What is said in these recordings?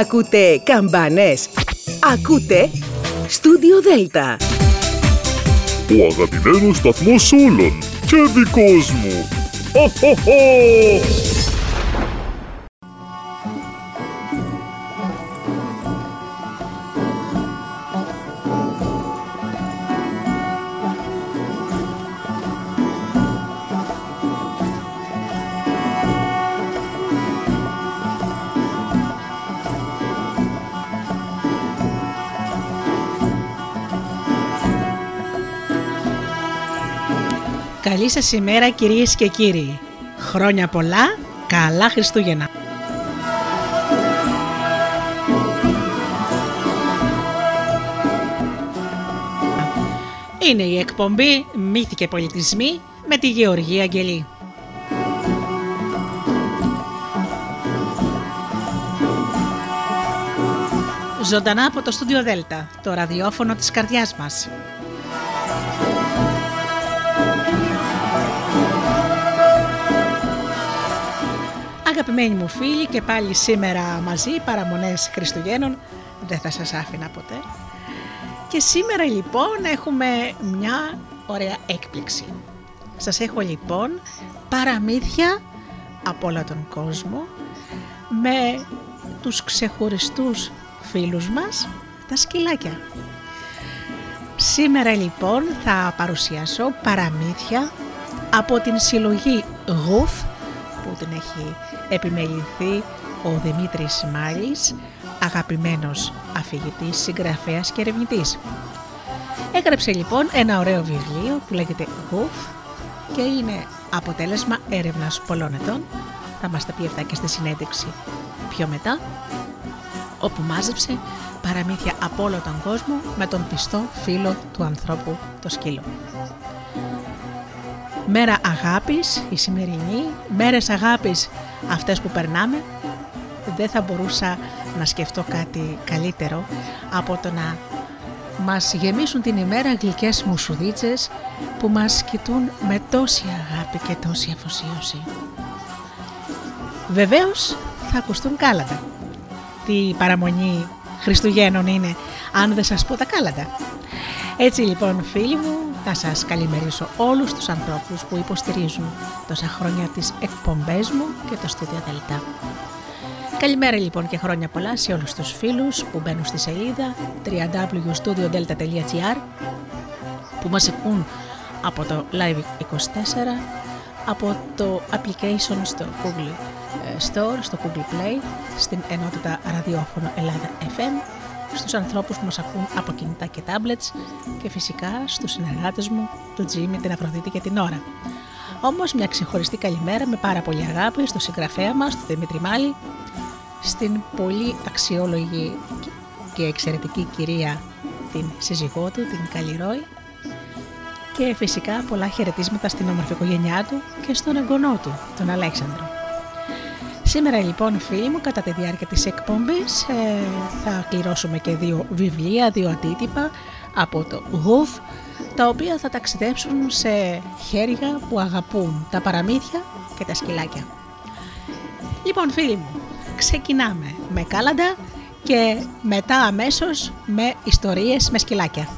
Ακούτε καμπάνες. Ακούτε Στούντιο Δέλτα. Ο αγαπημένος σταθμός όλων και δικός μου. Καλή σας ημέρα κυρίες και κύριοι. Χρόνια πολλά, καλά Χριστούγεννα. Είναι η εκπομπή «Μύθοι και πολιτισμοί» με τη Γεωργία Αγγελή. Ζωντανά από το στούντιο Δέλτα, το ραδιόφωνο της καρδιάς μας. Αγαπημένοι μου φίλοι και πάλι σήμερα μαζί παραμονές Χριστουγέννων δεν θα σας άφηνα ποτέ και σήμερα λοιπόν έχουμε μια ωραία έκπληξη. Σας έχω λοιπόν παραμύθια από όλο τον κόσμο με τους ξεχωριστούς φίλους μας, τα σκυλάκια. Σήμερα λοιπόν θα παρουσιάσω παραμύθια από την συλλογή Γουφ που την έχει επιμεληθεί ο Δημήτρης Μάλης, αγαπημένος αφηγητής, συγγραφέας και ερευνητής. Έγραψε λοιπόν ένα ωραίο βιβλίο που λέγεται Γουφ και είναι αποτέλεσμα έρευνας πολλών ετών. Θα μας τα πει αυτά και στη συνέντευξη πιο μετά, όπου μάζεψε παραμύθια από όλο τον κόσμο με τον πιστό φίλο του ανθρώπου, το σκύλο. Μέρα αγάπης, η σημερινή, μέρες αγάπης αυτές που περνάμε, δεν θα μπορούσα να σκεφτώ κάτι καλύτερο από το να μας γεμίσουν την ημέρα γλυκές μουσουδίτσες που μας κοιτούν με τόση αγάπη και τόση αφοσίωση. Βεβαίως θα ακουστούν κάλαντα. Τι παραμονή Χριστουγέννων είναι αν δεν σας πω τα κάλαντα. Έτσι λοιπόν φίλοι μου θα σας καλημερίσω όλους τους ανθρώπους που υποστηρίζουν τόσα χρόνια τις εκπομπές μου και το Studio Delta. Καλημέρα λοιπόν και χρόνια πολλά σε όλους τους φίλους που μπαίνουν στη σελίδα www.studiodelta.gr που μας ακούν από το Live24, από το application στο Google ε, Store, στο Google Play, στην ενότητα ραδιόφωνο Ελλάδα FM στους ανθρώπους που μας ακούν από κινητά και tablets και φυσικά στους συνεργάτες μου, τον Τζίμι, την Αφροδίτη και την Ώρα. Όμως μια ξεχωριστή καλημέρα με πάρα πολύ αγάπη στο συγγραφέα μας, τον Δημήτρη Μάλη, στην πολύ αξιόλογη και εξαιρετική κυρία την σύζυγό του, την Καλλιρόη και φυσικά πολλά χαιρετίσματα στην όμορφη οικογένειά του και στον εγγονό του, τον Αλέξανδρο. Σήμερα λοιπόν φίλοι μου κατά τη διάρκεια της εκπομπής ε, θα κληρώσουμε και δύο βιβλία, δύο αντίτυπα από το Γουφ τα οποία θα ταξιδέψουν σε χέρια που αγαπούν τα παραμύθια και τα σκυλάκια. Λοιπόν φίλοι μου, ξεκινάμε με κάλαντα και μετά αμέσως με ιστορίες με σκυλάκια.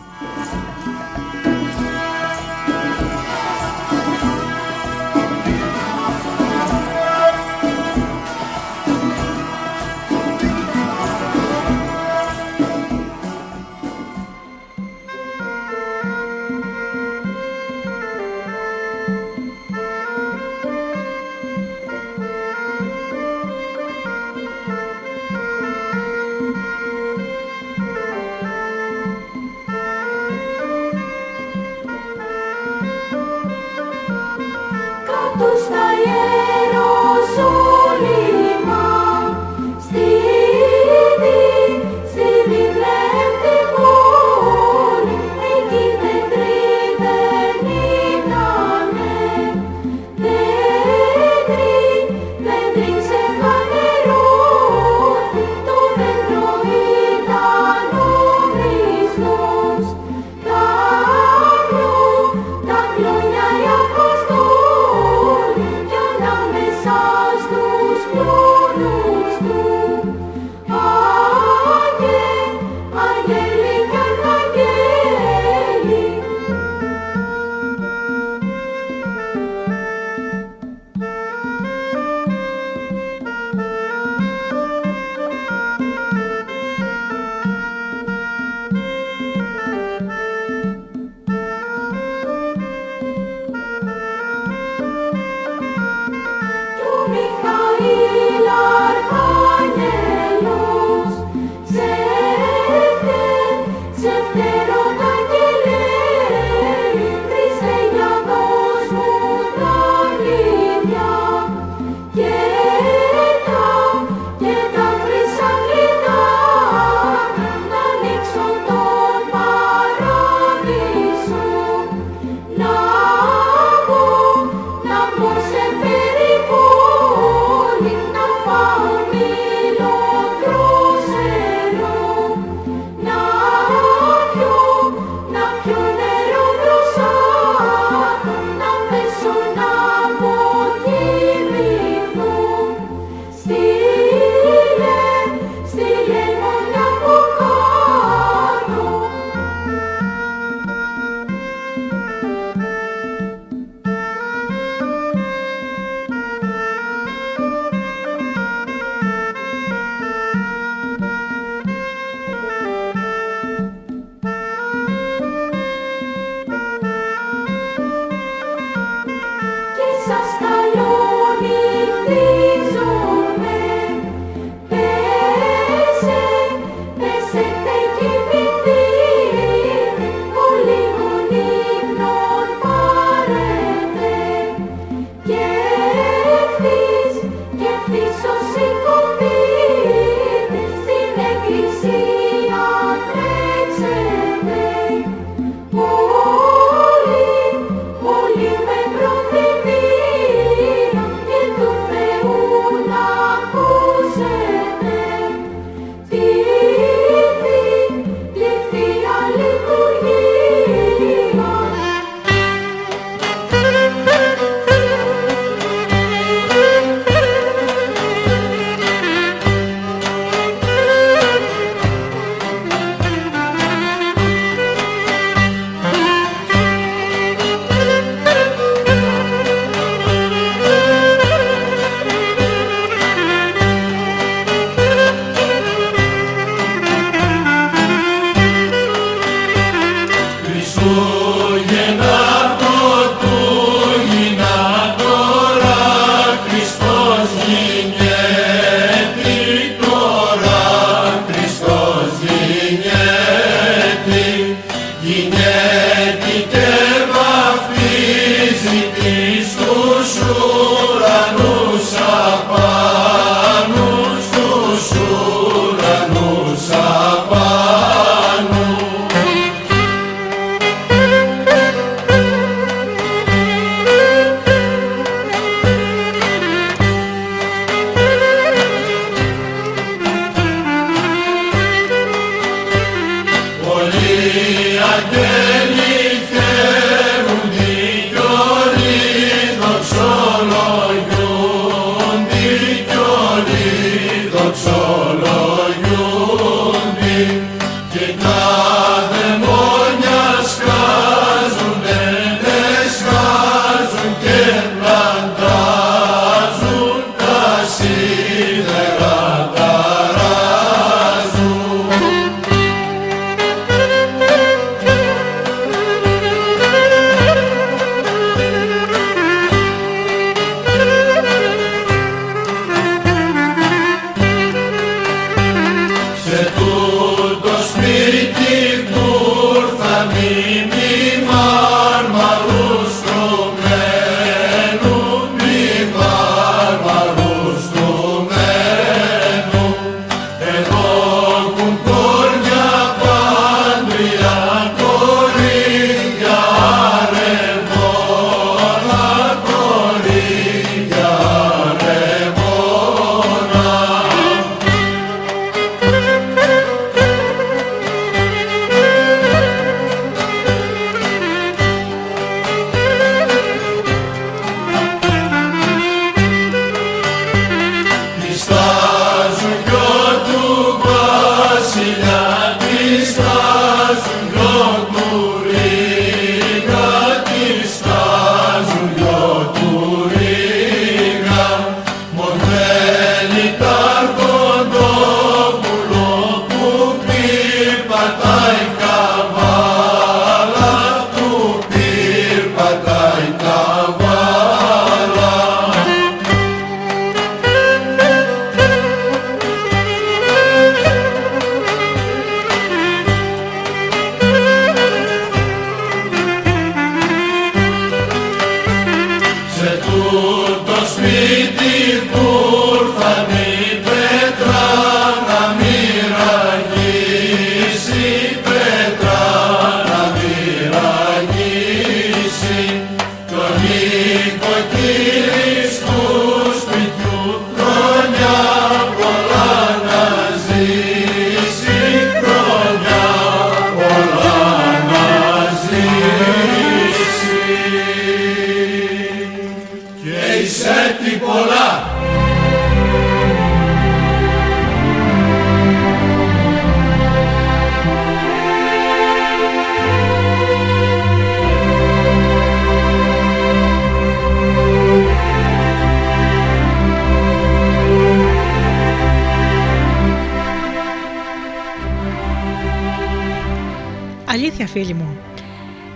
Αλήθεια φίλοι μου,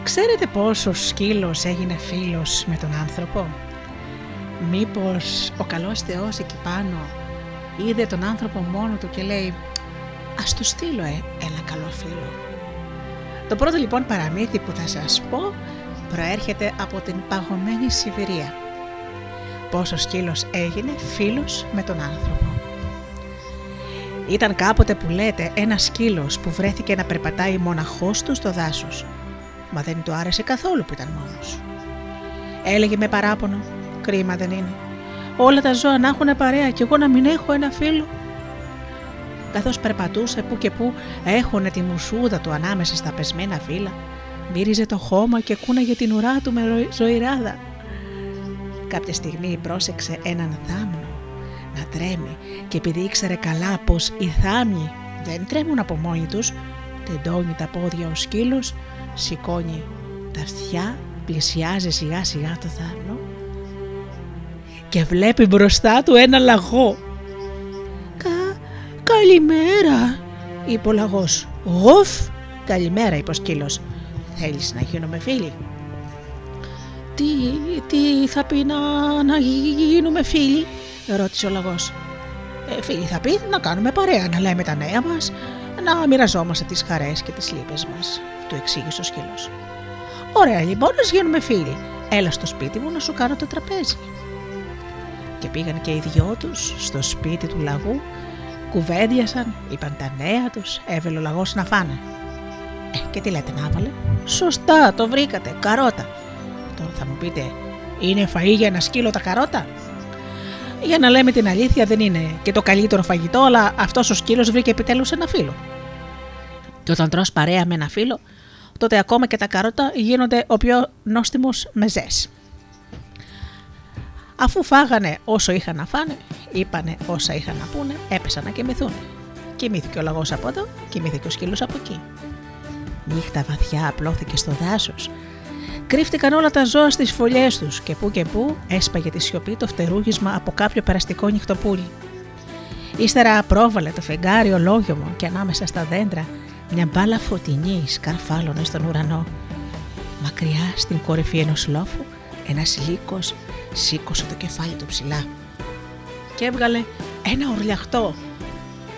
ξέρετε πόσο σκύλος έγινε φίλος με τον άνθρωπο; Μήπως ο καλός Θεός εκεί πάνω είδε τον άνθρωπο μόνο του και λέει «Ας του στείλω ε, ένα καλό φίλο». Το πρώτο λοιπόν παραμύθι που θα σας πω προέρχεται από την παγωμένη Σιβηρία. Πόσο σκύλος έγινε φίλος με τον άνθρωπο; Ήταν κάποτε που λέτε ένας σκύλος που βρέθηκε να περπατάει μοναχός του στο δάσος. Μα δεν του άρεσε καθόλου που ήταν μόνος. Έλεγε με παράπονο, κρίμα δεν είναι. Όλα τα ζώα να έχουν παρέα και εγώ να μην έχω ένα φίλο. Καθώς περπατούσε που και που έχωνε τη μουσούδα του ανάμεσα στα πεσμένα φύλλα, μύριζε το χώμα και κούναγε την ουρά του με ζωηράδα. Κάποια στιγμή πρόσεξε έναν θάμνο να τρέμει και επειδή ήξερε καλά πως οι θάμνοι δεν τρέμουν από μόνοι τους, τεντώνει τα πόδια ο σκύλος, σηκώνει τα αυτιά, πλησιάζει σιγά σιγά το θάμνο και βλέπει μπροστά του ένα λαγό. Κα, καλημέρα, είπε ο λαγός. Γοφ, καλημέρα, είπε ο σκύλος. Θέλεις να γίνουμε φίλοι. Τι, τι θα πει να, να γίνουμε φίλοι, ρώτησε ο λαγός. Ε, φίλοι θα πει να κάνουμε παρέα, να λέμε τα νέα μας, να μοιραζόμαστε τις χαρές και τις λύπες μας, του εξήγησε ο σκύλος. Ωραία λοιπόν, να γίνουμε φίλοι. Έλα στο σπίτι μου να σου κάνω το τραπέζι. Και πήγαν και οι δυο τους στο σπίτι του λαγού, κουβέντιασαν, είπαν τα νέα τους, έβελε ο λαγός να φάνε. Ε, και τι λέτε να έβαλε. Σωστά, το βρήκατε, καρότα. Τώρα θα μου πείτε, είναι φαΐ για ένα σκύλο τα καρότα; Για να λέμε την αλήθεια, δεν είναι και το καλύτερο φαγητό, αλλά αυτός ο σκύλος βρήκε επιτέλους ένα φίλο. Και όταν τρως παρέα με ένα φίλο, τότε ακόμα και τα καρότα γίνονται ο πιο νόστιμος μεζές. Αφού φάγανε όσο είχαν να φάνε, είπανε όσα είχαν να πούνε, έπεσαν να κοιμηθούν. Κοιμήθηκε ο λαγός από εδώ, κοιμήθηκε ο σκύλος από εκεί. Νύχτα βαθιά απλώθηκε στο δάσος. Κρύφτηκαν όλα τα ζώα στις φωλιές τους και που και που έσπαγε τη σιωπή το φτερούγισμα από κάποιο περαστικό νυχτοπούλι. Ύστερα πρόβαλε το φεγγάρι ολόγιομο και ανάμεσα στα δέντρα μια μπάλα φωτεινή σκαρφάλωνε στον ουρανό. Μακριά στην κορυφή ενός λόφου ένας λύκος σήκωσε το κεφάλι του ψηλά και έβγαλε ένα ορλιαχτό.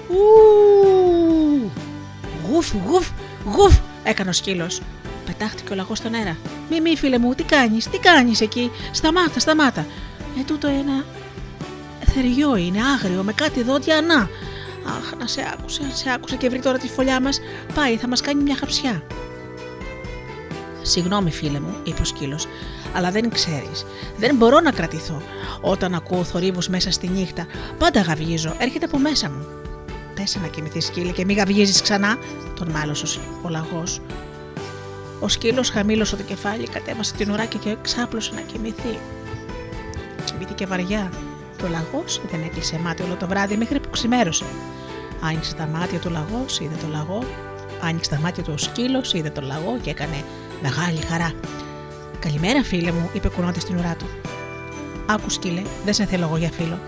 Ου! Γουφ, γουφ, γουφ, έκανε ο σκύλος. Πετάχτηκε ο λαγός στον αέρα. Μη, μη, φίλε μου, τι κάνεις, τι κάνεις εκεί. Σταμάτα, σταμάτα. Ε, τούτο ένα θεριό είναι, άγριο, με κάτι δόντια ανά. Αχ, να σε άκουσε, σε άκουσε και βρει τώρα τη φωλιά μας. Πάει, θα μας κάνει μια χαψιά. Συγγνώμη, φίλε μου, είπε ο σκύλος, αλλά δεν ξέρεις. Δεν μπορώ να κρατηθώ. Όταν ακούω θορύβους μέσα στη νύχτα, πάντα γαβγίζω, έρχεται από μέσα μου. Πέσε να κοιμηθείς, σκύλε, και μη γαβγίζεις ξανά, τον μάλωσε ο λαγός. Ο σκύλος χαμήλωσε το κεφάλι, κατέβασε την ουρά και ξάπλωσε να κοιμηθεί. Κοιμήθηκε βαριά και ο λαγός δεν έκλεισε μάτι όλο το βράδυ μέχρι που ξημέρωσε. Άνοιξε τα μάτια του λαγός, είδε το λαγό. Άνοιξε τα μάτια του ο σκύλος, είδε το λαγό και έκανε μεγάλη χαρά. Καλημέρα, φίλε μου, είπε κουνώντας την ουρά του. Άκου, σκύλε, δεν σε θέλω εγώ για φίλο.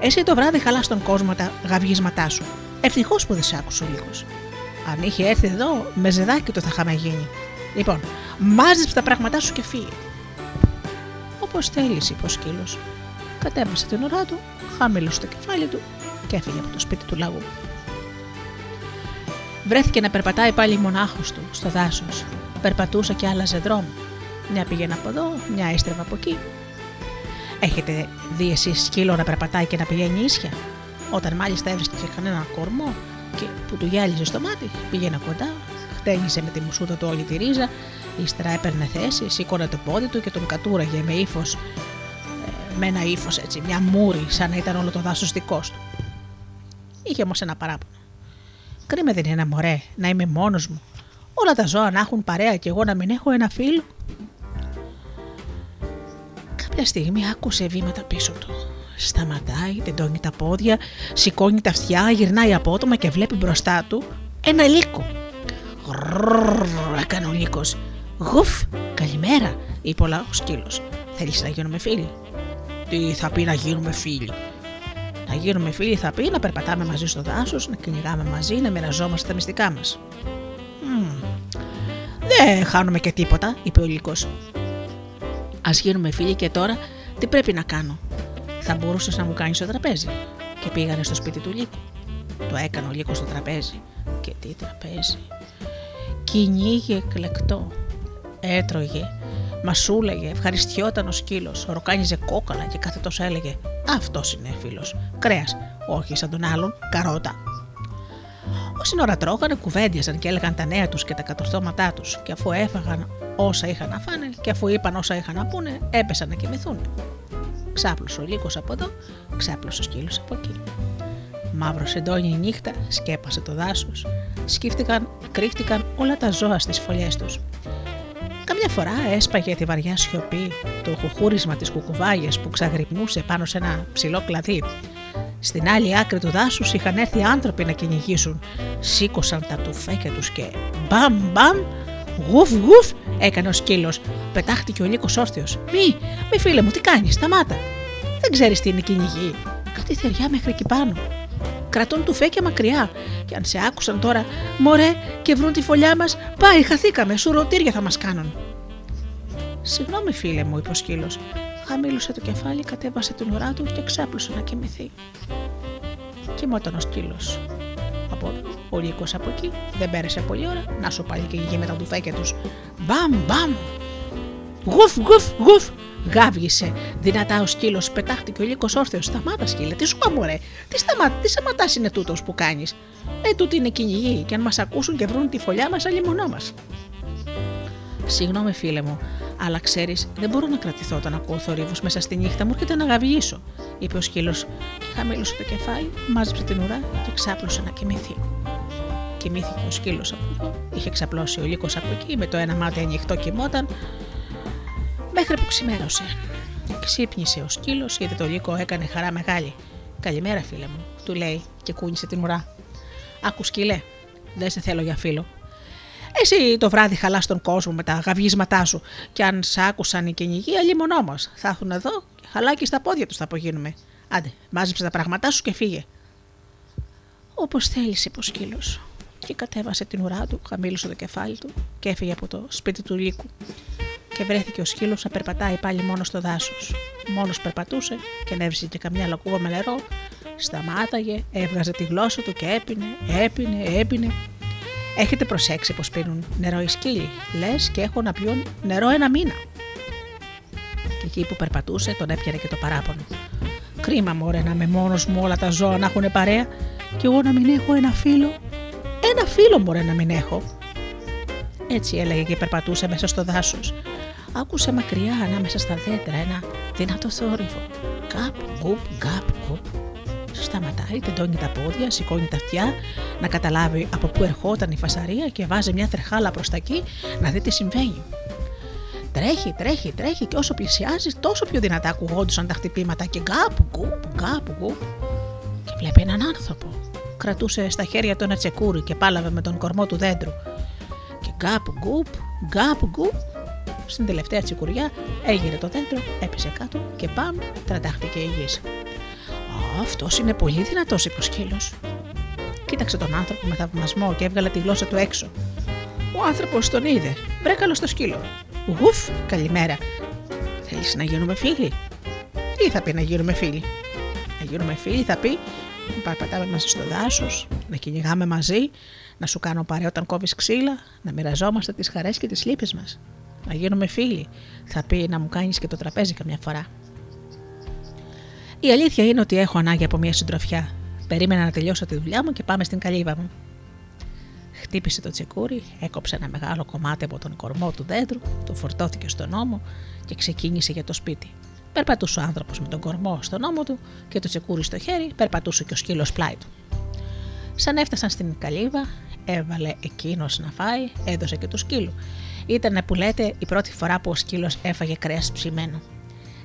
Εσύ το βράδυ χαλάς τον κόσμο τα γαυγίσματά σου. Ευτυχώς που δεν σε άκουσε ο λύκος. Αν είχε έρθει εδώ, με ζεδάκι το θα είχαμε γίνει. Λοιπόν, μάζεψε τα πράγματά σου και φύγε. Όπως θέλεις, είπε ο σκύλος. Κατέβασε την ουρά του, χάμηλωσε το κεφάλι του και έφυγε από το σπίτι του λαγού. Βρέθηκε να περπατάει πάλι μονάχος του στο δάσος. Περπατούσε και άλλαζε δρόμο. Μια πήγαινε από εδώ, μια έστρεβε από εκεί. Έχετε δει εσείς σκύλο να περπατάει και να πηγαίνει ίσια; Όταν μάλιστα έβρισκε κανένα κορμό και που του γυάλιζε στο μάτι, πήγαινε κοντά, χτένισε με τη μουσούτα του όλη τη ρίζα, ύστερα έπαιρνε θέση, σήκωνε το πόδι του και τον κατούραγε με ύφος, ε, με ένα ύφος έτσι, μια μούρη, σαν να ήταν όλο το δάσος δικός του. Είχε όμως ένα παράπονο. Κρίμα δεν είναι ένα μωρέ να είμαι μόνος μου. Όλα τα ζώα να έχουν παρέα και εγώ να μην έχω ένα φίλο. Κάποια στιγμή άκουσε βήματα πίσω του. Σταματάει, τεντώνει τα πόδια, σηκώνει τα αυτιά, γυρνάει απότομα και βλέπει μπροστά του ένα λύκο. Γρρρρρ, έκανε ο λύκο. Γουφ, καλημέρα, είπε ο σκύλο. Θέλει να γίνουμε φίλοι. Τι θα πει να γίνουμε φίλοι. Να γίνουμε φίλοι θα πει να περπατάμε μαζί στο δάσο, να κυνηγάμε μαζί, να μοιραζόμαστε τα μυστικά μα. Δεν χάνουμε και τίποτα, είπε ο Λύκο. Α γίνουμε φίλοι και τώρα τι πρέπει να κάνω. Θα μπορούσε να μου κάνει το τραπέζι. Και πήγανε στο σπίτι του Λύκου. Το έκανε ο Λύκο στο τραπέζι. Και τι τραπέζι. Κυνήγε εκλεκτό. Έτρωγε. Μασούλεγε, ευχαριστιόταν ο σκύλος, ροκάνιζε κόκαλα και κάθε τόσο έλεγε Αυτός είναι φίλος. Κρέας, όχι σαν τον άλλον, καρότα. Όση ώρα τρώγανε, κουβέντιαζαν και έλεγαν τα νέα τους και τα κατορθώματά τους, και αφού έφαγαν όσα είχαν να φάνε και αφού είπαν όσα είχαν να πούνε, έπεσαν να κοιμηθούν. Ξάπλωσε ο λύκος από εδώ, ξάπλωσε ο σκύλος από εκεί. Μαύρο εντόνι η νύχτα, σκέπασε το δάσος, σκύφτηκαν, κρύφτηκαν όλα τα ζώα στις φωλιές τους. Καμιά φορά έσπαγε τη βαριά σιωπή το χουχούρισμα της κουκουβάγιας που ξαγρυπνούσε πάνω σε ένα ψηλό κλαδί. Στην άλλη άκρη του δάσους είχαν έρθει άνθρωποι να κυνηγήσουν. Σήκωσαν τα τουφέκια τους και μπαμ μπαμ, γουφ γουφ, έκανε ο σκύλος. Πετάχτηκε ο λύκος όρθιος. Μη, μη φίλε μου, τι κάνεις, σταμάτα. Δεν ξέρεις τι είναι κυνηγή. Κάτι θεριά μέχρι εκεί πάνω. Κρατούν τουφέκια μακριά. Και αν σε άκουσαν τώρα, μωρέ, και βρουν τη φωλιά μας, πάει, χαθήκαμε, σουρωτήρια θα μας κάνουν. Συγγνώμη, φίλε μου, είπε ο σκύλος. Χαμήλωσε το κεφάλι, κατέβασε την ουρά του και ξάπλωσε να κοιμηθεί. Κοιμόταν ο σκύλος. Από ο λύκος από εκεί, δεν πέρασε πολλή ώρα, να σου πάλι και γη με τα τουφέκια τους. Μπαμ, μπαμ! Γουφ, γουφ, γουφ! Γάβγισε δυνατά ο σκύλος, πετάχτηκε ο λύκος όρθιος. Σταμάτα, σκύλε, τι σου μωρέ, τι, σταμα... τι σταματάς είναι τούτος που κάνεις; Ε, τούτη είναι κυνηγή, και αν μας ακούσουν και βρουν τη φωλιά μας, αλλημονό μας. Συγγνώμη, φίλε μου, αλλά ξέρεις, δεν μπορώ να κρατηθώ όταν ακούω θορύβους μέσα στη νύχτα, μου έρχεται να γαβγίσω, είπε ο σκύλος και χαμήλωσε το κεφάλι, μάζεψε την ουρά και ξάπλωσε να κοιμηθεί. Κοιμήθηκε ο σκύλος από εδώ, είχε ξαπλώσει ο λύκος από εκεί, με το ένα μάτι ανοιχτό κοιμόταν, μέχρι που ξημέρωσε. Ξύπνησε ο σκύλος, γιατί το λύκο έκανε χαρά μεγάλη. Καλημέρα, φίλε μου, του λέει και κούνησε την ουρά. Άκου σκύλε, δεν σε θέλω για φίλο. Εσύ το βράδυ χαλάς τον κόσμο με τα γαυγίσματά σου. Και αν σ' άκουσαν οι κυνηγοί, αλλήμον μα. Θα έρθουν εδώ και χαλάκι στα πόδια τους θα απογίνουμε. Άντε, μάζεψε τα πράγματά σου και φύγε. Όπως θέλεις, είπε ο σκύλος. Και κατέβασε την ουρά του, χαμήλωσε το κεφάλι του και έφυγε από το σπίτι του λύκου. Και βρέθηκε ο σκύλος να περπατάει πάλι μόνο στο δάσος. Μόνος περπατούσε και ανέβησε και καμιά λακκούβα με νερό. Σταμάταγε, έβγαζε τη γλώσσα του και έπινε, έπινε, έπινε Έχετε προσέξει πως πίνουν νερό οι σκύλοι; Λες και έχω να πιούν νερό ένα μήνα. Και εκεί που περπατούσε τον έπιανε και το παράπονο. Κρίμα μωρέ να είμαι μόνος μου όλα τα ζώα να έχουν παρέα και εγώ να μην έχω ένα φίλο. Ένα φίλο μωρέ να μην έχω. Έτσι έλεγε και περπατούσε μέσα στο δάσος. Άκουσε μακριά ανάμεσα στα δέντρα ένα δυνατό θόρυβο. Καπ, γκουπ, γκαπ, γκουπ σταματάει, τεντώνει τα πόδια, σηκώνει τα αυτιά, να καταλάβει από πού ερχόταν η φασαρία και βάζει μια τρεχάλα προς τα εκεί να δει τι συμβαίνει. Τρέχει, τρέχει, τρέχει και όσο πλησιάζει, τόσο πιο δυνατά ακουγόντουσαν τα χτυπήματα και γκάπ, γκουπ, γκάπ, γκουπ. Και βλέπει έναν άνθρωπο. Κρατούσε στα χέρια του ένα τσεκούρι και πάλευε με τον κορμό του δέντρου. Και γκάπ, γκουπ, γκάπ, γκουπ. Στην τελευταία τσεκουριά έγειρε το δέντρο, έπεσε κάτω και πάμ, τραντάχτηκε η γης. Αυτός είναι πολύ δυνατός, είπε ο σκύλος. Κοίταξε τον άνθρωπο με θαυμασμό και έβγαλε τη γλώσσα του έξω. Ο άνθρωπος τον είδε. Μπρε καλώς το σκύλο. Γουφ, καλημέρα. Θέλεις να γίνουμε φίλοι; Τι θα πει να γίνουμε φίλοι; Να γίνουμε φίλοι θα πει να παρπατάμε μαζί στο δάσος, να κυνηγάμε μαζί, να σου κάνω παρέα όταν κόβεις ξύλα, να μοιραζόμαστε τις χαρές και τις λύπες μας. Να γίνουμε φίλοι. Θα πει να μου κάνεις και το τραπέζι καμιά φορά. Η αλήθεια είναι ότι έχω ανάγκη από μια συντροφιά. Περίμενα να τελειώσω τη δουλειά μου και πάμε στην καλύβα μου. Χτύπησε το τσεκούρι, έκοψε ένα μεγάλο κομμάτι από τον κορμό του δέντρου, το φορτώθηκε στον ώμο και ξεκίνησε για το σπίτι. Περπατούσε ο άνθρωπος με τον κορμό στον ώμο του και το τσεκούρι στο χέρι, περπατούσε και ο σκύλος πλάι του. Σαν έφτασαν στην καλύβα, έβαλε εκείνος να φάει, έδωσε και του σκύλου. Ήταν που λέτε η πρώτη φορά που ο σκύλος έφαγε κρέας ψημένο.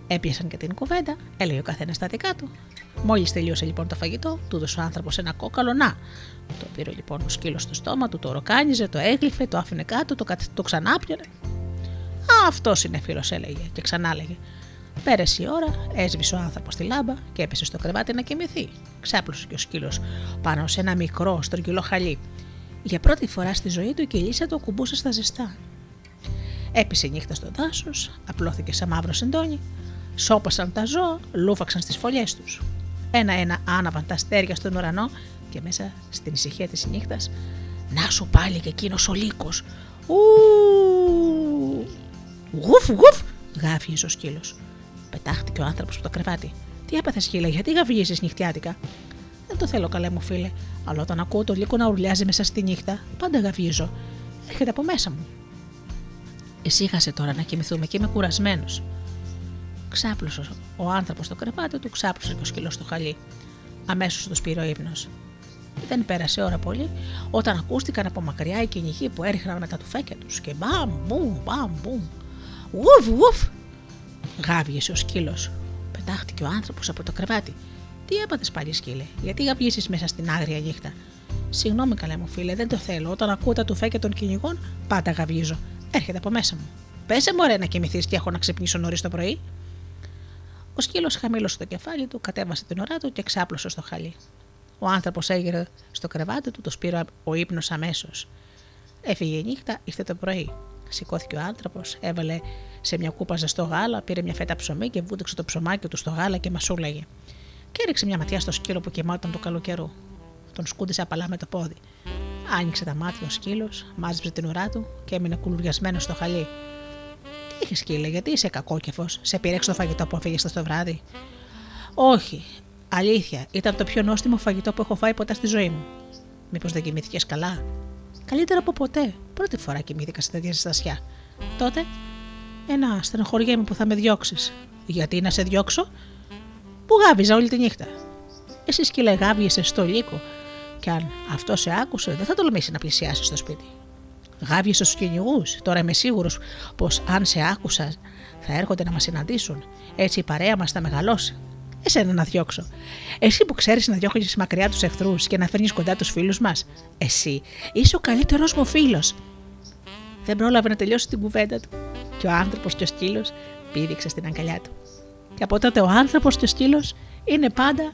Έπιασαν και την κουβέντα, έλεγε ο καθένας τα δικά του. Μόλις τελείωσε λοιπόν το φαγητό, του έδωσε ο άνθρωπος ένα κόκαλο να. Το πήρε λοιπόν ο σκύλος στο στόμα του, το ροκάνιζε, το έγλυφε, το άφηνε κάτω, το, το ξανάπιανε. Α, αυτός είναι φίλος, έλεγε και ξανά έλεγε. Πέρασε η ώρα, έσβησε ο άνθρωπος στη λάμπα και έπεσε στο κρεβάτι να κοιμηθεί. Ξάπλωσε και ο σκύλος πάνω σε ένα μικρό στρογγυλό χαλί. Για πρώτη φορά στη ζωή του η κυλίσσα του ακουμπούσε στα ζεστά. Έπεισε νύχτα στο δάσο, απλώθηκε σε μαύρο σεντόνι, σώπασαν τα ζώα, λούφαξαν στις φωλιές τους. Ένα-ένα άναβαν τα αστέρια στον ουρανό και μέσα στην ησυχία της νύχτας, να σου πάλι και εκείνος ο λύκος. Ου! Γουφ, γουφ! γάφιε ο σκύλος. Πετάχτηκε ο άνθρωπος από το κρεβάτι. Τι έπαθες, σκύλα, γιατί γαβγίζει νυχτιάτικα; Δεν το θέλω, καλέ μου φίλε, αλλά όταν ακούω το λύκο να ουρλιάζει μέσα στη νύχτα, πάντα γαβγίζω. Έρχεται από μέσα μου. Εσύχασε τώρα να κοιμηθούμε και είμαι κουρασμένος. Ξάπλωσες ο άνθρωπος στο κρεβάτι του, ξάπλωσες και ο σκύλο στο χαλί. Αμέσως το σπήρε ο ύπνος. Δεν πέρασε ώρα πολύ όταν ακούστηκαν από μακριά οι κυνηγοί που έριχναν με τα τουφέκια τους και μπαμ, μπουμ, μπαμ, μπουμ. Ουφ, ουφ! Γάβγισε ο σκύλος. Πετάχτηκε ο άνθρωπος από το κρεβάτι. Τι έπαθες πάλι, σκύλε, γιατί γαβγίσει μέσα στην άγρια νύχτα; Συγγνώμη, καλέ μου φίλε, δεν το θέλω. Όταν ακούω τα τουφέκια των κυνηγών, πάντα γαβγίζω. Έρχεται από μέσα μου. Πέσε μου, να κοιμηθείς και έχω να ξυπνήσω νωρίς το πρωί. Ο σκύλος χαμήλωσε το κεφάλι του, κατέβασε την ώρα του και ξάπλωσε στο χαλί. Ο άνθρωπος έγειρε στο κρεβάτι του, το σπήρε ο ύπνος αμέσως. Έφυγε η νύχτα, ήρθε το πρωί. Σηκώθηκε ο άνθρωπος, έβαλε σε μια κούπα ζεστό γάλα, πήρε μια φέτα ψωμί και βούτυξε το ψωμάκι του στο γάλα και μασούλαγε. Και έριξε μια ματιά στο σκύλο που κοιμάταν το καλοκαιρού. Τον σκούντισε απαλά με το πόδι. Άνοιξε τα μάτια ο σκύλος, μάζεψε την ουρά του και έμεινε κουλουριασμένος στο χαλί. Τι έχει σκύλε, γιατί είσαι κακόκεφος, σε πήρεξε το φαγητό που αφήγε το βράδυ. Όχι, αλήθεια, ήταν το πιο νόστιμο φαγητό που έχω φάει ποτέ στη ζωή μου. Μήπως δεν κοιμήθηκες καλά; Καλύτερα από ποτέ. Πρώτη φορά κοιμήθηκα σε τέτοια ζεστασιά. Τότε, ένα στενοχωριέμαι που θα με διώξεις. Γιατί να σε διώξω, που γάβιζα όλη τη νύχτα. Εσύ σκύλε γάβιεσαι στο λύκο, και αν αυτό σε άκουσε, δεν θα τολμήσει να πλησιάσει στο σπίτι. Γάβιεσαι στους κυνηγούς. Τώρα είμαι σίγουρος πως αν σε άκουσα, θα έρχονται να μας συναντήσουν. Έτσι η παρέα μας θα μεγαλώσει. Εσένα να διώξω. Εσύ που ξέρεις να διώχνεις μακριά τους εχθρούς και να φέρνεις κοντά τους φίλους μας. Εσύ είσαι ο καλύτερό μου φίλος. Δεν πρόλαβε να τελειώσει την κουβέντα του. Και ο άνθρωπος και ο σκύλος πήδηξε στην αγκαλιά του. Και από τότε ο άνθρωπος και ο σκύλος είναι πάντα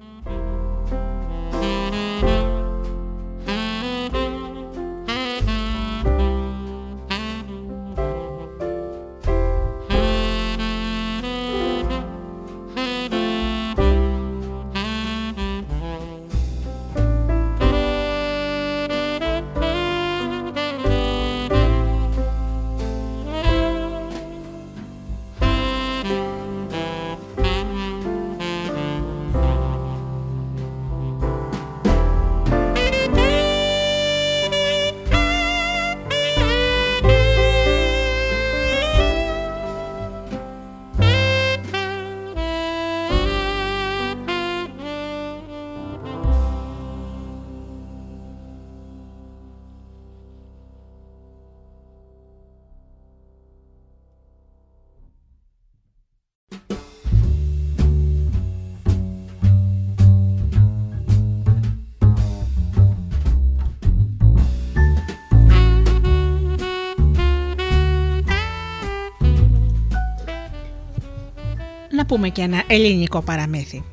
πούμε και ένα ελληνικό παραμύθι.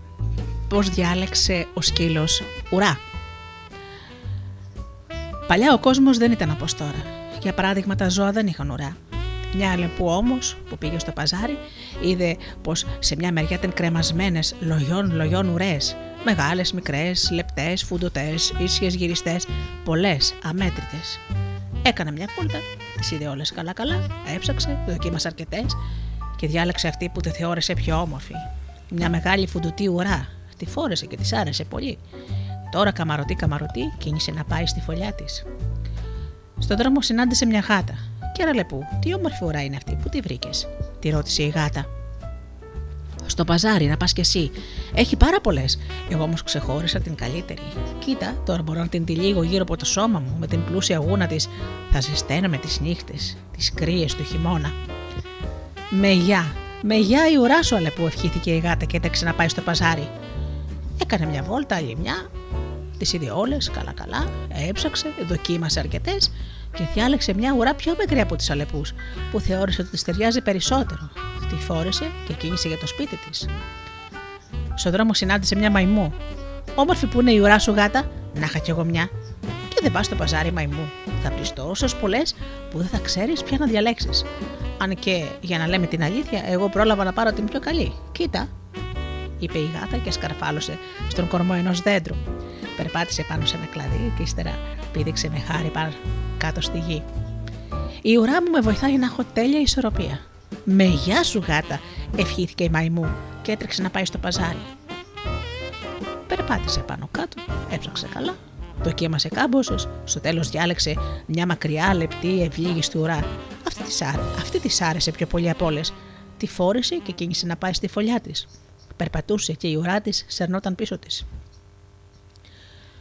Πώς διάλεξε ο σκύλος ουρά; Παλιά ο κόσμος δεν ήταν όπως τώρα. Για παράδειγμα τα ζώα δεν είχαν ουρά. Μια αλεπού όμως που πήγε στο παζάρι είδε πως σε μια μεριά ήταν κρεμασμένες λογιών λογιών ουρές. Μεγάλες, μικρές, λεπτές, φουντοτέ, ίσιες γυριστές, πολλές, αμέτρητες. Έκανε μια κούλτα, τις είδε όλες καλά-καλά, έψαξε, δοκίμασε αρκετές και διάλεξε αυτή που τη θεώρησε πιο όμορφη. Μια μεγάλη φουντουτή ουρά. Τη φόρεσε και της άρεσε πολύ. Τώρα καμαρωτή καμαρωτή κίνησε να πάει στη φωλιά της. Στον δρόμο συνάντησε μια γάτα. Και ραλεπού, τι όμορφη ουρά είναι αυτή, πού τη βρήκες, τη ρώτησε η γάτα. Στο παζάρι, να πας κι εσύ. Έχει πάρα πολλές. Εγώ όμως ξεχώρισα την καλύτερη. Κοίτα, τώρα μπορώ να την τυλίγω γύρω από το σώμα μου με την πλούσια γούνα της. Θα ζεσταίνω με τις νύχτες, τις κρύες του χειμώνα. Με γεια. Με γεια η ουρά σου, αλεπού, ευχήθηκε η γάτα και έταξε να πάει στο παζάρι. Έκανε μια βόλτα, άλλη μια. Τις είδε όλες, καλά-καλά, έψαξε, δοκίμασε αρκετές και διάλεξε μια ουρά πιο μικρή από τις αλεπούς, που θεώρησε ότι τη ταιριάζει περισσότερο. Τη φόρεσε και κίνησε για το σπίτι της. Στον δρόμο συνάντησε μια μαϊμού. Όμορφη που είναι η ουρά σου, γάτα, να είχα κι εγώ μια. Και δεν πας στο παζάρι μαϊμού. Θα βρεις τόσες πολλές που δεν θα ξέρεις ποια να διαλέξεις. Αν και για να λέμε την αλήθεια, εγώ πρόλαβα να πάρω την πιο καλή. Κοίτα, είπε η γάτα και σκαρφάλωσε στον κορμό ενός δέντρου. Περπάτησε πάνω σε ένα κλαδί και ύστερα πήδηξε με χάρη πάνω κάτω στη γη. Η ουρά μου με βοηθάει να έχω τέλεια ισορροπία. Με γεια σου γάτα, ευχήθηκε η μαϊμού και έτρεξε να πάει στο παζάρι. Περπάτησε πάνω κάτω, έψαξε καλά, δοκίμασε κάμποσε, στο τέλος διάλεξε μια μακριά λεπτή ευλίγιστη ουρά. Αυτή της αυτή της άρεσε πιο πολύ από όλες. Τη φόρησε και κίνησε να πάει στη φωλιά της. Περπατούσε και η ουρά της σερνόταν πίσω της.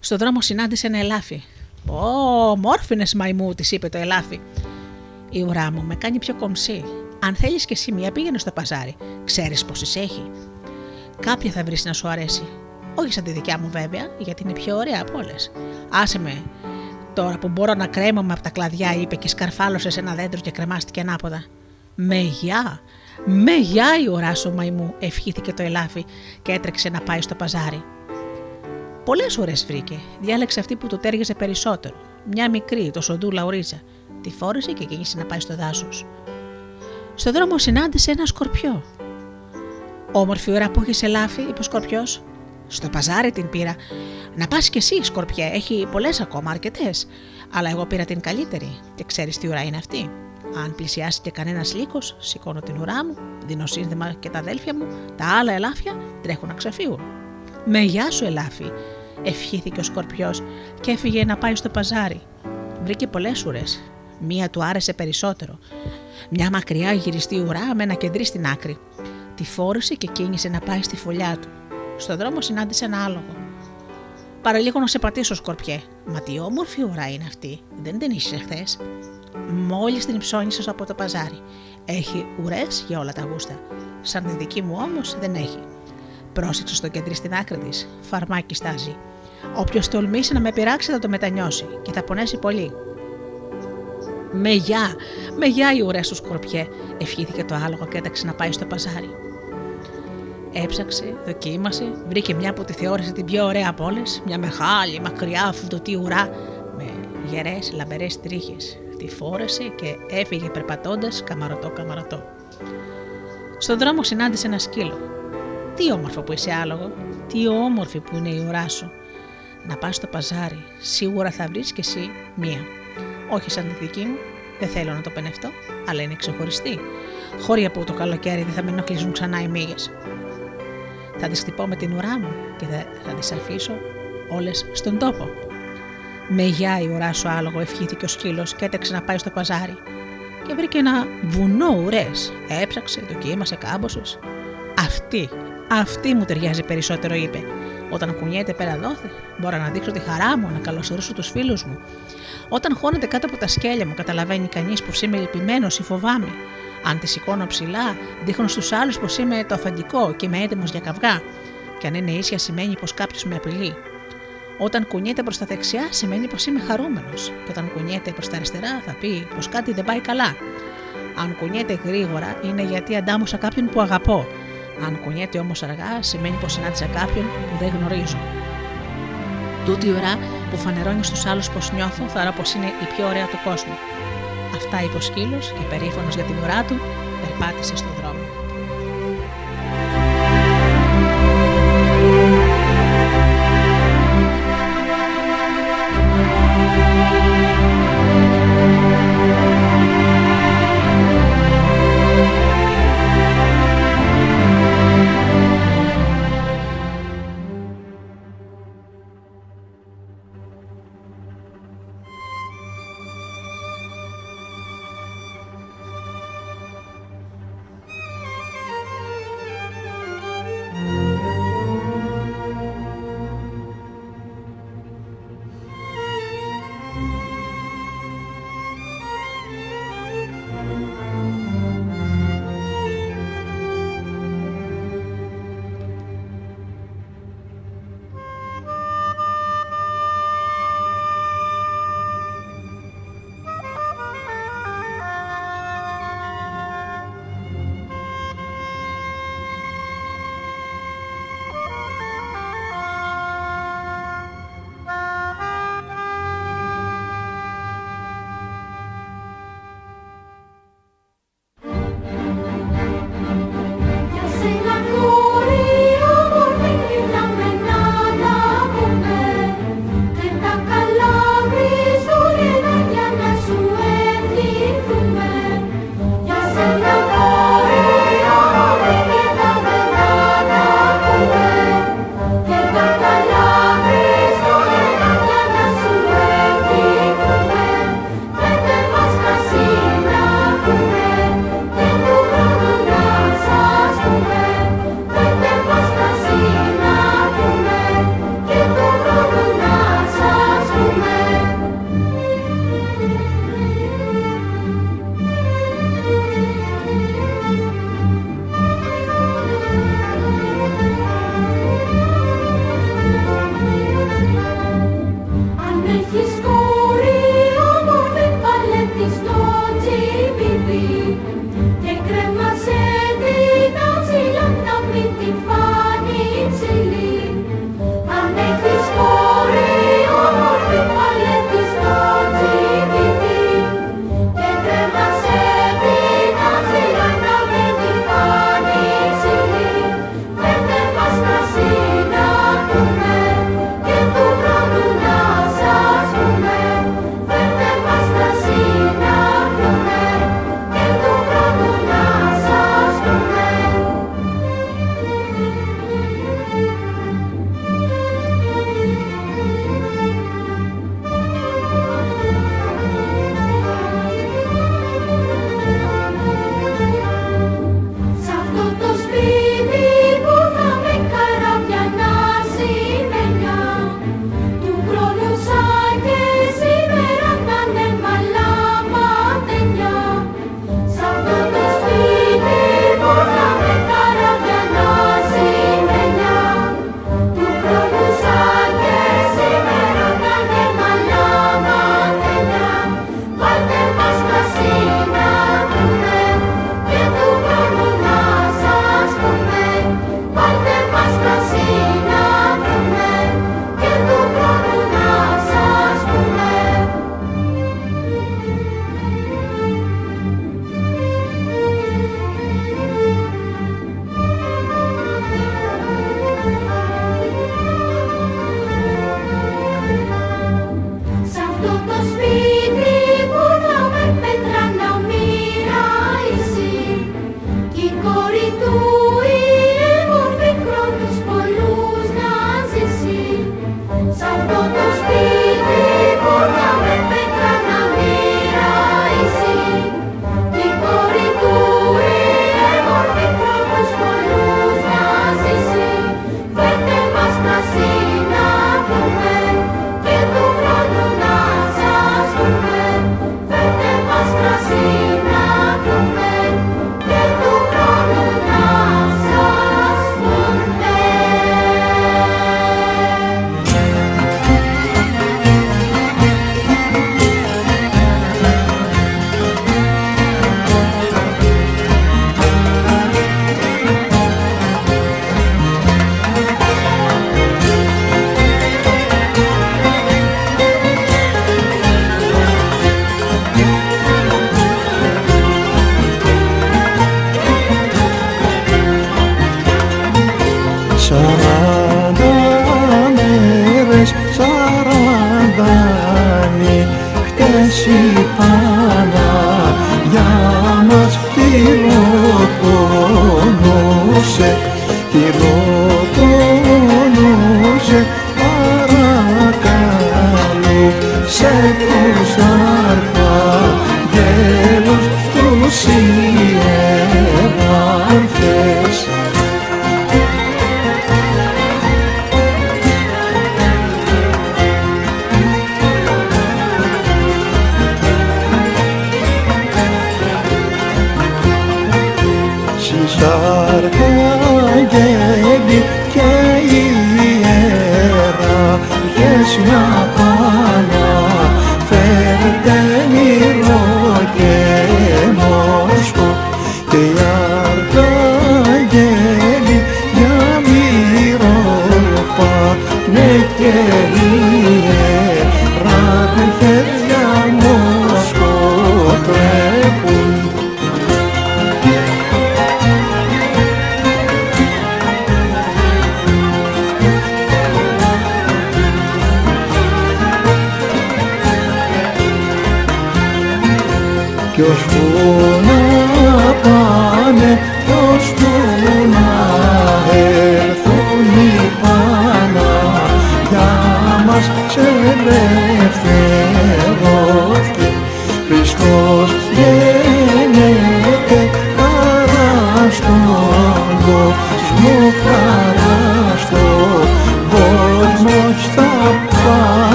Στο δρόμο συνάντησε ένα ελάφι. Ω, μόρφινες μαϊμού, της είπε το ελάφι. Η ουρά μου με κάνει πιο κομψή. Αν θέλεις και εσύ μία, πήγαινε στο παζάρι. Ξέρεις πόσες έχει. Κάποια θα βρεις να σου αρέσει. Όχι σαν τη δικιά μου βέβαια, γιατί είναι πιο ωραία από όλες. Άσε με τώρα που μπορώ να κρέμομαι από τα κλαδιά, είπε και σκαρφάλωσε σε ένα δέντρο και κρεμάστηκε ανάποδα. Με γεια! Με γεια η ουρά σου, μαϊμού, ευχήθηκε το ελάφι και έτρεξε να πάει στο παζάρι. Πολλές ώρες βρήκε. Διάλεξε αυτή που του τέργεζε περισσότερο. Μια μικρή, το σοντού λαουρίζα. Τη φόρεσε και κίνησε να πάει στο δάσος. Στο δρόμο συνάντησε ένα σκορπιό. Όμορφη ώρα που έχεις ελάφι, είπε ο σκορπιός. Στο παζάρι την πήρα. Να πας κι εσύ, σκορπιέ, έχει πολλές ακόμα, αρκετές. Αλλά εγώ πήρα την καλύτερη. Και ξέρεις τι ώρα είναι αυτή. Αν πλησιάσει και κανένας λύκος, σηκώνω την ουρά μου, δίνω σύνδεμα και τα αδέλφια μου, τα άλλα ελάφια τρέχουν να ξεφύγουν. Με γεια σου, ελάφι, ευχήθηκε ο σκορπιός και έφυγε να πάει στο παζάρι. Βρήκε πολλές ουρές. Μία του άρεσε περισσότερο. Μια μακριά γυριστή ουρά με ένα κεντρί στην άκρη. Τη φόρησε και κίνησε να πάει στη φωλιά του. Στον δρόμο συνάντησε ένα άλογο. Παραλίγο να σε πατήσω, σκορπιέ. Μα τι όμορφη ουρά είναι αυτή. Δεν την είχε χθες. Μόλις την ψώνισες από το παζάρι. Έχει ουρές για όλα τα γούστα. Σαν τη δική μου όμως δεν έχει. Πρόσεξε στο κεντρί στην άκρη της. Φαρμάκι στάζει. Όποιος τολμήσει να με πειράξει θα το μετανιώσει και θα πονέσει πολύ. Με γεια, με γεια η ουρές σου σκορπιέ, ευχήθηκε το άλογο και έταξε να πάει στο παζάρι. Έψαξε, δοκίμασε, βρήκε μια που τη θεώρησε την πιο ωραία από όλες, μια μεγάλη, μακριά, φουντωτή ουρά με γερές, λαμπερές τρίχες. Τη φόρεσε και έφυγε περπατώντας καμαρωτό καμαρωτό. Στον δρόμο συνάντησε ένα σκύλο. Τι όμορφο που είσαι άλογο, τι όμορφη που είναι η ουρά σου. Να πας στο παζάρι, σίγουρα θα βρεις κι εσύ μία. Όχι σαν τη δική μου, δεν θέλω να το πενευτώ, αλλά είναι ξεχωριστή. Χώρια που το καλοκαίρι δεν θα με ενοχλήσουν ξανά οι μύγες. Θα τις χτυπώ με την ουρά μου και θα τις αφήσω όλες στον τόπο. Με γεια η ουρά σου άλογο, ευχήθηκε ο σκύλος και έτρεξε να πάει στο παζάρι. Και βρήκε ένα βουνό ουρές. Έψαξε, δοκίμασε κάμποσε. Αυτή, αυτή μου ταιριάζει περισσότερο, είπε. Όταν κουνιέται πέρα δόθε, μπορώ να δείξω τη χαρά μου, να καλωσορίσω τους φίλους μου. Όταν χώνεται κάτω από τα σκέλια μου, καταλαβαίνει κανείς πω είμαι λυπημένος ή φοβάμαι. Αν τη σηκώνω ψηλά, δείχνω στους άλλους πως είμαι το αφαντικό και είμαι έτοιμος για καυγά. Και αν είναι ίσια, σημαίνει πως κάποιος με απειλεί. Όταν κουνιέται προς τα δεξιά, σημαίνει πως είμαι χαρούμενος. Και όταν κουνιέται προς τα αριστερά, θα πει πως κάτι δεν πάει καλά. Αν κουνιέται γρήγορα, είναι γιατί αντάμωσα κάποιον που αγαπώ. Αν κουνιέται όμως αργά, σημαίνει πως συνάντησα κάποιον που δεν γνωρίζω. Τούτη η ώρα που φανερώνει στους άλλους πως νιώθω, θα πως είναι η πιο ωραία του κόσμου. Αυτά είπε ο σκύλος και περήφανος για την ουρά του, περπάτησε στον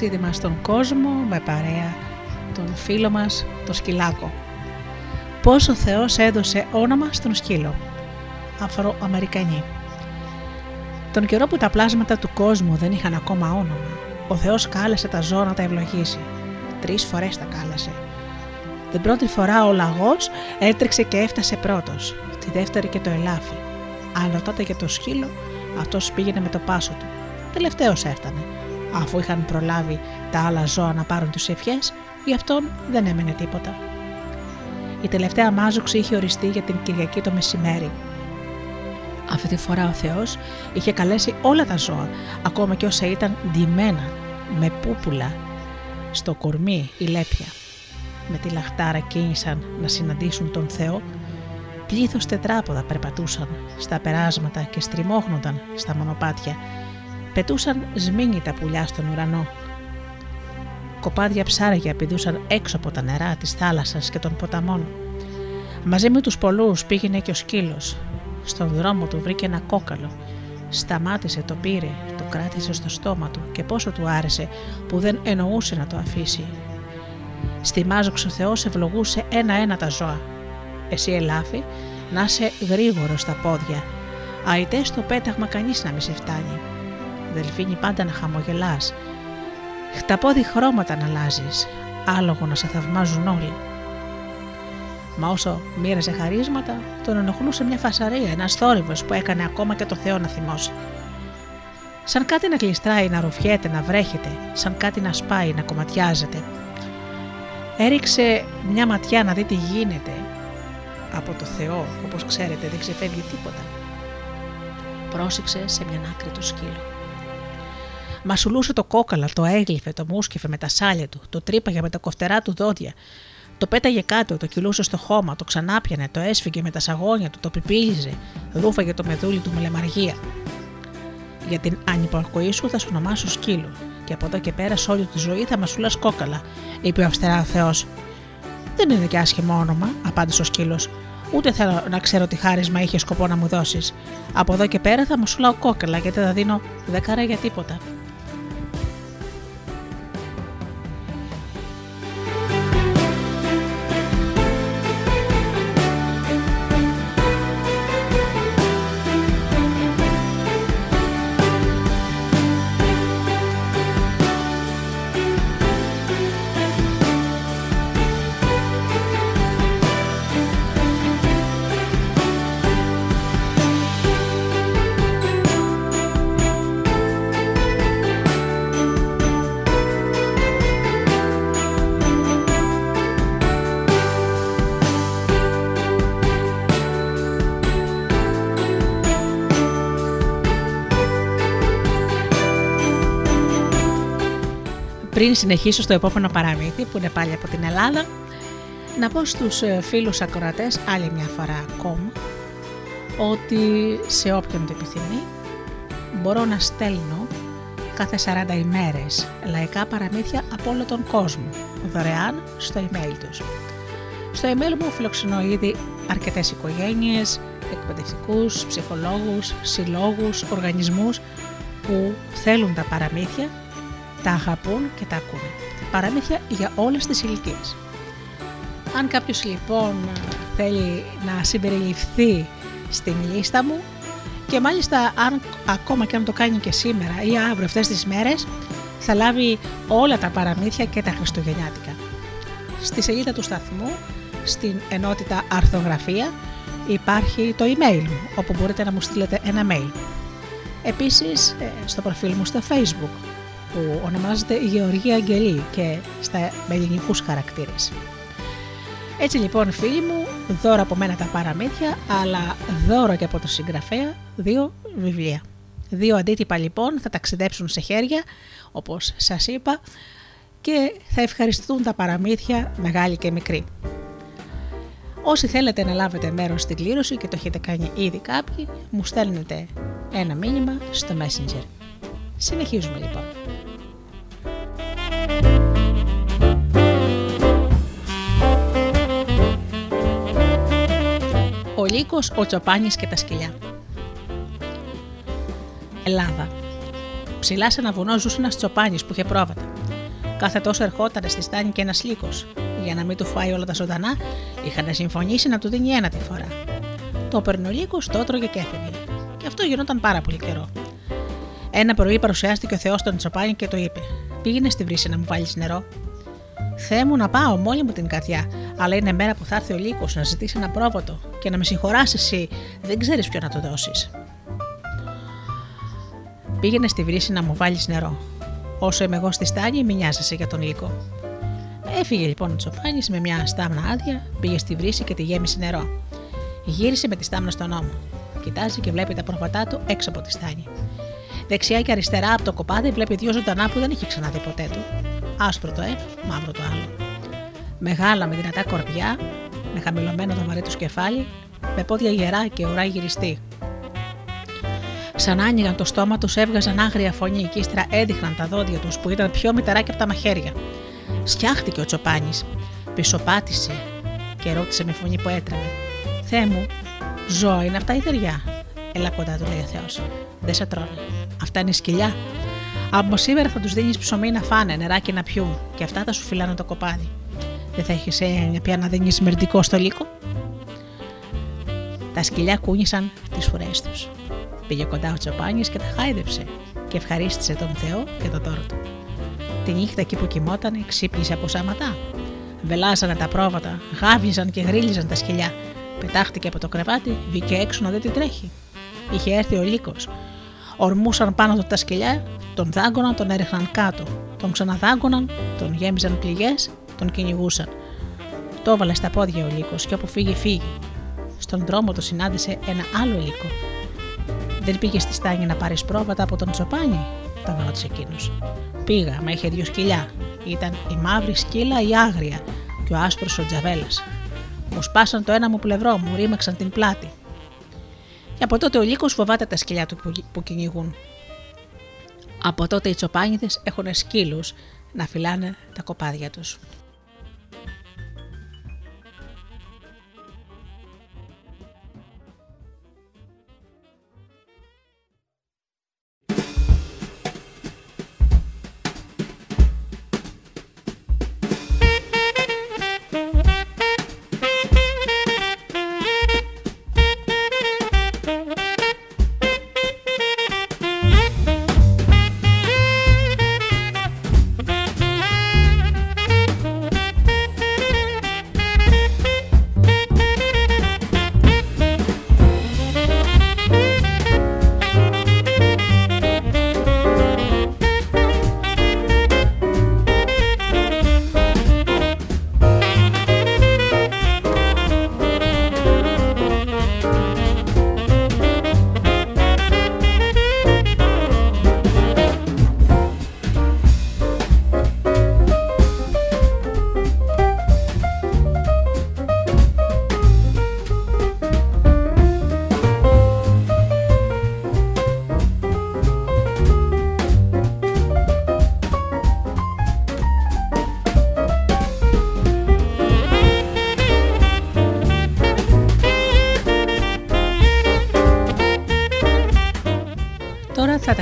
ταξίδι μας στον κόσμο με παρέα τον φίλο μας, το σκυλάκο. Πώς ο Θεός έδωσε όνομα στον σκύλο. Αφροαμερικανή. Τον καιρό που τα πλάσματα του κόσμου δεν είχαν ακόμα όνομα, ο Θεός κάλεσε τα ζώα να τα ευλογήσει. Τρεις φορές τα κάλεσε. Την πρώτη φορά ο λαγός έτρεξε και έφτασε πρώτος, τη δεύτερη και το ελάφι. Αν ρωτάτε για το σκύλο, αυτός πήγαινε με το πάσο του. Τελευταίος έφτανε. Αφού είχαν προλάβει τα άλλα ζώα να πάρουν τις ευχές, γι' αυτόν δεν έμενε τίποτα. Η τελευταία μάζοξη είχε οριστεί για την Κυριακή το μεσημέρι. Αυτή τη φορά ο Θεός είχε καλέσει όλα τα ζώα, ακόμα και όσα ήταν ντυμένα, με πούπουλα, στο κορμί η λέπια. Με τη λαχτάρα κίνησαν να συναντήσουν τον Θεό, πλήθος τετράποδα περπατούσαν στα περάσματα και στριμώχνονταν στα μονοπάτια. Πετούσαν σμήνι τα πουλιά στον ουρανό. Κοπάδια ψάρια πηδούσαν έξω από τα νερά της θάλασσας και των ποταμών. Μαζί με τους πολλούς πήγαινε και ο σκύλος. Στον δρόμο του βρήκε ένα κόκαλο. Σταμάτησε, το πήρε, το κράτησε στο στόμα του και πόσο του άρεσε που δεν εννοούσε να το αφήσει. Στη μάζοξο ο Θεός ευλογούσε ένα-ένα τα ζώα. Εσύ ελάφι, να είσαι γρήγορος στα πόδια. Αϊτέ στο πέταγμα κανείς να μη σε φτάνει. Δελφίνι πάντα να χαμογελάς. Χταπόδι χρώματα να αλλάζεις. Άλογο να σε θαυμάζουν όλοι. Μα όσο μοίραζε χαρίσματα, τον ενοχλούσε μια φασαρία, ένας θόρυβος που έκανε ακόμα και το Θεό να θυμώσει. Σαν κάτι να κλειστράει, να ρουφιέται, να βρέχεται, σαν κάτι να σπάει, να κομματιάζεται. Έριξε μια ματιά να δει τι γίνεται. Από το Θεό, όπως ξέρετε, δεν ξεφεύγει τίποτα. Πρόσεξε σε μια άκρη το σκύλο. Μασουλούσε το κόκαλα, το έγλυφε, το μουσκεφε με τα σάλια του, το τρύπαγε με τα κοφτερά του δόντια, το πέταγε κάτω, το κυλούσε στο χώμα, το ξανάπιανε, το έσφυγε με τα σαγόνια του, το πιπίλιζε, ρούφαγε το μεδούλι του με λεμαργία. Για την ανυπακοή σου θα σου ονομάσω σκύλο, και από εδώ και πέρα σε όλη τη ζωή θα μασούλα κόκαλα, είπε ο αυστηρά Θεός. Δεν είναι και άσχημο όνομα, απάντησε ο σκύλος. Ούτε θέλω να ξέρω τι χάρισμα είχε σκοπό να μου δώσεις. Από εδώ και πέρα θα μου σουλάω κόκαλα γιατί θα δίνω δέκαρα για τίποτα. Πριν συνεχίσω στο επόμενο παραμύθι που είναι πάλι από την Ελλάδα, να πω στους ε, φίλους ακροατές άλλη μια φορά ακόμα ότι σε όποιον το επιθυμεί μπορώ να στέλνω κάθε 40 ημέρες λαϊκά παραμύθια από όλο τον κόσμο, δωρεάν στο email τους. Στο email μου φιλοξενώ ήδη αρκετές οικογένειες, εκπαιδευτικούς, ψυχολόγους, συλλόγους, οργανισμούς που θέλουν τα παραμύθια τα αγαπούν και τα ακούνε. Παραμύθια για όλες τις ηλικίες. Αν κάποιος λοιπόν θέλει να συμπεριληφθεί στην λίστα μου και μάλιστα αν, ακόμα και αν το κάνει και σήμερα ή αύριο αυτές τις μέρες θα λάβει όλα τα παραμύθια και τα χριστουγεννιάτικα. Στη σελίδα του σταθμού, στην ενότητα αρθογραφία, υπάρχει το email μου, όπου μπορείτε να μου στείλετε ένα mail. Επίσης, ε, στο προφίλ μου στο facebook, που ονομάζεται Γεωργία Αγγελή και στα ελληνικού χαρακτήρες. Έτσι λοιπόν φίλοι μου, δώρο από μένα τα παραμύθια, αλλά δώρο και από το συγγραφέα δύο βιβλία. Δύο αντίτυπα λοιπόν θα ταξιδέψουν σε χέρια, όπως σας είπα, και θα ευχαριστούν τα παραμύθια μεγάλη και μικρή. Όσοι θέλετε να λάβετε μέρος στην κλήρωση και το έχετε κάνει ήδη κάποιοι, μου στέλνετε ένα μήνυμα στο Messenger. Συνεχίζουμε λοιπόν. Ο Λύκος, ο Τσοπάνης και τα σκυλιά. Ελλάδα. Ψηλά σε ένα βουνό ζούσε ένας τσοπάνης που είχε πρόβατα. Κάθε τόσο ερχόταν στη στάνη και ένας λύκος. Για να μην του φάει όλα τα ζωντανά, είχαν συμφωνήσει να του δίνει ένα τη φορά. Το έπαιρνε ο λύκος, το έτρωγε και έφυγε. Και αυτό γινόταν πάρα πολύ καιρό. Ένα πρωί παρουσιάστηκε ο Θεός στον Τσοπάνι και το είπε: Πήγαινε στη βρύση να μου βάλεις νερό. Θεέ μου να πάω μόλι μου την καρδιά, αλλά είναι μέρα που θα έρθει ο λύκος να ζητήσει ένα πρόβατο και να με συγχωράσει εσύ, δεν ξέρεις ποιο να το δώσεις. Πήγαινε στη βρύση να μου βάλεις νερό. Όσο είμαι εγώ στη στάνη, μην νοιάζεσαι για τον λύκο. Έφυγε λοιπόν ο Τσοπάνης με μια στάμνα άδεια, πήγε στη βρύση και τη γέμισε νερό. Γύρισε με τη στάμνα στον ώμο. Κοιτάζει και βλέπει τα πρόβατά του έξω από τη στάνη. Δεξιά και αριστερά από το κοπάδι βλέπει δύο ζωντανά που δεν είχε ξαναδεί ποτέ του. Άσπρο το ένα, μαύρο το άλλο. Μεγάλα με δυνατά κορπιά, με χαμηλωμένο το βαρύ τους κεφάλι, με πόδια γερά και ουρά γυριστή. Σαν άνοιγαν το στόμα τους, έβγαζαν άγρια φωνή και ύστερα έδειχναν τα δόντια τους που ήταν πιο μητερά από τα μαχαίρια. Σκιάχτηκε ο Τσοπάνης, πισωπάτησε και ρώτησε με φωνή που έτρεμε. Θεέ μου, ζώα είναι αυτά ή θεριά; Έλα κοντά του, λέει ο Θεός. Δεν σε τρώνε. Αυτά είναι σκυλιά. Από σήμερα θα τους δίνεις ψωμί να φάνε, νεράκι να πιούν και αυτά θα σου φυλάνε το κοπάδι. Δεν θα έχεις έννοια πια να δίνεις μερτικό στο λύκο. Τα σκυλιά κούνησαν τις φουρές τους. Πήγε κοντά ο Τσοπάνης και τα χάιδεψε και ευχαρίστησε τον Θεό για το δώρο του. Τη νύχτα εκεί που κοιμόταν ξύπνησε από σάματα. Βελάζανε τα πρόβατα, γάβιζαν και γρίλιζαν τα σκυλιά. Πετάχτηκε από το κρεβάτι, βγήκε έξω να δει τι τρέχει. Είχε έρθει ο λύκος. Ορμούσαν πάνω του τα σκυλιά, τον δάγκωναν, τον έριχναν κάτω. Τον ξαναδάγκωναν, τον γέμιζαν πληγές, τον κυνηγούσαν. Το έβαλε στα πόδια ο λύκος και όπου φύγει, φύγει. Στον δρόμο το συνάντησε ένα άλλο λύκο. Δεν πήγε στη στάνη να πάρεις πρόβατα από τον Τσοπάνι, τον ρώτησε εκείνος. Πήγα, μα είχε δύο σκυλιά. Ήταν η μαύρη σκύλα η άγρια και ο άσπρος ο τζαβέλας. Μου σπάσαν το ένα μου πλευρό, μου ρήμαξαν την πλάτη. Και από τότε ο Λύκος φοβάται τα σκυλιά του που κυνηγούν. Από τότε οι τσοπάνιδες έχουν σκύλους να φυλάνε τα κοπάδια τους.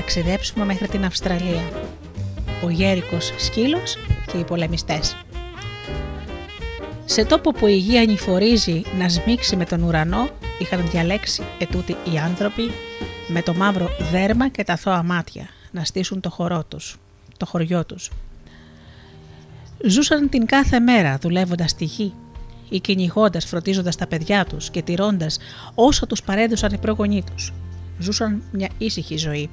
Ταξιδέψουμε μέχρι την Αυστραλία. Ο γέρικος σκύλος και οι πολεμιστές. Σε τόπο που η γη ανηφορίζει να σμίξει με τον ουρανό, είχαν διαλέξει ετούτοι οι άνθρωποι με το μαύρο δέρμα και τα θώα μάτια να στήσουν το χωρό τους, το χωριό τους. Ζούσαν την κάθε μέρα δουλεύοντας στη γη ή κυνηγώντας, φροντίζοντας τα παιδιά τους και τηρώντας όσα τους παρέδωσαν οι προγονείς τους. Ζούσαν μια ήσυχη ζωή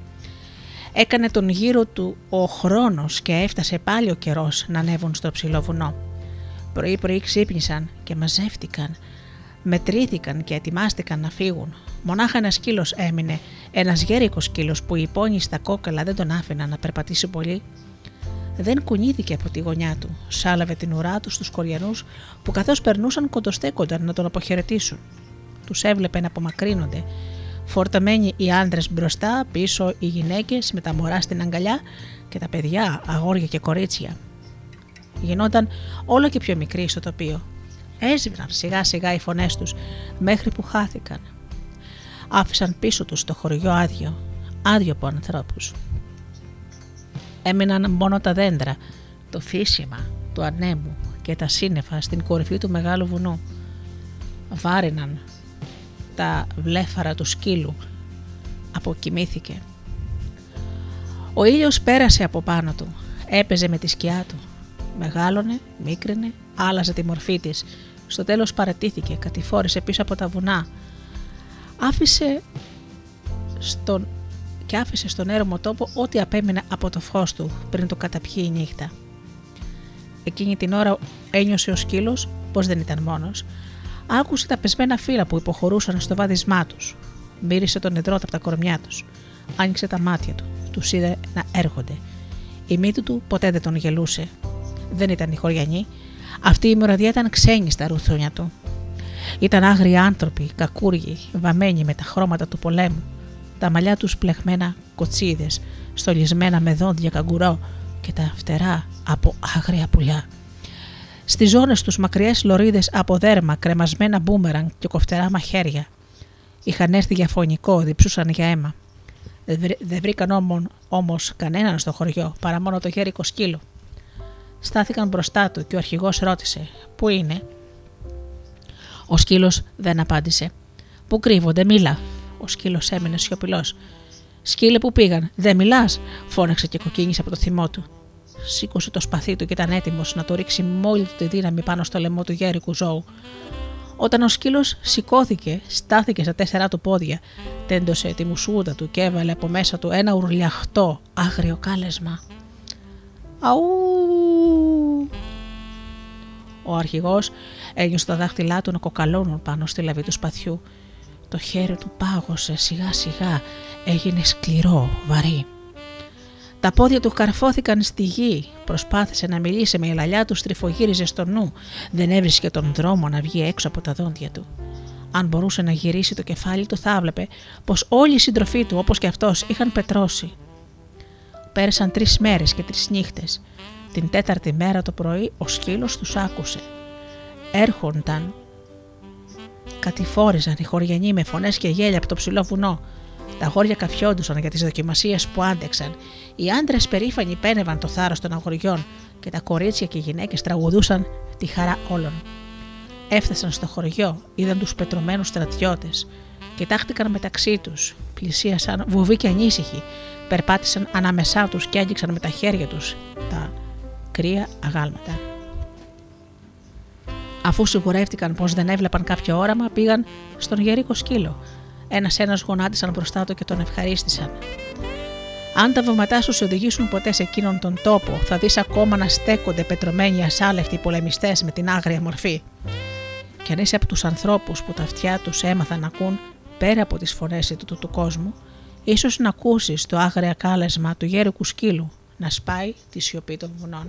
Έκανε τον γύρο του ο χρόνος και έφτασε πάλι ο καιρός να ανέβουν στο ψηλό βουνό. Πρωί πρωί ξύπνησαν και μαζεύτηκαν, μετρήθηκαν και ετοιμάστηκαν να φύγουν. Μονάχα ένας σκύλος έμεινε, ένας γέρικος σκύλος που οι πόνοι στα κόκκαλα δεν τον άφηναν να περπατήσει πολύ. Δεν κουνήθηκε από τη γωνιά του, σάλαβε την ουρά του στους κοριανού που καθώς περνούσαν κοντοστέκονταν να τον αποχαιρετήσουν. Τους έβλεπε να απομακρύνονται Φορταμένοι οι άντρες μπροστά, πίσω οι γυναίκες με τα μωρά στην αγκαλιά και τα παιδιά, αγόρια και κορίτσια. Γινόταν όλο και πιο μικροί στο τοπίο. Έσβηναν σιγά σιγά οι φωνές τους μέχρι που χάθηκαν. Άφησαν πίσω τους το χωριό άδειο, άδειο από ανθρώπους. Έμειναν μόνο τα δέντρα, το φύσιμα του ανέμου και τα σύννεφα στην κορυφή του μεγάλου βουνού. Βάριναν τα βλέφαρα του σκύλου. Αποκοιμήθηκε. Ο ήλιος πέρασε από πάνω του. Έπαιζε με τη σκιά του. Μεγάλωνε, μίκρινε, άλλαζε τη μορφή της. Στο τέλος παρατήθηκε, κατηφόρησε πίσω από τα βουνά. Άφησε στον... και άφησε στον έρημο τόπο ό,τι απέμεινε από το φως του πριν το καταπιεί η νύχτα. Εκείνη την ώρα ένιωσε ο σκύλος πως δεν ήταν μόνος. Άκουσε τα πεσμένα φύλλα που υποχωρούσαν στο βάδισμά τους. Μύρισε τον υδρότα από τα κορμιά τους. Άνοιξε τα μάτια του. Τους είδε να έρχονται. Η μύτη του ποτέ δεν τον γελούσε. Δεν ήταν η χωριανή. Αυτή η μυρωδιά ήταν ξένη στα ρουθούνια του. Ήταν άγριοι άνθρωποι, κακούργοι, βαμμένοι με τα χρώματα του πολέμου. Τα μαλλιά τους πλεγμένα κοτσίδες, στολισμένα με δόντια καγκουρό και τα φτερά από άγρια πουλιά. Στις ζώνες τους μακριές λωρίδες από δέρμα, κρεμασμένα μπούμεραν και κοφτερά μαχαίρια. Είχαν έρθει για φωνικό, διψούσαν για αίμα. Δεν βρήκαν όμως κανέναν στο χωριό παρά μόνο το γέρικο σκύλο. Στάθηκαν μπροστά του και ο αρχηγός ρώτησε: Πού είναι; Ο σκύλος δεν απάντησε. Πού κρύβονται, μίλα. Ο σκύλος έμεινε σιωπηλός. Σκύλε που πήγαν, δεν μιλάς, φώναξε και κοκκίνησε από το θυμό του. Σήκωσε το σπαθί του και ήταν έτοιμος να το ρίξει με όλη τη δύναμη πάνω στο λαιμό του γέρικου ζώου. Όταν ο σκύλος σηκώθηκε, στάθηκε στα τέσσερα του πόδια, τέντωσε τη μουσούδα του και έβαλε από μέσα του ένα ουρλιαχτό, άγριο κάλεσμα. Αού! Ο αρχηγός ένιωσε τα δάχτυλά του να κοκαλώνουν πάνω στη λαβή του σπαθιού. Το χέρι του πάγωσε σιγά σιγά, έγινε σκληρό, βαρύ. Τα πόδια του καρφώθηκαν στη γη. Προσπάθησε να μιλήσει με η λαλιά του, στριφογύριζε στο νου. Δεν έβρισκε τον δρόμο να βγει έξω από τα δόντια του. Αν μπορούσε να γυρίσει το κεφάλι του, θα έβλεπε πως όλοι οι σύντροφοί του, όπως και αυτός, είχαν πετρώσει. Πέρασαν τρεις μέρες και τρεις νύχτες. Την τέταρτη μέρα το πρωί ο σκύλος τους άκουσε. Έρχονταν. Κατηφόριζαν οι χωριανοί με φωνές και γέλια από το ψηλό βουνό. Τα αγόρια καφιόντουσαν για τις δοκιμασίες που άντεξαν. Οι άντρες περήφανοι πένευαν το θάρρος των αγοριών και τα κορίτσια και οι γυναίκες τραγουδούσαν τη χαρά όλων. Έφτασαν στο χωριό, είδαν τους πετρωμένους στρατιώτες. Κοιτάχτηκαν μεταξύ τους, πλησίασαν βουβοί και ανήσυχοι, περπάτησαν ανάμεσά τους και άγγιξαν με τα χέρια τους τα κρύα αγάλματα. Αφού σιγουρεύτηκαν πως δεν έβλεπαν κάποιο όραμα, πήγαν στον γερίκο σκύλο, ένα-ένα γονάτισαν μπροστά του και τον ευχαρίστησαν. Αν τα βήματά σου σε οδηγήσουν ποτέ σε εκείνον τον τόπο, θα δεις ακόμα να στέκονται πετρωμένοι ασάλευτοι πολεμιστές με την άγρια μορφή. Και αν είσαι από τους ανθρώπους που τα αυτιά τους έμαθαν να ακούν πέρα από τις φωνές του, του, του κόσμου, ίσως να ακούσεις το άγρια κάλεσμα του γέρικου σκύλου να σπάει τη σιωπή των βουνών.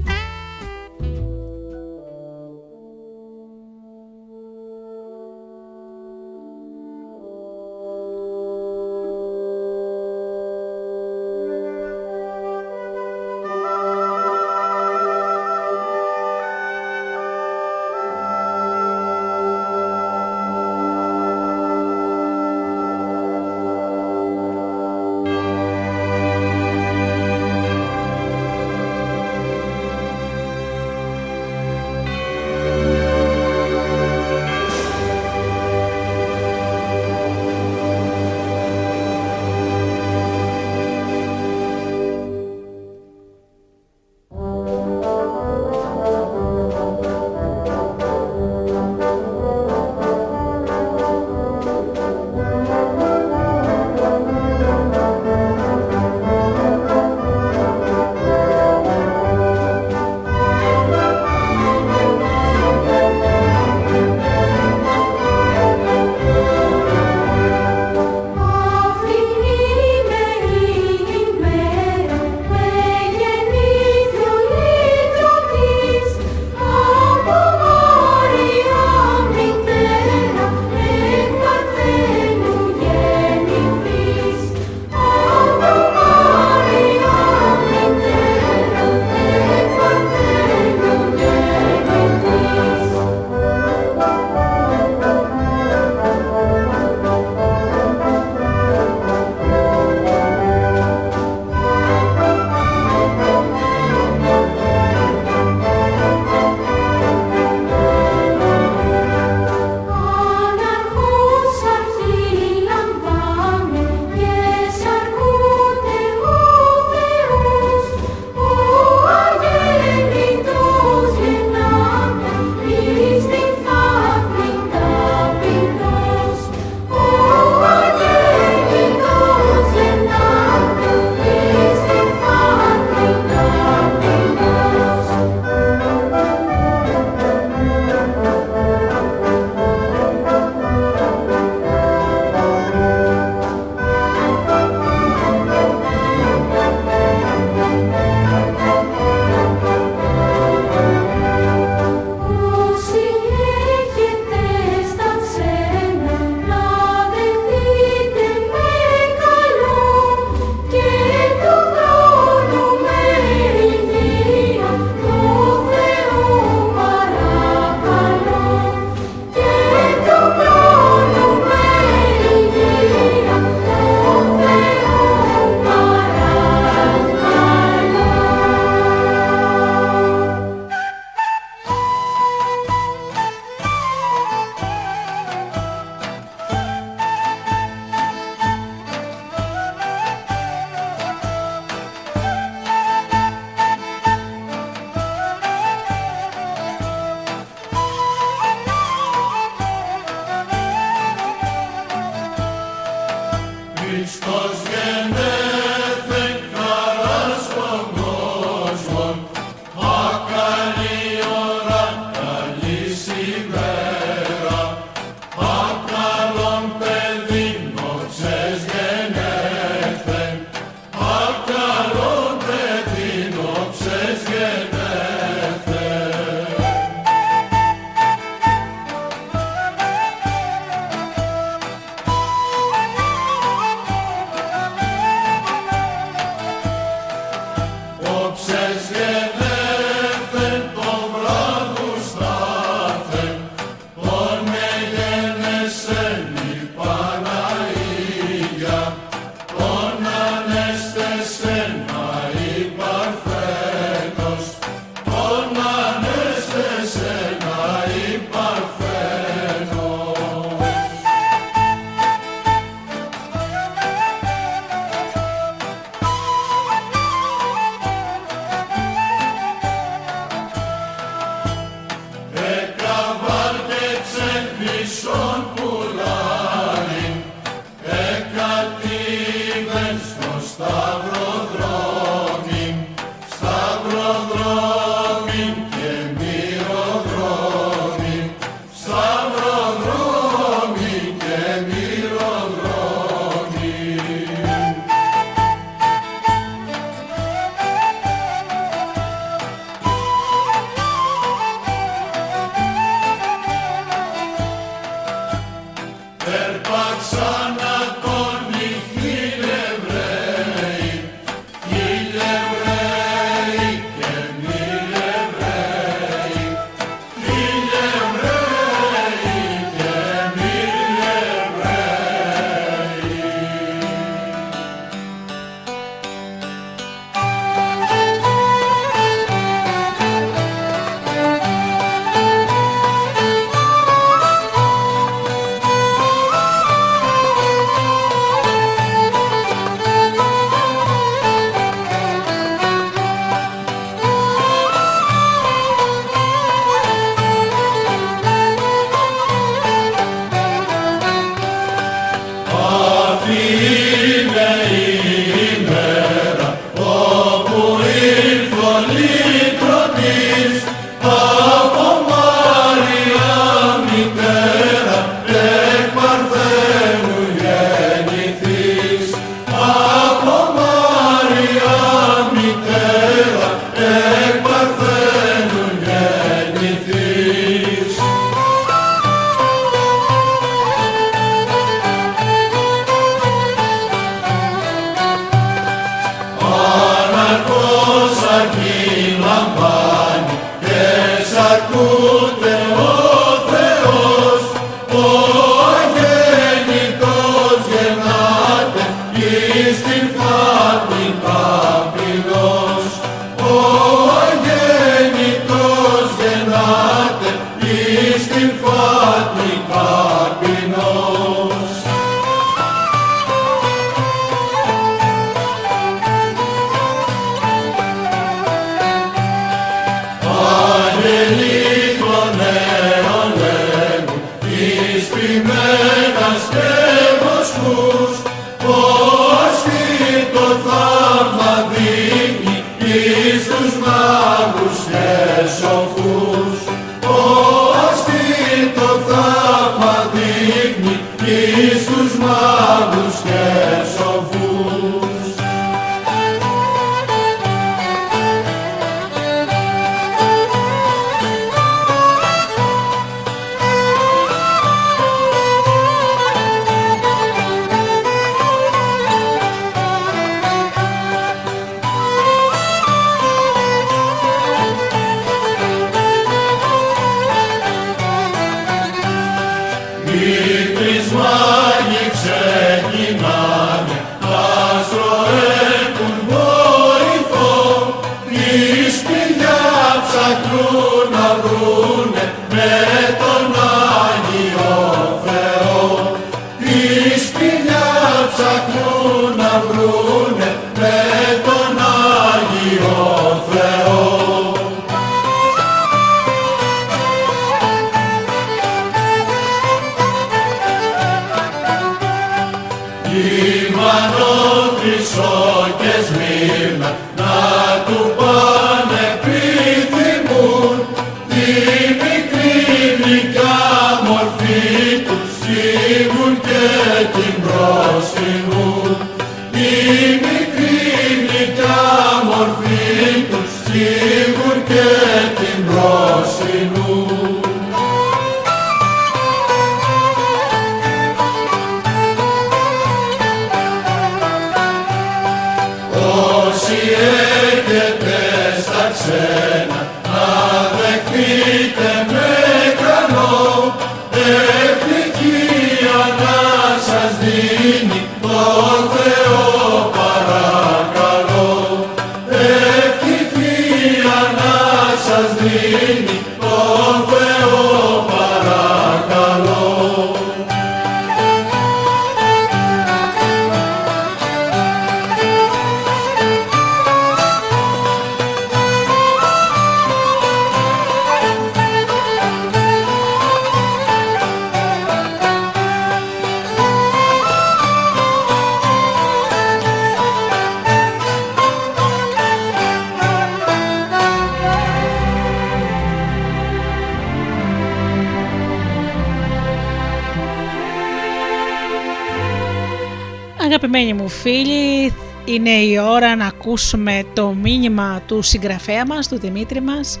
Ώρα να ακούσουμε το μήνυμα του συγγραφέα μας, του Δημήτρη μας,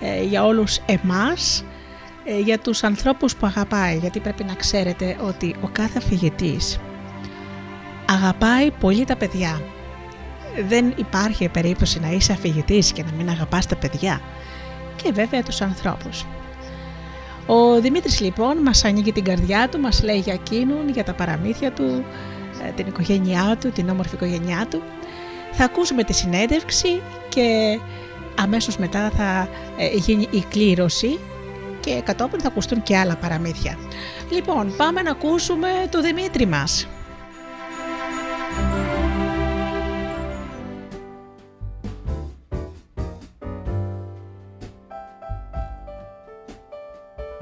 ε, για όλους εμάς, ε, για τους ανθρώπους που αγαπάει, γιατί πρέπει να ξέρετε ότι ο κάθε αφηγητής αγαπάει πολύ τα παιδιά. Δεν υπάρχει περίπτωση να είσαι αφηγητής και να μην αγαπάς τα παιδιά και βέβαια τους ανθρώπους. Ο Δημήτρης λοιπόν μας ανοίγει την καρδιά του, μας λέει για εκείνον, για τα παραμύθια του, ε, την οικογένειά του, την όμορφη οικογένειά του. Θα ακούσουμε τη συνέντευξη και αμέσως μετά θα ε, γίνει η κλήρωση και κατόπιν θα ακουστούν και άλλα παραμύθια. Λοιπόν, πάμε να ακούσουμε το Δημήτρη μας.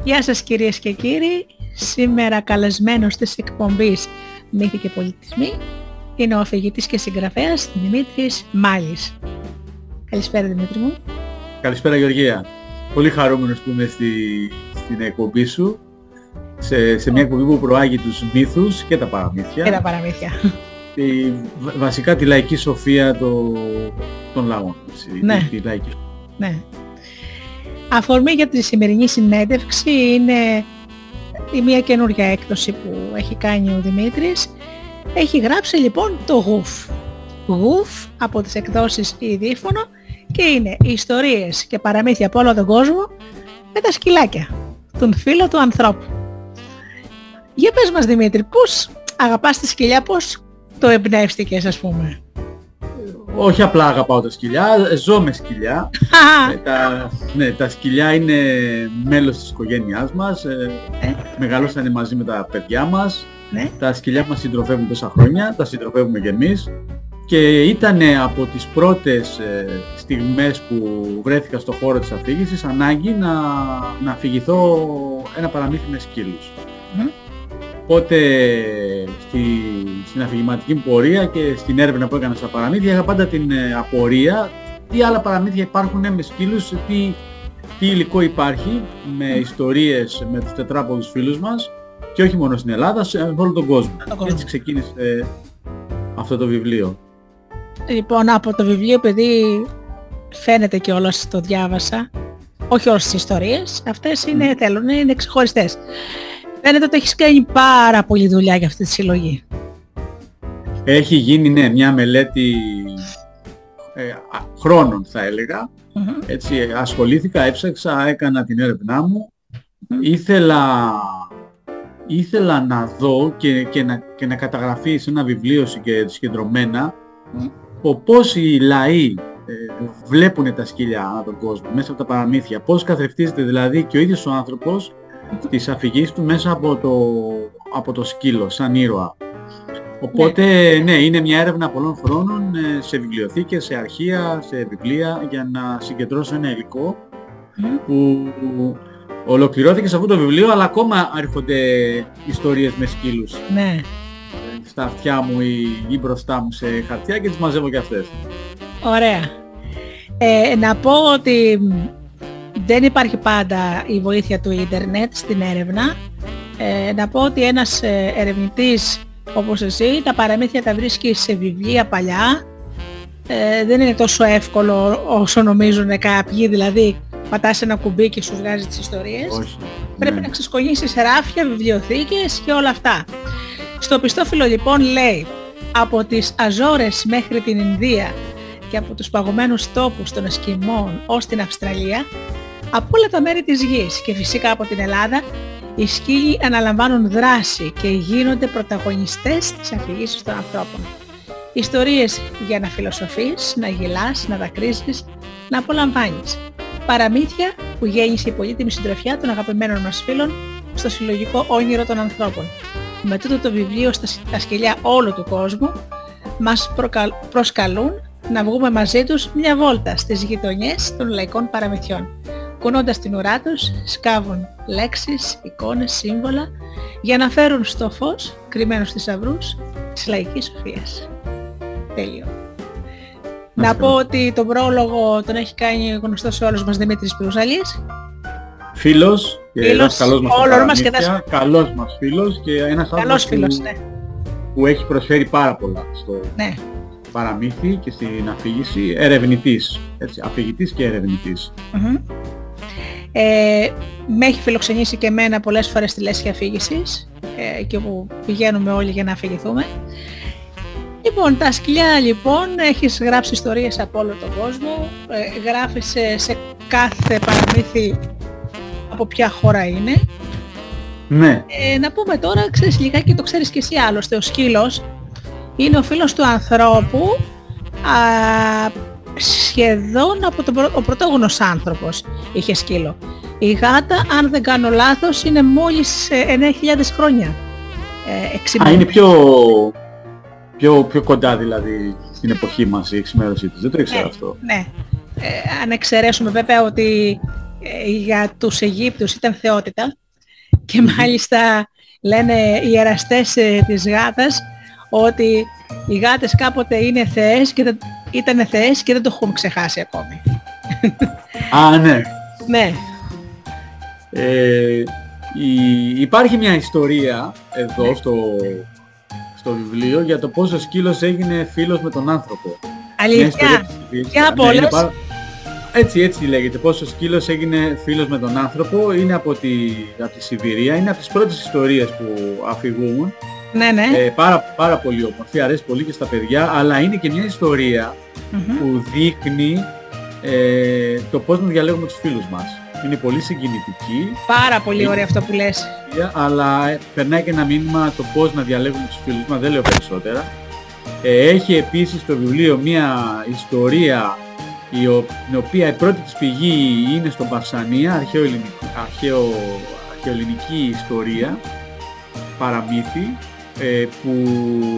Γεια σας κυρίες και κύριοι, σήμερα καλεσμένος της εκπομπής Μύθοι και Πολιτισμοί είναι ο αφηγητής και συγγραφέας Δημήτρης Μάλης. Καλησπέρα Δημήτρη μου. Καλησπέρα Γεωργία. Πολύ χαρούμενος που είμαι στη, στην εκπομπή σου, σε, σε μια εκπομπή που προάγει τους μύθους και τα παραμύθια. Και τα παραμύθια. Τη, βασικά τη λαϊκή σοφία το, των λαών. Ναι. Τη, λαϊκή... ναι. Αφορμή για τη σημερινή συνέντευξη είναι η μία καινούργια έκδοση που έχει κάνει ο Δημήτρης. Έχει γράψει λοιπόν το γουφ. Γουφ από τις εκδόσεις η Δίφωνο και είναι ιστορίες και παραμύθια από όλο τον κόσμο με τα σκυλάκια, τον φίλο του ανθρώπου. Για πες μας Δημήτρη, πώς αγαπάς τη σκυλιά, πώς το εμπνεύστηκες ας πούμε; Όχι απλά αγαπάω τα σκυλιά, ζω με σκυλιά. ε, τα, ναι, τα σκυλιά είναι μέλος της οικογένειάς μας, ε, ε. μεγαλώσανε μαζί με τα παιδιά μας. Ναι. Τα σκυλιά μας συντροφεύουν τόσα χρόνια, τα συντροφεύουμε και εμείς. Και ήταν από τις πρώτες ε, στιγμές που βρέθηκα στο χώρο της αφήγησης ανάγκη να, να αφηγηθώ ένα παραμύθι με σκύλους. Οπότε στη, στην αφηγηματική μου πορεία και στην έρευνα που έκανα στα παραμύθια είχα πάντα την ε, απορία τι άλλα παραμύθια υπάρχουν με σκύλους, τι, τι υλικό υπάρχει με ιστορίες με τους τετράποδους φίλους μας και όχι μόνο στην Ελλάδα, σε όλο τον κόσμο. Και έτσι ξεκίνησε αυτό το βιβλίο. Λοιπόν, από το βιβλίο, παιδί, φαίνεται και όλα το διάβασα, όχι όλες τις ιστορίες, αυτές είναι, mm. θέλουν, είναι ξεχωριστές. Φαίνεται ότι έχεις κάνει πάρα πολλή δουλειά για αυτή τη συλλογή. Έχει γίνει, ναι, μια μελέτη ε, χρόνων θα έλεγα. Έτσι, ασχολήθηκα, έψαξα, έκανα την έρευνά μου. Ήθελα, ήθελα να δω και, και, να, και να καταγραφείς σε ένα βιβλίο συγκεντρωμένα mm. πώς οι λαοί ε, βλέπουν τα σκυλιά ανά τον κόσμο, μέσα από τα παραμύθια. Πώς καθρεφτίζεται δηλαδή και ο ίδιος ο άνθρωπος της αφηγής του μέσα από το, από το σκύλο, σαν ήρωα. Οπότε, ναι. ναι, είναι μια έρευνα πολλών χρόνων ε, σε βιβλιοθήκες, σε αρχεία, σε βιβλία για να συγκεντρώσω ένα υλικό που ολοκληρώθηκε σε αυτό το βιβλίο, αλλά ακόμα έρχονται ιστορίες με σκύλους. Ναι. Στα αυτιά μου ή, ή μπροστά μου σε χαρτιά και τις μαζεύω και αυτές. Ωραία. Ε, να πω ότι δεν υπάρχει πάντα η βοήθεια του ίντερνετ στην έρευνα. Ε, να πω ότι ένας ε, ερευνητής όπως εσύ τα παραμύθια τα βρίσκει σε βιβλία παλιά. Ε, δεν είναι τόσο εύκολο όσο νομίζουν κάποιοι, δηλαδή πατάς ένα κουμπί και σου βγάζει τις ιστορίες. Όχι. Πρέπει ναι. να ξεσκονίσεις ράφια, βιβλιοθήκες και όλα αυτά. Στο πιστόφυλλο λοιπόν λέει από τις Αζόρες μέχρι την Ινδία και από τους παγωμένους τόπους των Εσκιμών ως την Αυστραλία από όλα τα μέρη της γης και φυσικά από την Ελλάδα, οι σκύλοι αναλαμβάνουν δράση και γίνονται πρωταγωνιστές της αφηγήσεως των ανθρώπων. Ιστορίες για να φιλοσοφείς, να γελάς, να δακρύζεις, να απολαμβάνεις. Παραμύθια που γέννησε η πολύτιμη συντροφιά των αγαπημένων μας φίλων στο συλλογικό όνειρο των ανθρώπων. Με τούτο το βιβλίο στα σκυλιά όλου του κόσμου μας προσκαλούν να βγούμε μαζί τους μια βόλτα στις γειτονιές των λαϊκών παραμυθιών κουνώντας την ουρά τους, σκάβουν λέξεις, εικόνες, σύμβολα για να φέρουν στο φως, κρυμμένο στις αυρούς, της λαϊκής σοφίας. Τέλειο. Να πω ότι τον πρόλογο τον έχει κάνει γνωστός σε όλους μας Δημήτρης Πυρουζαλής. Φίλος και φίλος, ένας καλός μας όλο μας και καλός μας φίλος και ένας καλός φίλος, ναι. που έχει προσφέρει πάρα πολλά στο Ναι. παραμύθι και στην αφήγηση, ερευνητής, έτσι, αφηγητής και ερευνητής. Μμμ. Ε, με έχει φιλοξενήσει και εμένα πολλές φορές στη λέσχη αφήγησης ε, και όπου πηγαίνουμε όλοι για να αφηγηθούμε. Λοιπόν, τα σκυλιά λοιπόν, έχεις γράψει ιστορίες από όλο τον κόσμο, ε, γράφεις σε, σε κάθε παραμύθι από ποια χώρα είναι. Ναι, Ε, να πούμε τώρα, ξέρεις λιγάκι, το ξέρεις και εσύ άλλωστε, ο σκύλος είναι ο φίλος του ανθρώπου α, σχεδόν από τον πρω- ο πρωτόγονος άνθρωπος είχε σκύλο. Η γάτα, αν δεν κάνω λάθος, είναι μόλις ε, 9.000 χρόνια. Ε, Α, εξημερι- είναι πιο, πιο, πιο κοντά δηλαδή στην εποχή μας η εξημέρωσή της. Δεν το ήξερα Ναι, αυτό. Ναι. Ε, αν εξαιρέσουμε βέβαια ότι ε, για τους Αιγύπτους ήταν θεότητα και μάλιστα λένε οι εραστές ε, της γάτας ότι οι γάτες κάποτε είναι θεές και δεν, ήταν θεές και δεν το έχουν ξεχάσει ακόμη. Α, ναι. Ναι. Ε, η- υπάρχει μια ιστορία εδώ στο, στο βιβλίο για το πώς ο σκύλος έγινε φίλος με τον άνθρωπο. Μια ιστορία Αλήθεια. της Σιβήης. Για από Ναι, είναι όλες; πάρα- Έτσι, έτσι λέγεται. Πώς ο σκύλος έγινε φίλος με τον άνθρωπο. Είναι από τη, από τη Σιβηρία. Είναι από τις πρώτες ιστορίες που αφηγούν. Ναι, ναι. Ε, πάρα, πάρα πολύ όμορφη. Αρέσει πολύ και στα παιδιά. Αλλά είναι και μια ιστορία Μμμ. που δείχνει ε, το πώς να διαλέγουμε τους φίλους μας. Είναι πολύ συγκινητική. Πάρα πολύ ωραίο αυτό που λες. αλλά ε, περνάει και ένα μήνυμα το πώς να διαλέγουμε τους φίλους μας, δεν λέω περισσότερα. Ε, έχει επίσης το βιβλίο μια ιστορία η ο- την οποία η πρώτη της πηγή είναι στον Παρσανία, αρχαίο ελληνική, αρχαίο, αρχαιοελληνική ιστορία, παραμύθι, ε, που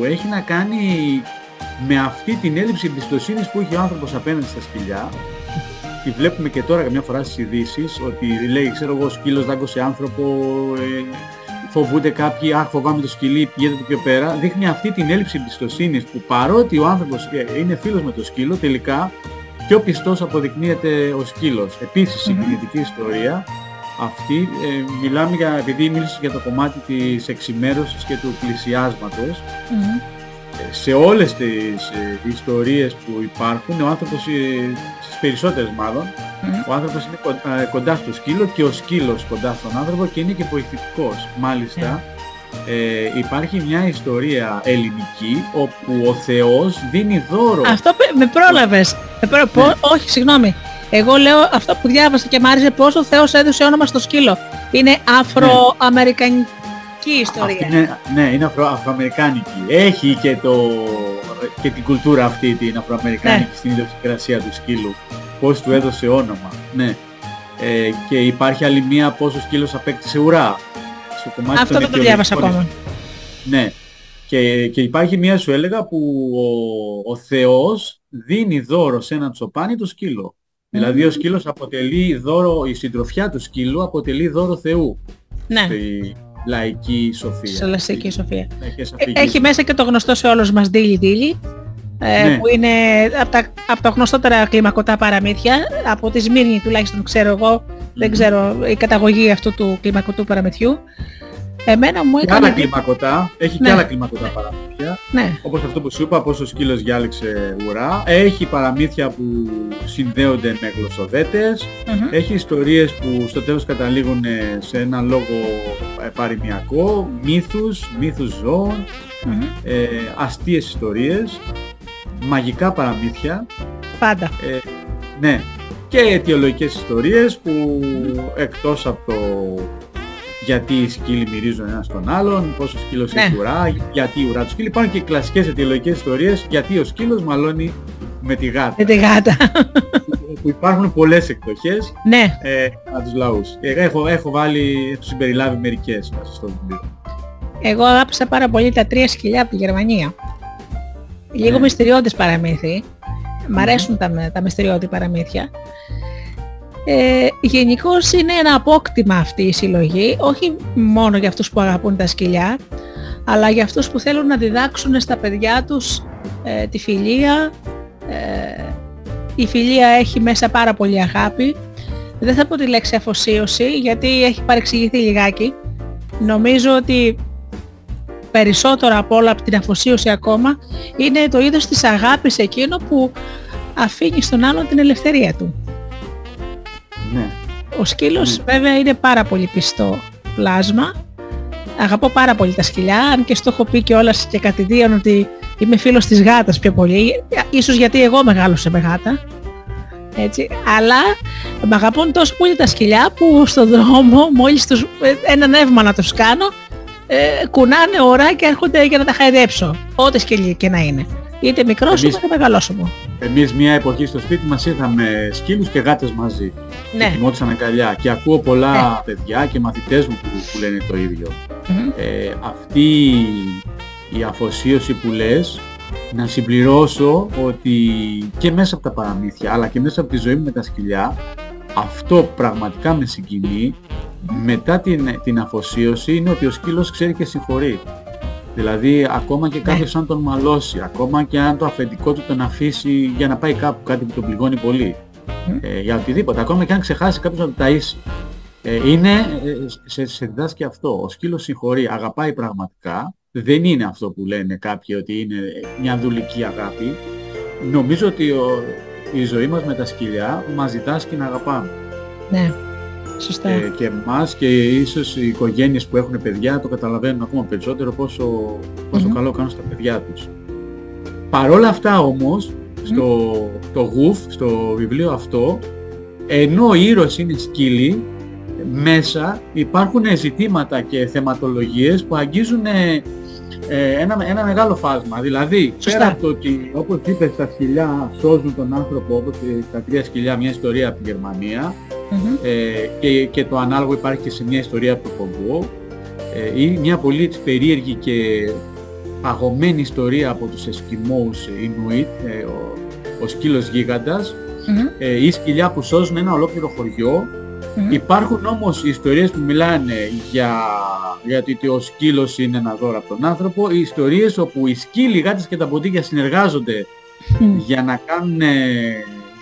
έχει να κάνει με αυτή την έλλειψη εμπιστοσύνης που έχει ο άνθρωπος απέναντι στα σκυλιά. Τη βλέπουμε και τώρα καμιά φορά στις ειδήσεις ότι λέει, ξέρω εγώ, σκύλος δάγκωσε άνθρωπο, ε, φοβούνται κάποιοι, αχ φοβάμαι το σκυλί, πηγαίνετε το πιο πέρα. Δείχνει αυτή την έλλειψη εμπιστοσύνης που παρότι ο άνθρωπος ε, είναι φίλος με το σκύλο, τελικά πιο πιστός αποδεικνύεται ο σκύλος. Επίσης, συγκινητική ιστορία. Αυτή, ε, μιλάμε για, επειδή μίλησες για το κομμάτι της εξημέρωσης και του πλησιάσματος, Μμμ. Σε όλες τις ε, ιστορίες που υπάρχουν, ο άνθρωπος, ε, στις περισσότερες μάλλον, Μμμ. ο άνθρωπος είναι κον- ε, κοντά στο σκύλο και ο σκύλος κοντά στον άνθρωπο και είναι και βοηθητικός. Μάλιστα, ε, υπάρχει μια ιστορία ελληνική όπου ο Θεός δίνει δώρο. Αυτό που- με πρόλαβες. Με πρό- πο- Όχι, συγγνώμη. Εγώ λέω αυτό που διάβασα και μ' άρεσε πώς ο Θεός έδωσε όνομα στο σκύλο. Είναι αφροαμερικανική Αυτή ιστορία. είναι, ναι, είναι αφρο, αφροαμερικάνικη. Έχει και, το, και την κουλτούρα αυτή την αφροαμερικάνικη Ναι. στην ιδιοσυγκρασία του σκύλου. Πώς του έδωσε όνομα. Ναι. Ε, και υπάρχει άλλη μία πώς ο σκύλος απέκτησε ουρά. Στο κομμάτι Αυτό των δεν το διάβασα αιτιολογικών ακόμα. Ναι. Και, και υπάρχει μία σου έλεγα που ο, ο Θεός δίνει δώρο σε έναν τσοπάνι το σκύλο. Δηλαδή ο σκύλος αποτελεί δώρο, η συντροφιά του σκύλου αποτελεί δώρο Θεού Ναι, στη λαϊκή σοφία. σε λαστική Στις σοφία. λαϊκές Ε, αφηγήσεις. Έχει μέσα και το γνωστό σε όλους μας Ντίλι Ντίλι, ε, Ναι. που είναι από τα, από τα γνωστότερα κλιμακωτά παραμύθια, από τη Σμύρνη τουλάχιστον ξέρω εγώ, δεν ξέρω η καταγωγή αυτού του κλιμακωτού παραμυθιού. Εμένα μου Και έκανε... άλλα κλιμακωτά, έχει Ναι. και άλλα κλιμακωτά παραμύθια, Ναι, όπως αυτό που σου είπα, πώς ο σκύλος διάλεξε ουρά. Έχει παραμύθια που συνδέονται με γλωσσοδέτες. Μμμ. Έχει ιστορίες που στο τέλος καταλήγουν ε, σε ένα λόγο ε, παροιμιακό, μύθους, μύθους ζώων, Μμμ. ε, αστείες ιστορίες, μαγικά παραμύθια, πάντα. ε, ναι, και αιτιολογικές ιστορίες που εκτός από το γιατί οι σκύλοι μυρίζουν ένα στον άλλον, πώς ο σκύλος Ναι. έχει ουρά, γιατί η ουρά του σκύλου. Υπάρχουν και κλασικές αιτιολογικές ιστορίες γιατί ο σκύλος μαλώνει με τη γάτα. Με τη γάτα. που υπάρχουν πολλές εκδοχές ναι, ε, από τους λαούς. Εγώ έχω, έχω βάλει, έχω συμπεριλάβει μερικές μέσα στο βιβλίο. εγώ αγάπησα πάρα πολύ τα τρία σκυλιά από τη Γερμανία. Λίγο Ναι. μυστηριώδης παραμύθι. Μ' αρέσουν τα, με- τα μυστηριώδη παραμύθια. Ε, Γενικώς είναι ένα απόκτημα αυτή η συλλογή, όχι μόνο για αυτούς που αγαπούν τα σκυλιά, αλλά για αυτούς που θέλουν να διδάξουν στα παιδιά τους ε, τη φιλία. Ε, η φιλία έχει μέσα πάρα πολύ αγάπη. Δεν θα πω τη λέξη αφοσίωση, γιατί έχει παρεξηγηθεί λιγάκι. Νομίζω ότι περισσότερο από όλα από την αφοσίωση ακόμα είναι το είδος της αγάπης εκείνο που αφήνει στον άλλον την ελευθερία του. Ναι. Ο σκύλος βέβαια είναι πάρα πολύ πιστό πλάσμα. Αγαπώ πάρα πολύ τα σκυλιά, αν και στο έχω πει και όλας και κατηδίαν ότι είμαι φίλος της γάτας πιο πολύ, ίσως γιατί εγώ μεγάλωσα με γάτα. Έτσι. Αλλά με αγαπούν τόσο πολύ τα σκυλιά που στον δρόμο μόλις τους, ένα νεύμα να τους κάνω ε, κουνάνε ώρα και έρχονται για να τα χαϊδέψω. Ό,τι σκυλί και να είναι. Είτε μικρός είτε μεγάλος μου. Εμείς μια εποχή στο σπίτι μας είχαμε σκύλους και γάτες μαζί. Ναι. Και κοιμόντουσαν αγκαλιά. Και ακούω πολλά ναι. παιδιά και μαθητές μου που, που λένε το ίδιο. Ε, αυτή η αφοσίωση που λες, να συμπληρώσω ότι και μέσα από τα παραμύθια αλλά και μέσα από τη ζωή μου με τα σκυλιά αυτό πραγματικά με συγκινεί μετά την, την αφοσίωση είναι ότι ο σκύλος ξέρει και συγχωρεί. Δηλαδή ακόμα και κάποιος ναι. αν τον μαλώσει, ακόμα και αν το αφεντικό του τον αφήσει για να πάει κάπου κάτι που τον πληγώνει πολύ. Ε, για οτιδήποτε, ακόμα και αν ξεχάσει κάποιος να το ταΐσει. Ε, είναι, ε, σε, σε διδάσκει αυτό. Ο σκύλος συγχωρεί, αγαπάει πραγματικά. Δεν είναι αυτό που λένε κάποιοι ότι είναι μια δουλική αγάπη. Νομίζω ότι ο, η ζωή μας με τα σκυλιά μας διδάσκει να αγαπάμε. Ναι. Σωστά. Ε, και εμάς και ίσως οι οικογένειες που έχουν παιδιά το καταλαβαίνουν ακόμα περισσότερο πόσο, πόσο καλό κάνουν στα παιδιά τους. Παρόλα αυτά όμως, στο το γουφ, στο βιβλίο αυτό, ενώ ο ήρωας είναι σκύλοι, μέσα υπάρχουν ζητήματα και θεματολογίες που αγγίζουν ε, ένα, ένα μεγάλο φάσμα. Δηλαδή, Σωστά. πέρα από το ότι, όπως είπες, τα σκυλιά σώζουν τον άνθρωπο, όπως τα τρία σκυλιά, μια ιστορία από τη Γερμανία, ε, και, και το ανάλογο υπάρχει και σε μια ιστορία από το Κογκό, ε, ή μια πολύ έτσι, περίεργη και παγωμένη ιστορία από τους Εσκιμώους Ινουίτ, ε, ο, ο σκύλος γίγαντας, ε, ή σκυλιά που σώζουν ένα ολόκληρο χωριό. Υπάρχουν όμως ιστορίες που μιλάνε για, για το ότι ο σκύλος είναι ένα δώρο από τον άνθρωπο, οι ιστορίες όπου οι σκύλοι, οι γάτες και τα ποντίκια συνεργάζονται για να κάνουν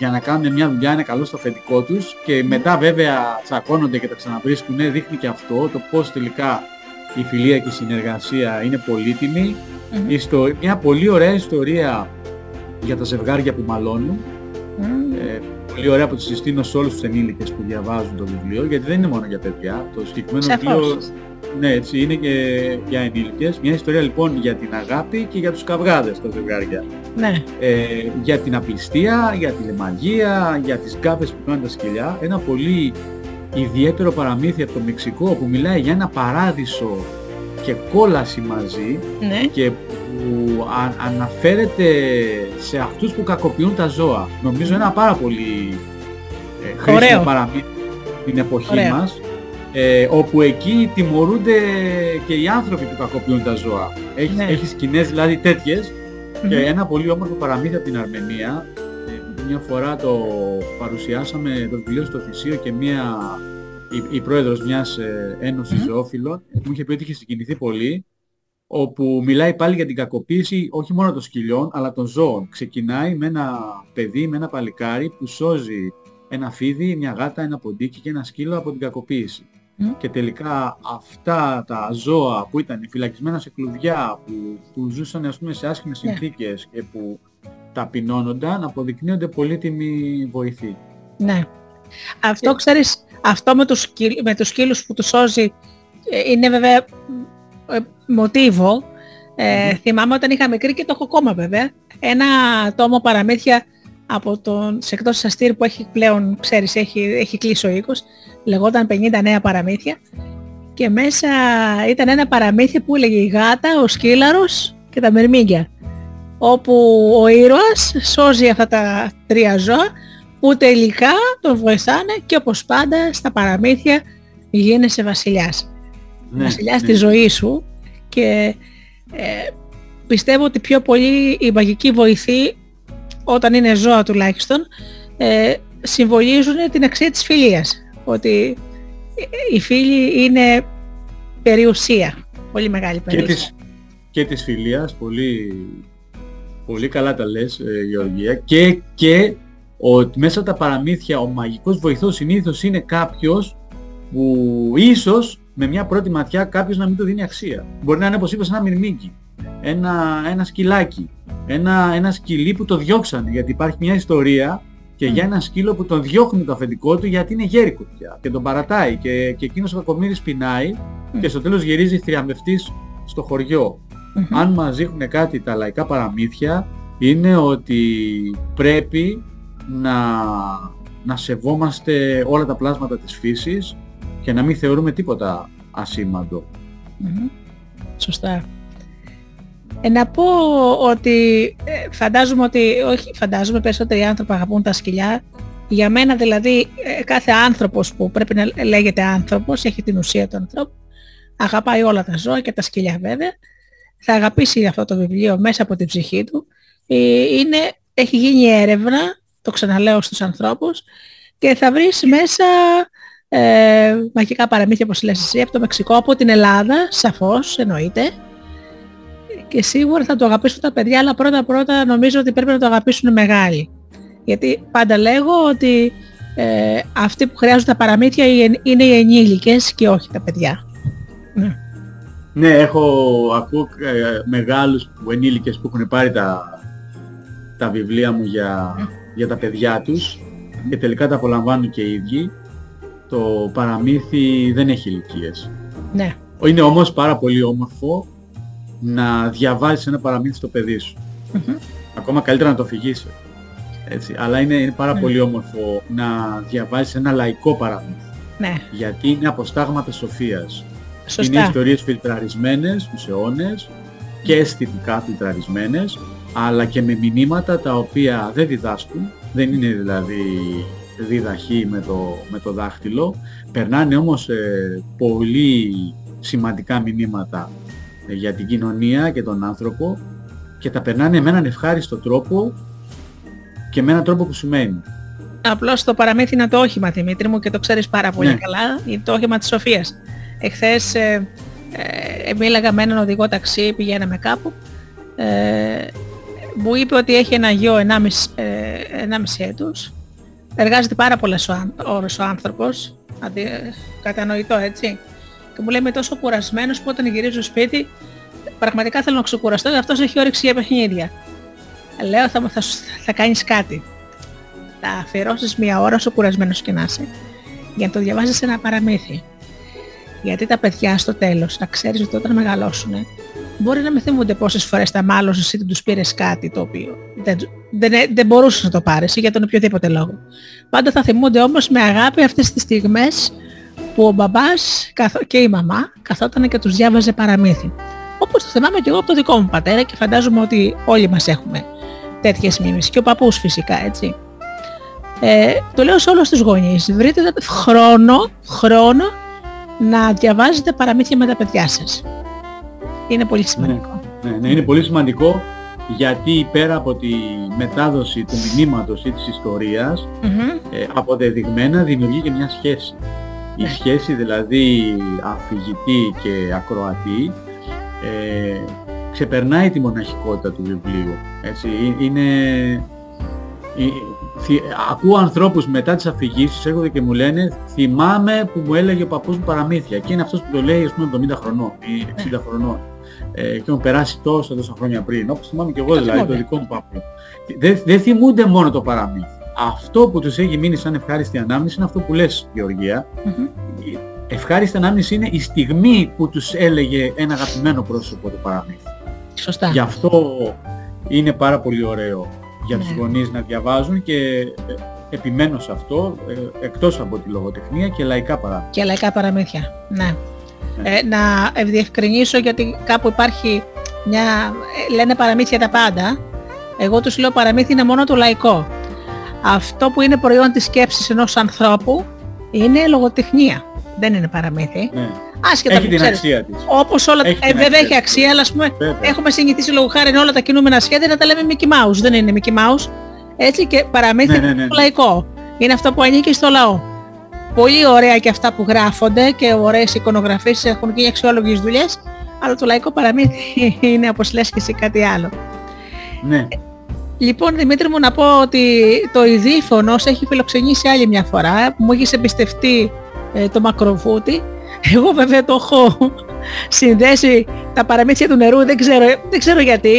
για να κάνουν μια δουλειά, είναι καλό στο αφεντικό τους και μετά βέβαια τσακώνονται και τα ξαναβρίσκουν, δείχνει και αυτό το πώς τελικά η φιλία και η συνεργασία είναι πολύτιμη. Mm-hmm. μια πολύ ωραία ιστορία για τα ζευγάρια που μαλώνουν. Ε, πολύ ωραία που τη συστήνω σε όλους τους ενήλικες που διαβάζουν το βιβλίο, γιατί δεν είναι μόνο για παιδιά. Το συγκεκριμένο βιβλίο ναι, έτσι, είναι και για ενήλικες. Μια ιστορία λοιπόν για την αγάπη και για τους καυγάδες τα ζευγάρια. Ναι. Ε, για την απληστία, για τη λεμαγία, για τις γκάφες που κάνουν τα σκυλιά. Ένα πολύ ιδιαίτερο παραμύθι από το Μεξικό που μιλάει για ένα παράδεισο και κόλαση μαζί ναι. και που αναφέρεται σε αυτούς που κακοποιούν τα ζώα. Νομίζω ένα πάρα πολύ ε, χρήσιμο παραμύθι την εποχή Ωραίο. μας ε, όπου εκεί τιμωρούνται και οι άνθρωποι που κακοποιούν τα ζώα. Έχεις, ναι. έχεις σκηνές δηλαδή τέτοιες και ένα πολύ όμορφο παραμύθι από την Αρμενία. Ε, μια φορά το παρουσιάσαμε το βιβλίο στο Θησίο και μια, η, η πρόεδρος μιας ε, ένωσης ζωόφιλων μου είχε πει ότι είχε συγκινηθεί πολύ όπου μιλάει πάλι για την κακοποίηση όχι μόνο των σκυλιών αλλά των ζώων. Ξεκινάει με ένα παιδί, με ένα παλικάρι που σώζει ένα φίδι, μια γάτα, ένα ποντίκι και ένα σκύλο από την κακοποίηση. Και τελικά αυτά τα ζώα που ήταν φυλακισμένα σε κλουβιά, που, που ζούσαν ας πούμε σε άσχημες ναι. συνθήκες και που ταπεινώνονταν, αποδεικνύονται πολύτιμη βοηθή. Ναι. Αυτό ξέρεις, αυτό με τους, με τους σκύλους που τους σώζει ε, είναι βέβαια ε, μοτίβο. Ε, Θυμάμαι όταν είχα μικρή και το έχω ακόμα βέβαια. Ένα τόμο παραμύθια από τον σε εκτός αστήρ που έχει πλέον, ξέρεις, έχει, έχει κλείσει ο οίκος, λεγόταν 50 νέα παραμύθια και μέσα ήταν ένα παραμύθι που έλεγε η γάτα, ο σκύλαρος και τα μερμήγκια όπου ο ήρωας σώζει αυτά τα τρία ζώα που τελικά τον βοηθάνε και όπως πάντα στα παραμύθια γίνεσαι βασιλιάς. Ναι, βασιλιάς ναι. της ζωής σου και ε, πιστεύω ότι πιο πολύ η μαγική βοηθή όταν είναι ζώα τουλάχιστον ε, συμβολίζουν την αξία της φιλίας ότι οι φίλοι είναι περιουσία, πολύ μεγάλη περιουσία. Και της, και της φιλίας, πολύ, πολύ καλά τα λες ε, Γεωργία και, και ότι μέσα από τα παραμύθια ο μαγικός βοηθός συνήθως είναι κάποιος που ίσως με μια πρώτη ματιά κάποιος να μην το δίνει αξία. Μπορεί να είναι όπως είπες ένα μυρμήγκι, ένα, ένα σκυλάκι, ένα, ένα σκυλί που το διώξανε γιατί υπάρχει μια ιστορία και για ένα σκύλο που τον διώχνει το αφεντικό του γιατί είναι γέρικο πια και τον παρατάει. Και, και εκείνος ο κακομύρης πεινάει και στο τέλος γυρίζει θριαμβευτής στο χωριο Αν μας δείχνουν κάτι τα λαϊκά παραμύθια είναι ότι πρέπει να, να σεβόμαστε όλα τα πλάσματα της φύσης και να μην θεωρούμε τίποτα Σωστά. Ε, να πω ότι ε, φαντάζομαι ότι, όχι φαντάζομαι, περισσότεροι άνθρωποι αγαπούν τα σκυλιά. Για μένα δηλαδή ε, κάθε άνθρωπος που πρέπει να λέγεται άνθρωπος, έχει την ουσία του ανθρώπου, αγαπάει όλα τα ζώα και τα σκυλιά βέβαια, θα αγαπήσει αυτό το βιβλίο μέσα από την ψυχή του. Ε, είναι, έχει γίνει έρευνα, το ξαναλέω στους ανθρώπους, και θα βρεις μέσα ε, μαγικά παραμύθια όπως λες εσύ, από το Μεξικό, από την Ελλάδα, σαφώς εννοείται, και σίγουρα θα το αγαπήσουν τα παιδιά, αλλά πρώτα πρώτα νομίζω ότι πρέπει να το αγαπήσουν οι μεγάλοι. Γιατί πάντα λέγω ότι ε, αυτοί που χρειάζονται τα παραμύθια είναι οι ενήλικες και όχι τα παιδιά. Ναι, ναι έχω ακούω ε, μεγάλους που, ενήλικες που έχουν πάρει τα, τα βιβλία μου για, για τα παιδιά τους και τελικά τα απολαμβάνουν και οι ίδιοι. Το παραμύθι δεν έχει ηλικίες. Ναι. Είναι όμως πάρα πολύ όμορφο να διαβάζεις ένα παραμύθι στο παιδί σου. Ακόμα καλύτερα να το φυγείς. Έτσι. Αλλά είναι, είναι πάρα πολύ όμορφο να διαβάζεις ένα λαϊκό παραμύθι. Ναι. Γιατί είναι αποστάγματα σοφίας. Σωστά. Είναι ιστορίες φιλτραρισμένες τους αιώνες και αισθητικά φιλτραρισμένες, αλλά και με μηνύματα τα οποία δεν διδάσκουν, δεν είναι δηλαδή διδαχή με το, με το δάχτυλο, περνάνε όμως ε, πολύ σημαντικά μηνύματα για την κοινωνία και τον άνθρωπο και τα περνάνε με έναν ευχάριστο τρόπο και με έναν τρόπο που σου μένει. Απλώς το παραμύθι είναι το όχημα, Δημήτρη μου, και το ξέρεις πάρα πολύ Ναι. καλά. Είναι το όχημα της Σοφίας. Εχθές ε, ε, μίλαγα με έναν οδηγό ταξί, πηγαίναμε κάπου. Ε, μου είπε ότι έχει ένα γιο 1,5 ε, 1,5 έτους. Εργάζεται πάρα πολλές ο άν- ώρες ο άνθρωπος. Αντι, κατανοητό έτσι. Και μου λέει είμαι τόσο κουρασμένος που όταν γυρίζω στο σπίτι πραγματικά θέλω να ξεκουραστώ και αυτός έχει όρεξη για παιχνίδια. Λέω θα, θα, σου- θα κάνεις κάτι. Θα αφιερώσεις μια ώρα όσο κουρασμένος και να είσαι για να το διαβάζεις ένα παραμύθι. Γιατί τα παιδιά στο τέλος να ξέρεις ότι όταν μεγαλώσουν μπορεί να με θυμούνται πόσες φορές τα μάλωσες ή δεν τους πήρες κάτι το οποίο δεν, δεν, δεν μπορούσες να το πάρεις ή για τον οποιοδήποτε λόγο. Πάντα θα θυμούνται όμως με αγάπη αυτές τις στιγμές που ο μπαμπάς καθο- και η μαμά καθόταν και τους διάβαζε παραμύθι. Όπως το θυμάμαι και εγώ από το δικό μου πατέρα και φαντάζομαι ότι όλοι μας έχουμε τέτοιες μνήμες και ο παππούς φυσικά έτσι. Ε, το λέω σε όλους τους γονείς, βρείτε χρόνο, χρόνο να διαβάζετε παραμύθια με τα παιδιά σας. Είναι πολύ σημαντικό. Ναι, ναι, είναι πολύ σημαντικό γιατί πέρα από τη μετάδοση του μηνύματος ή της ιστορίας Μμμ. ε, αποδεδειγμένα δημιουργεί και μια σχέση. Η Ναι. σχέση δηλαδή αφηγητή και ακροατή ε, ξεπερνάει τη μοναχικότητα του βιβλίου. Έτσι, Ε, είναι... ε, θυ- ακούω ανθρώπους μετά τις αφηγήσεις έρχονται και μου λένε θυμάμαι που μου έλεγε ο παππούς μου παραμύθια και είναι αυτός που το λέει ας πούμε 70 χρονών ή 60 χρονών ε, και έχουν περάσει τόσα τόσα χρόνια πριν όπως θυμάμαι και εγώ Το δηλαδή το θυμούνται. δικό μου παππού δεν, δεν θυμούνται μόνο το παραμύθι αυτό που τους έχει μείνει σαν ευχάριστη ανάμνηση είναι αυτό που λες Γεωργία Μμμ. η ευχάριστη ανάμνηση είναι η στιγμή που τους έλεγε ένα αγαπημένο πρόσωπο το παραμύθι Σωστά. Γι' αυτό είναι πάρα πολύ ωραίο για τους Ναι. γονείς να διαβάζουν και ε, επιμένω σε αυτό, ε, εκτός από τη λογοτεχνία και λαϊκά παράδειγμα. Και λαϊκά παραμύθια. Ναι. Ναι. Ε, να ευδιευκρινίσω γιατί κάπου υπάρχει μια... ε, λένε παραμύθια τα πάντα. Εγώ τους λέω παραμύθι είναι μόνο το λαϊκό. Αυτό που είναι προϊόν της σκέψης ενός ανθρώπου είναι λογοτεχνία. Δεν είναι παραμύθι. Ναι. Άσχετα Έχει που την ξέρεις. αξία της. Όπως όλα... Έχει ε, την βέβαια αξία έχει της. αξία, αλλά ας πούμε Βέβαια. έχουμε συνηθίσει λόγω χάρη όλα τα κινούμενα σχέδια να τα λέμε Mickey Mouse. Δεν είναι Mickey Mouse. Έτσι και παραμύθι Ναι, ναι, είναι ναι, το ναι. λαϊκό. Είναι αυτό που ανήκει στο λαό. Πολύ ωραία και αυτά που γράφονται και ωραίες εικονογραφίες έχουν γίνει αξιόλογες δουλειές, αλλά το λαϊκό παραμύθι είναι όπως λες και εσύ κάτι άλλο. Ναι. Λοιπόν, Δημήτρη μου, να πω ότι το Ιδίφωνος έχει φιλοξενήσει άλλη μια φορά. Μου έχεις εμπιστευτεί ε, το Μακροβούτι. Εγώ βέβαια το έχω συνδέσει τα παραμύθια του νερού, δεν ξέρω, δεν ξέρω γιατί.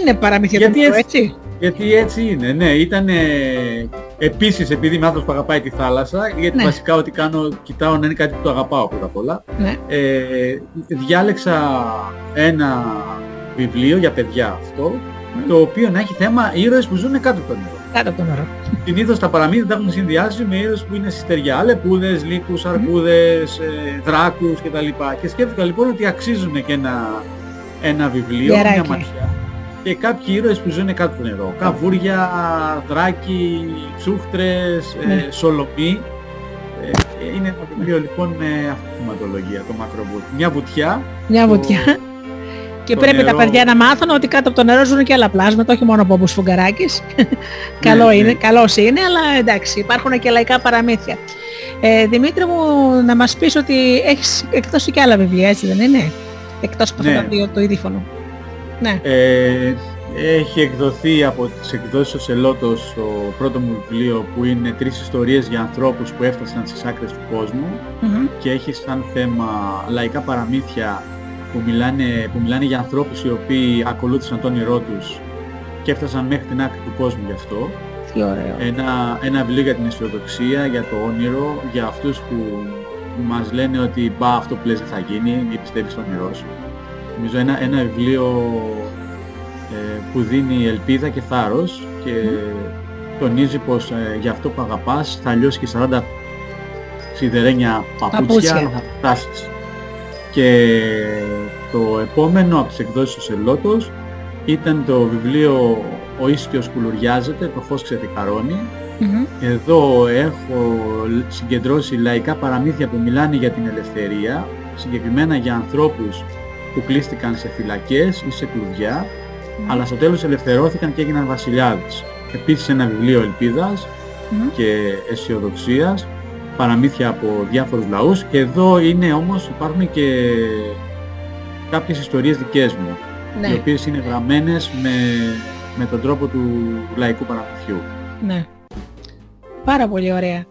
Είναι παραμύθια Γιατί του νερού, έτσι- έτσι. Γιατί έτσι είναι, ναι. Ήταν επίσης επειδή είμαι άνθρωπος που αγαπάει τη θάλασσα, γιατί Ναι. βασικά ό,τι κάνω κοιτάω να είναι κάτι που το αγαπάω πρώτα απ' όλα. Ναι. Ε, διάλεξα ένα βιβλίο για παιδιά αυτό, το οποίο να έχει θέμα ήρωες που ζουν κάτω από το νερό. Κάτω από το νερό. Συνήθως τα παραμύθια τα έχουν συνδυάσει με ήρωες που είναι στη στεριά, λεπούδες, λύκους, αρκούδες, ε, δράκους κτλ. Και σκέφτηκα λοιπόν ότι αξίζουν και ένα, ένα βιβλίο, μια Βιαράκι. ματιά. Και κάποιοι ήρωες που ζουν κάτω από το νερό. Καβούρια, δράκοι, τσούχτρες, ε, Ναι. σολομοί. Ε, είναι ένα βιβλίο λοιπόν με αυτή τη θεματολογία, το μακροβούτ. Μια βουτιά. Μια το- βουτιά. Και το πρέπει τα νερό- παιδιά να μάθουν ότι κάτω από το νερό ζουν και άλλα πλάσματα, όχι μόνο από όπως Φουγκαράκης. Καλό ναι. είναι, καλός είναι, αλλά εντάξει, υπάρχουν και λαϊκά παραμύθια. Ε, Δημήτρη μου, να μας πεις ότι έχεις εκδώσει και άλλα βιβλία, έτσι δεν είναι; Εκτός από Ναι. αυτά τα δύο του Ιδίφωνου. Ναι. Ε, έχει εκδοθεί από τις εκδόσεις ο Σελότος το πρώτο μου βιβλίο που είναι τρεις ιστορίες για ανθρώπους που έφτασαν στις άκρες του κόσμου Μμμ. και έχει σαν θέμα λαϊκά παραμύθια που μιλάνε, που μιλάνε για ανθρώπους οι οποίοι ακολούθησαν το όνειρό τους και έφτασαν μέχρι την άκρη του κόσμου γι' αυτό. Τι ωραίο. Ένα, ένα βιβλίο για την αισιοδοξία, για το όνειρο, για αυτούς που μας λένε ότι μπα αυτό που λες δεν θα γίνει ή πιστεύεις στο όνειρό σου. Νομίζω ένα, ένα βιβλίο ε, που δίνει ελπίδα και θάρρος και τονίζει πως ε, για αυτό που αγαπάς θα λιώσεις και 40 σιδερένια παπούτσια, Παπούτσια. αλλά θα φτάσεις. Και το επόμενο από τις εκδόσεις ο Σελότος ήταν το βιβλίο «Ο Ίσιος κουλουριάζεται, το φως ξεθυκαρώνει». Μμμ. Εδώ έχω συγκεντρώσει λαϊκά παραμύθια που μιλάνε για την ελευθερία, συγκεκριμένα για ανθρώπους που κλείστηκαν σε φυλακές ή σε κλουβιά, αλλά στο τέλος ελευθερώθηκαν και έγιναν βασιλιάδες. Επίσης ένα βιβλίο ελπίδας Μμμ. και αισιοδοξίας, παραμύθια από διάφορους λαούς και εδώ είναι όμως υπάρχουν και κάποιες ιστορίες δικές μου, οι Ναι, οποίες είναι γραμμένες με, με τον τρόπο του λαϊκού παραμυθιού. ναι. Πάρα πολύ ωραία.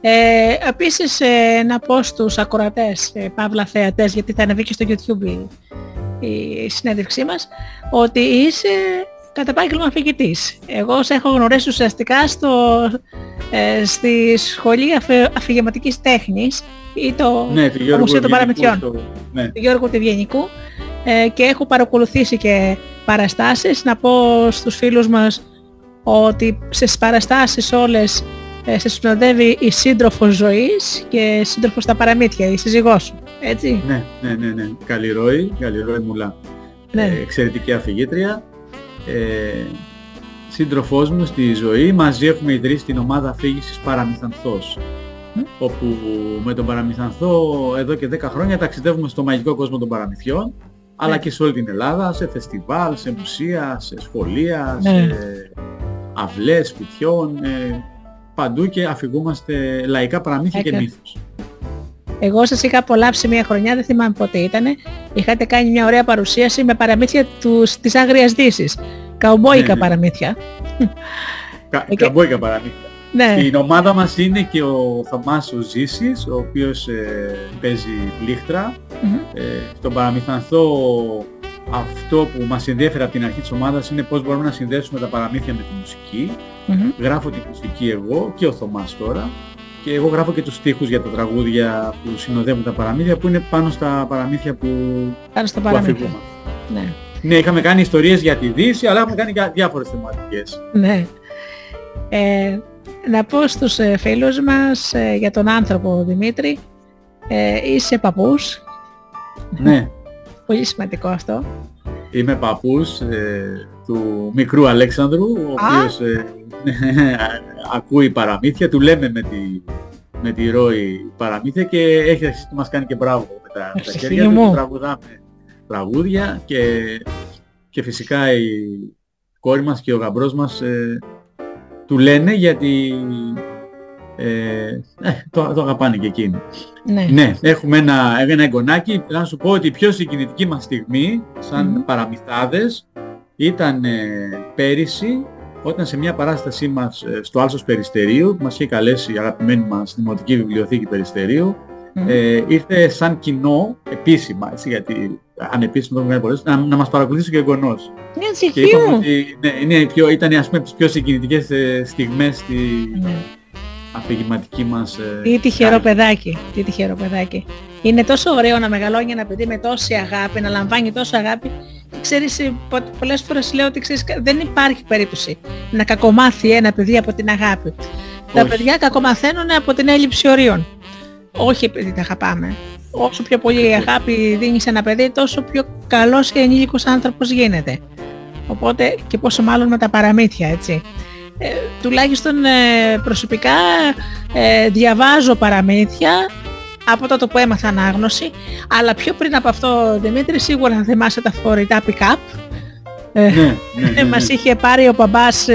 Ε, επίσης ε, να πω στους ακροατές, ε, παύλα θεατές, γιατί θα ανεβεί και στο YouTube η, η συνέντευξή μας, ότι είσαι κατά επάγγελμα αφηγητής. Εγώ σε έχω γνωρίσει ουσιαστικά στο, ε, στη σχολή αφε, αφηγηματικής τέχνης ή το, Ναι, του Γιώργου Μουσείο των Ευγενικού Παραμυθιών. στο- Ναι. του Γιώργου Τιβιενικού ε, και έχω παρακολουθήσει και παραστάσεις. Να πω στους φίλους μας ότι στις παραστάσεις όλες ε, σε συνοδεύει η σύντροφος ζωής και σύντροφος στα παραμύθια, η σύζυγός σου. Έτσι. Ναι, ναι, ναι, ναι. Καλή ροή, καλή ροή μουλά. Ναι. Ε, εξαιρετική αφηγήτρια. Ε, σύντροφός μου στη ζωή, μαζί έχουμε ιδρύσει την ομάδα αφήγησης Παραμυθανθός. Μμ. Όπου με τον Παραμυθανθό εδώ και 10 χρόνια ταξιδεύουμε στο μαγικό κόσμο των παραμυθιών, αλλά Ναι. και σε όλη την Ελλάδα, σε φεστιβάλ, σε μουσεία, σε σχολεία, Ναι. σε αυλές σπιτιών, ε, παντού και αφηγούμαστε λαϊκά παραμύθια και Έκανε. μύθους. Εγώ σας είχα απολαύσει μια χρονιά, δεν θυμάμαι πότε ήτανε. Είχατε κάνει μια ωραία παρουσίαση με παραμύθια τους, της Άγριας Δύσης. Καουμπόικα Ναι, ναι. παραμύθια. Κα, Ε, και- καμπόικα παραμύθια. Ναι, Στην ομάδα μας είναι και ο Θωμάς ο Ζήσης, ο οποίος ε, παίζει πλήχτρα. Μμμ. Ε, στον Παραμυθανθό αυτό που μας ενδιαφέρει από την αρχή της ομάδας είναι πώς μπορούμε να συνδέσουμε τα παραμύθια με τη μουσική. Μμμ. Γράφω τη μουσική εγώ και ο Θωμάς τώρα. Και εγώ γράφω και τους στίχους για τα τραγούδια που συνοδεύουν τα παραμύθια που είναι πάνω στα παραμύθια που, πάνω στο που παραμύθι. αφηγούμε. Ναι. Ναι, είχαμε κάνει ιστορίες για τη Δύση, αλλά έχουμε κάνει και διάφορες θεματικές. Ναι. Ε, να πω στους ε, φίλους μας ε, για τον άνθρωπο Δημήτρη, ε, είσαι παππούς, ναι. πολύ σημαντικό αυτό. Είμαι παππούς ε, του μικρού Αλέξανδρου, ο Α. οποίος ε, ακούει παραμύθια, του λέμε με τη, με τη ροή παραμύθια και έχει αρχίσει και μας κάνει και μπράβο με τα, με τα Ευχαριστώ, χέρια του, μου. τραγουδάμε τραγούδια και, και φυσικά η κόρη μας και ο γαμπρός μας ε, του λένε γιατί ε, ε, το, το αγαπάνε και εκείνοι. Ναι. Ναι, έχουμε ένα, ένα εγγονάκι. Να σου πω ότι η πιο συγκινητική μας στιγμή, σαν Μμμ. παραμυθάδες, ήταν ε, πέρυσι, όταν σε μια παράστασή μας ε, στο Άλσος Περιστερίου, που μας είχε καλέσει η αγαπημένη μας Δημοτική Βιβλιοθήκη Περιστερίου, ε, ήρθε σαν κοινό επίσημα, έτσι, γιατί ανεπίσημα το βγάλει να, να μας παρακολουθήσει και ο γονός. Ναι, και είπαμε ότι ναι, είναι πιο, ήταν ας πούμε τις πιο συγκινητικές ε, στιγμές στη ναι. Αφηγηματική μας... Ε, τι τυχερό παιδάκι, τι τυχερό παιδάκι. Είναι τόσο ωραίο να μεγαλώνει ένα παιδί με τόση αγάπη, να λαμβάνει τόσο αγάπη. Ξέρεις, ε, πολλές φορές λέω ότι ξέρεις, δεν υπάρχει περίπτωση να κακομάθει ένα παιδί από την αγάπη. Τα παιδιά κακομαθαίνουν από την έλλειψη ορίων. Όχι επειδή τα αγαπάμε. Όσο πιο πολύ αγάπη δίνεις σε ένα παιδί, τόσο πιο καλός και ενήλικος άνθρωπος γίνεται. Οπότε και πόσο μάλλον με τα παραμύθια, έτσι. Ε, τουλάχιστον ε, προσωπικά ε, διαβάζω παραμύθια από τότε που έμαθα ανάγνωση, αλλά πιο πριν από αυτό, Δημήτρη, σίγουρα θα θυμάσαι τα φορητά pick-up. Ε, ναι, ναι, ναι, μας είχε πάρει ο μπαμπάς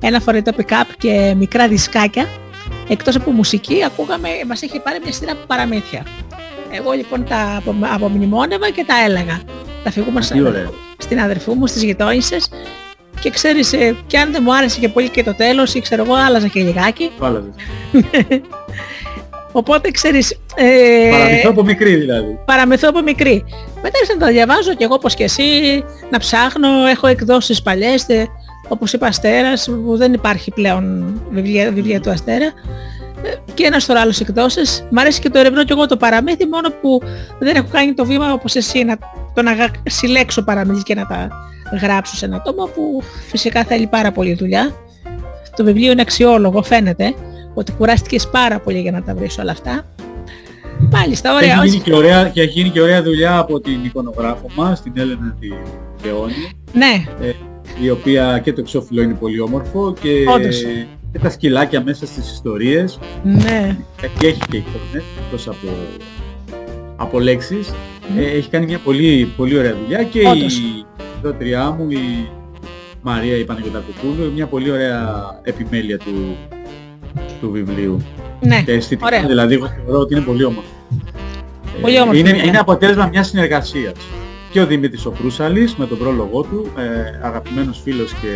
ένα φορητό pick-up και μικρά δισκάκια. Εκτός από μουσική, ακούγαμε, μας είχε πάρει μια σειρά από παραμύθια. Εγώ λοιπόν τα απομνημόνευα και τα έλεγα. Τα φυγούμε στην αδερφού μου, στις γειτόνισσες και ξέρεις, ε, και αν δεν μου άρεσε και πολύ και το τέλος ή ξέρω εγώ άλλαζα και λιγάκι. Οπότε ξέρεις... Ε, παραμυθώ από μικρή δηλαδή. Παραμυθώ από μικρή. Μετά να τα διαβάζω και εγώ όπως και εσύ, να ψάχνω, έχω εκδόσεις παλιές, όπως είπα Αστέρας, που δεν υπάρχει πλέον βιβλία, βιβλία του Αστέρα και ένας σωρό άλλες εκδόσεις. Μ' αρέσει και το ερευνώ και εγώ το παραμύθι, μόνο που δεν έχω κάνει το βήμα όπως εσύ να το να συλλέξω παραμύθι και να τα γράψω σε ένα τόμο που φυσικά θέλει πάρα πολύ δουλειά. Το βιβλίο είναι αξιόλογο, φαίνεται ότι κουράστηκες πάρα πολύ για να τα βρεις όλα αυτά. Μάλιστα, ωραία. Έχει γίνει, και ωραία, και έχει γίνει και ωραία δουλειά από την εικονογράφο μας, την Έλενα τη Θεόνη. Ναι. Ε, η οποία και το εξώφυλλο είναι πολύ όμορφο και, και τα σκυλάκια μέσα στις ιστορίες. Ναι. Και έχει και εικόνες, εκτός από, από λέξεις. Ε, έχει κάνει μια πολύ, πολύ ωραία δουλειά και Όντως. η δότριά μου, η Μαρία η Παναγιωτακοπούλου, μια πολύ ωραία επιμέλεια του, του βιβλίου. Ναι, και αισθητικά, ωραία. δηλαδή εγώ θεωρώ ότι είναι πολύ όμορφο. Πολύ όμορφο. Είναι, είναι αποτέλεσμα μιας συνεργασίας και ο Δημήτρης ο Προύσαλης με τον πρόλογό του, ε, αγαπημένος φίλος και,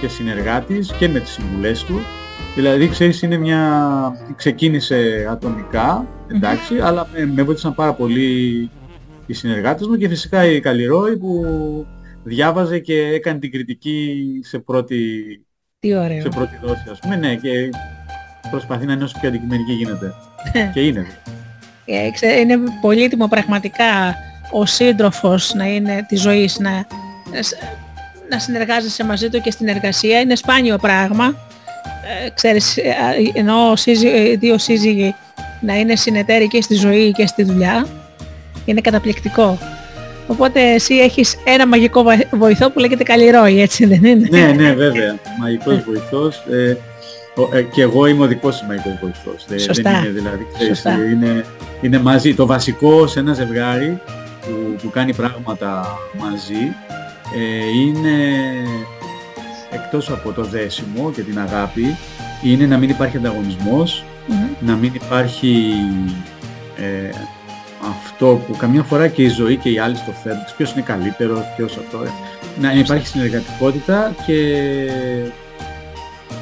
και συνεργάτης και με τις συμβουλές του. Δηλαδή, ξέρεις, είναι μια... ξεκίνησε ατομικά, εντάξει, αλλά με, με βοήθησαν πάρα πολύ οι συνεργάτες μου και φυσικά η Καλλιρόη που διάβαζε και έκανε την κριτική σε πρώτη, Τι ωραίο. σε πρώτη δόση, ας πούμε, ναι, και προσπαθεί να είναι όσο πιο αντικειμενική γίνεται. και είναι. Ε, είναι πολύτιμο πραγματικά ο σύντροφος να είναι τη ζωής, να, να συνεργάζεσαι μαζί του και στην εργασία. Είναι σπάνιο πράγμα. Ε, ξέρεις, ε, ενώ σύζυ, δύο σύζυγοι να είναι συνεταίροι και στη ζωή και στη δουλειά, είναι καταπληκτικό. Οπότε εσύ έχεις ένα μαγικό βοηθό που λέγεται Καλλιρόη, έτσι δεν είναι; Ναι, ναι, βέβαια. Μαγικός βοηθός. Ε, ε, και εγώ είμαι ο δικός σου μαγικός βοηθός. Σωστά. Δεν είναι δηλαδή, ξέρεις, είναι, είναι μαζί. Το βασικό σε ένα ζευγάρι που, που κάνει πράγματα μαζί ε, είναι εκτός από το δέσιμο και την αγάπη είναι να μην υπάρχει να μην υπάρχει ε, αυτό που καμιά φορά και η ζωή και οι άλλοι στο θέλουν, ποιος είναι καλύτερος, ποιος αυτό, ε, να υπάρχει συνεργατικότητα και,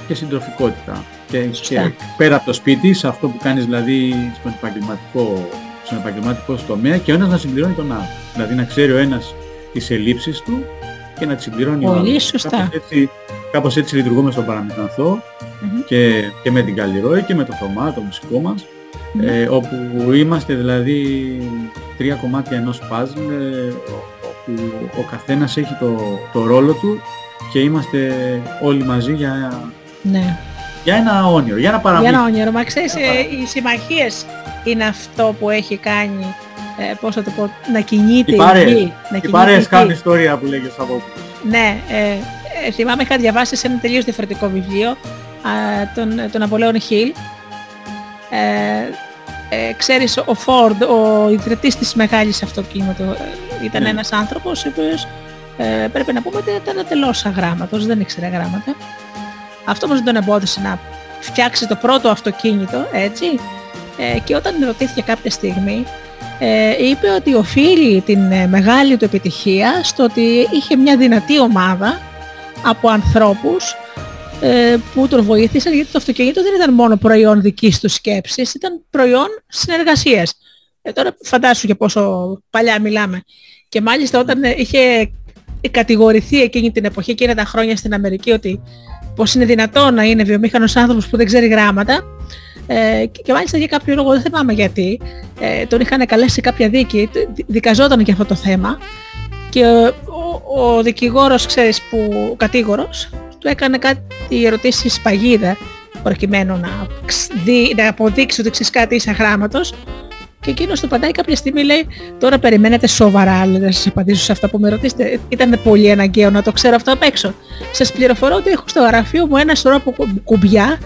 και συντροφικότητα. Και, και, πέρα από το σπίτι, σε αυτό που κάνεις δηλαδή στον επαγγελματικό στον επαγγελματικό τομέα και ο ένας να συμπληρώνει τον άλλο. Δηλαδή να ξέρει ο ένας τις ελλείψεις του και να τις συμπληρώνει ο άλλος. Πολύ σωστά. Κάπως έτσι, κάπως έτσι λειτουργούμε στον παραμυθανθό mm-hmm. και, και με την Καλλιρόη και με το Θωμά, το μουσικό μας, mm-hmm. Ε, όπου είμαστε δηλαδή τρία κομμάτια ενός παζλ, ε, όπου ο καθένας έχει το, το ρόλο του και είμαστε όλοι μαζί για, ναι. για ένα όνειρο, για ένα παραμύθι. Για ένα όνειρο. Μα ξέρεις, ε, οι συμμαχίες είναι αυτό που έχει κάνει, ε, πώς θα το πω, να κινείται η, η γη. Οι παρέες κάνουν ιστορία που λέγεις ο Σαββόπουλος. Ναι, ε, ε, θυμάμαι είχα διαβάσει σε ένα τελείως διαφορετικό βιβλίο, α, τον, τον Απολέον Χιλ. Ε, ε, ξέρεις, ο Φόρντ, ο ιδρυτής της μεγάλης αυτοκίνητο, ε, ήταν ναι. ένας άνθρωπος ο οποίος ε, πρέπει να πούμε ότι ήταν τελώς αγράμματος, δεν ήξερε γράμματα. Αυτό όμως δεν τον εμπόδισε να φτιάξει το πρώτο αυτοκίνητο, έτσι, ε, και όταν ρωτήθηκε κάποια στιγμή ε, είπε ότι οφείλει την ε, μεγάλη του επιτυχία στο ότι είχε μια δυνατή ομάδα από ανθρώπους ε, που τον βοήθησαν γιατί το αυτοκίνητο δεν ήταν μόνο προϊόν δικής τους σκέψης, ήταν προϊόν συνεργασίας. Ε, τώρα φαντάσου για πόσο παλιά μιλάμε. Και μάλιστα όταν είχε κατηγορηθεί εκείνη την εποχή, εκείνα τα χρόνια στην Αμερική ότι πως είναι δυνατό να είναι βιομήχανος άνθρωπος που δεν ξέρει γράμματα ε, και μάλιστα για κάποιο λόγο, δεν θυμάμαι γιατί, ε, τον είχαν καλέσει σε κάποια δίκη, δικαζόταν για αυτό το θέμα και ο, ο δικηγόρος, ξέρεις, που, ο κατήγορος, του έκανε κάτι ερωτήσεις παγίδα προκειμένου να, να αποδείξει ότι ξέρεις κάτι είσαι γράμματος και εκείνος του παντάει κάποια στιγμή λέει τώρα περιμένετε σοβαρά λέει, να σας απαντήσω σε αυτά που με ρωτήσετε. Ήταν πολύ αναγκαίο να το ξέρω αυτό απ' έξω. Σας πληροφορώ ότι έχω στο γραφείο μου ένα σωρό από κουμπιά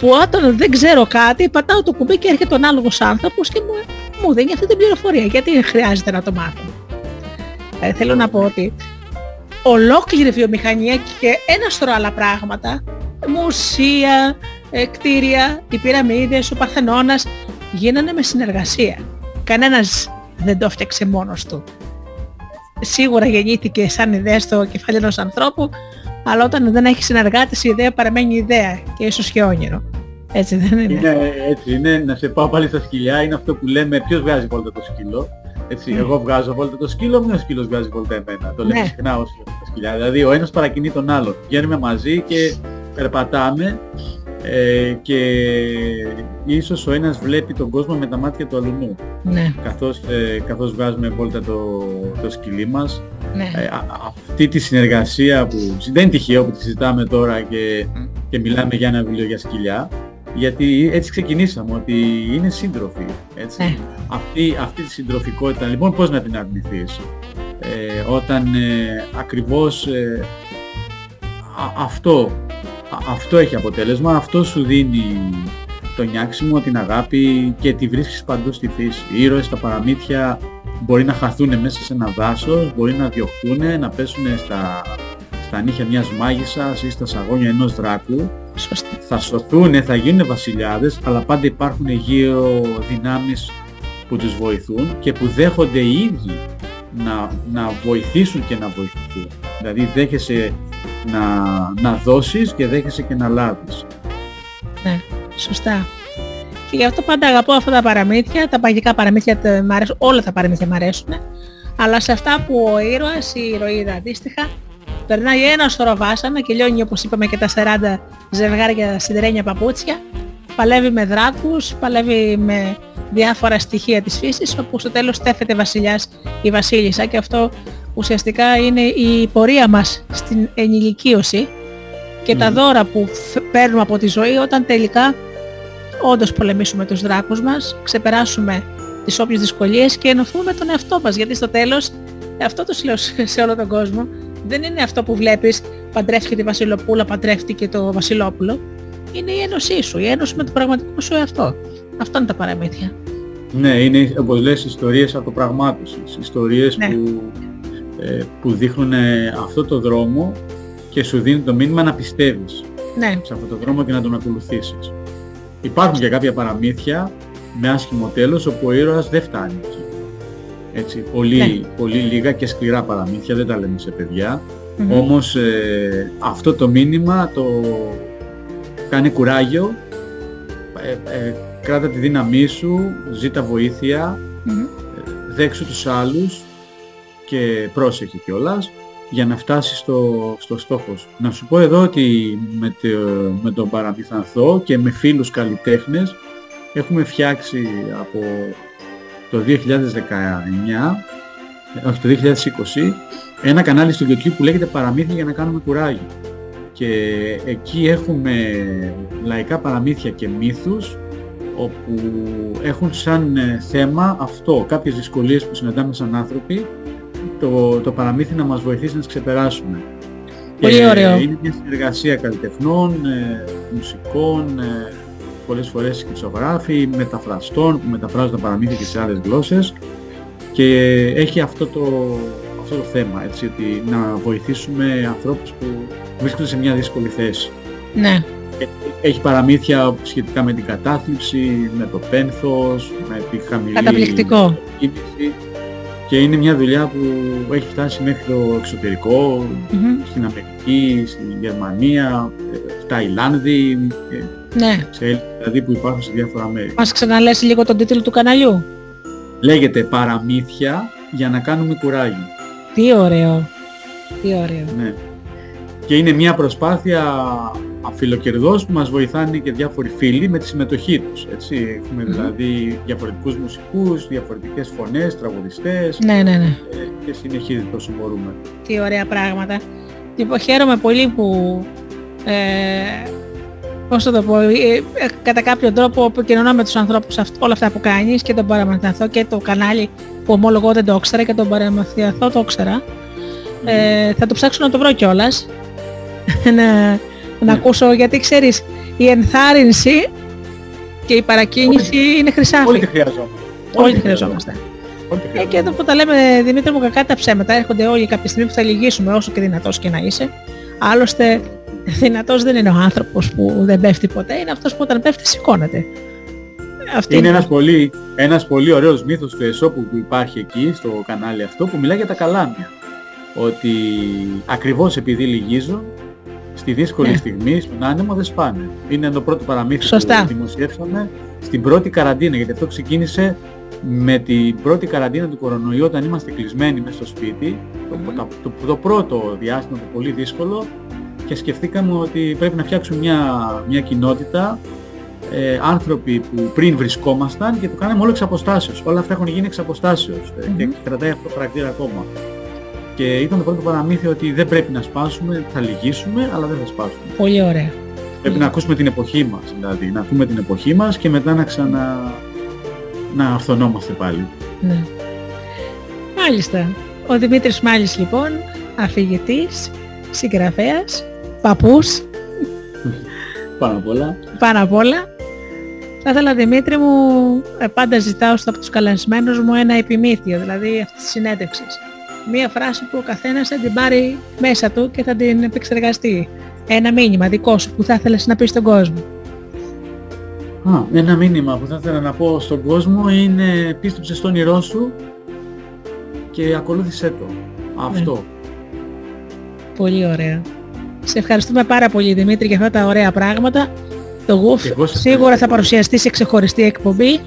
που όταν δεν ξέρω κάτι πατάω το κουμπί και έρχεται ο ανάλογος άνθρωπος και μου, μου δίνει αυτή την πληροφορία. Γιατί χρειάζεται να το μάθω. Ε, θέλω να πω ότι ολόκληρη βιομηχανία και ένα σωρό άλλα πράγματα, μουσεία, ε, κτίρια, οι πυραμίδες, ο Παρθενώνας, γίνανε με συνεργασία. Κανένας δεν το έφτιαξε μόνος του. Σίγουρα γεννήθηκε σαν ιδέα στο κεφάλι ενός ανθρώπου, αλλά όταν δεν έχει συνεργάτες η ιδέα παραμένει ιδέα και ίσως και όνειρο. Έτσι δεν είναι; Είναι έτσι είναι. Να σε πάω πάλι στα σκυλιά. Είναι αυτό που λέμε ποιος βγάζει βόλτα το σκύλο; Έτσι, mm. εγώ βγάζω βόλτα το σκύλο μου, ο σκύλος βγάζει βόλτα εμένα. Το λέμε ναι. συχνά ως τα σκυλιά. Δηλαδή ο ένας παρακινεί τον άλλον. Βγαίνουμε μαζί και περπατάμε ε, και ίσως ο ένας βλέπει τον κόσμο με τα μάτια του αλλού. Ναι. Καθώς, ε, καθώς βγάζουμε βόλτα το, το σκυλί μας. Ναι. Ε, αυτή τη συνεργασία που δεν είναι τυχαίο που τη συζητάμε τώρα και, και μιλάμε για ένα βιβλίο για σκυλιά. Γιατί έτσι ξεκινήσαμε, ότι είναι σύντροφοι. Έτσι. Ναι. Αυτή, αυτή τη συντροφικότητα, λοιπόν, πώς να την αρνηθείς; Ε, όταν ε, ακριβώς ε, αυτό αυτό έχει αποτέλεσμα, αυτό σου δίνει το νιάξιμο, την αγάπη και τη βρίσκεις παντού στη φύση. Οι ήρωες στα παραμύθια μπορεί να χαθούν μέσα σε ένα δάσος, μπορεί να διωχθούν, να πέσουν στα, στα νύχια μιας μάγισσας ή στα σαγόνια ενός δράκου. Θα σωθούν, θα γίνουν βασιλιάδες, αλλά πάντα υπάρχουν γύρω δυνάμεις που τους βοηθούν και που δέχονται οι ίδιοι να, να βοηθήσουν και να βοηθηθούν. Δηλαδή δέχεσαι να, να δώσεις και δέχεσαι και να λάβεις. Ναι, σωστά. Και γι' αυτό πάντα αγαπώ αυτά τα παραμύθια, τα παγικά παραμύθια μ' αρέσουν, όλα τα παραμύθια μου αρέσουν, αλλά σε αυτά που ο ήρωας ή η ηρωίδα αντίστοιχα περνάει ένα σωρό βάσανα και λιώνει όπως είπαμε και τα 40 ζευγάρια σιδερένια παπούτσια, παλεύει με δράκους, παλεύει με διάφορα στοιχεία της φύσης, όπου στο τέλος στέφεται βασιλιάς ή βασίλισσα και αυτό ουσιαστικά είναι η πορεία μας στην ενηλικίωση και τα δώρα που παίρνουμε από τη ζωή όταν τελικά όντως πολεμήσουμε τους δράκους μας, ξεπεράσουμε τις όποιες δυσκολίες και ενωθούμε τον εαυτό μας. Γιατί στο τέλος, αυτό το λέω σε όλο τον κόσμο, δεν είναι αυτό που βλέπεις παντρεύτηκε τη βασιλοπούλα, παντρεύτηκε το βασιλόπουλο. Είναι η ένωσή σου, η ένωση με το πραγματικό σου εαυτό. Αυτό είναι τα παραμύθια. Ναι, είναι όπως λες ιστορίες αυτοπραγμάτωσης, ιστορίες ναι. που ε, που δείχνουν αυτό το δρόμο και σου δίνει το μήνυμα να πιστεύεις ναι. σε αυτό το δρόμο και να τον ακολουθήσεις. Υπάρχουν και κάποια παραμύθια με άσχημο τέλος όπου ο ήρωας δεν φτάνει Έτσι, πολύ, ναι. πολύ λίγα και σκληρά παραμύθια, δεν τα λέμε σε παιδιά. Όμως ε, αυτό το μήνυμα το κάνει κουράγιο, ε, ε, κράτα τη δύναμή σου, ζήτα βοήθεια, δέξου τους άλλους και πρόσεχε κιόλας για να φτάσεις στο, στο στόχο σου. Να σου πω εδώ ότι με, το, με τον Παραπιθανθό και με φίλους καλλιτέχνες έχουμε φτιάξει από το 2019, όχι το 2020, ένα κανάλι στο YouTube που λέγεται Παραμύθια για να κάνουμε κουράγιο. Και εκεί έχουμε λαϊκά παραμύθια και μύθους όπου έχουν σαν θέμα αυτό, κάποιες δυσκολίες που συναντάμε σαν άνθρωποι το, το παραμύθι να μας βοηθήσει να τις ξεπεράσουμε. Πολύ ωραίο. Είναι μια συνεργασία καλλιτεχνών, ε, μουσικών, ε, πολλές φορές σκητσογράφοι, μεταφραστών που μεταφράζουν τα παραμύθια και σε άλλες γλώσσες και έχει αυτό το, αυτό το θέμα, έτσι, ότι να βοηθήσουμε ανθρώπους που βρίσκονται σε μια δύσκολη θέση. Ναι. Έχει παραμύθια σχετικά με την κατάθλιψη, με το πένθος, με τη χαμηλή Καταπληκτικό και είναι μια δουλειά που έχει φτάσει μέχρι το εξωτερικο στην Αμερική, στην Γερμανία, στη Ταϊλάνδη, ναι. σε, δηλαδή που υπάρχουν σε διάφορα μέρη. Μας ξαναλέσει λίγο τον τίτλο του καναλιού; Λέγεται «Παραμύθια για να κάνουμε κουράγιο». Τι ωραίο. Τι ωραίο. Ναι. Και είναι μια προσπάθεια αφιλοκερδός που μας βοηθάνε και διάφοροι φίλοι με τη συμμετοχή τους. Έτσι. Έχουμε δηλαδή διαφορετικούς μουσικούς, διαφορετικές φωνές, τραγουδιστές ναι, ναι, ναι. Ε, και συνεχίζει όσο μπορούμε. Τι ωραία πράγματα. Λοιπόν, χαίρομαι πολύ που ε, πώς θα το πω, ε, ε, κατά κάποιο τρόπο επικοινωνώ με τους ανθρώπους όλα αυτά που κάνεις και τον παραμαθιαθώ και το κανάλι που ομολογώ δεν το ήξερα και τον παραμαθιαθώ το ήξερα. Ε, θα το ψάξω να το βρω κιόλας. να, να ακούσω γιατί ξέρεις η ενθάρρυνση και η παρακίνηση είναι χρυσάφι. Όλοι τη χρειαζόμαστε. Όλοι τη χρειαζόμαστε. Ε, και εδώ που τα λέμε Δημήτρη μου κακά τα ψέματα έρχονται όλοι κάποια στιγμή που θα λυγίσουμε όσο και δυνατός και να είσαι. Άλλωστε δυνατός δεν είναι ο άνθρωπος που δεν πέφτει ποτέ, είναι αυτός που όταν πέφτει σηκώνεται. Αυτή είναι, είναι ένας πολύ, ένας πολύ ωραίος μύθος του Εσώπου που υπάρχει εκεί στο κανάλι αυτό που μιλάει για τα καλάμια. Ότι ακριβώς επειδή λυγίζω, στη δύσκολη ναι. στιγμή, στον άνεμο δεν σπάνε. Είναι το πρώτο παραμύθι Σωστά. που δημοσιεύσαμε στην πρώτη καραντίνα, γιατί αυτό ξεκίνησε με την πρώτη καραντίνα του κορονοϊού όταν είμαστε κλεισμένοι μέσα στο σπίτι, το, το, το, πρώτο διάστημα το πολύ δύσκολο και σκεφτήκαμε ότι πρέπει να φτιάξουμε μια, μια κοινότητα ε, άνθρωποι που πριν βρισκόμασταν και το κάναμε όλο εξ αποστάσεως. Όλα αυτά έχουν γίνει εξ αποστάσεως ε, και κρατάει αυτό το χαρακτήρα ακόμα. Και ήταν το πρώτο παραμύθι ότι δεν πρέπει να σπάσουμε, θα λυγίσουμε, αλλά δεν θα σπάσουμε. Πολύ ωραία. Πρέπει να ακούσουμε την εποχή μας, δηλαδή, να ακούμε την εποχή μας και μετά να ξανα... να ορθωνόμαστε πάλι. Ναι. Μάλιστα. Ο Δημήτρης Μάλης λοιπόν, αφηγητής, συγγραφέας, παππούς. Πάνω απ' όλα. Πάνω απ' όλα. Θα ήθελα Δημήτρη μου, ε, πάντα ζητάω από τους καλεσμένους μου ένα επιμήθειο, δηλαδή αυτής της συνέντευξης. Μία φράση που ο καθένας θα την πάρει μέσα του και θα την επεξεργαστεί. Ένα μήνυμα δικό σου που θα ήθελες να πεις στον κόσμο. Α, ένα μήνυμα που θα ήθελα να πω στον κόσμο είναι πίστεψε στον όνειρό σου και ακολούθησέ το. Αυτό. Ναι. Πολύ ωραία. Σε ευχαριστούμε πάρα πολύ Δημήτρη για αυτά τα ωραία πράγματα. Το GUF σίγουρα θα παρουσιαστεί σε ξεχωριστή εκπομπή,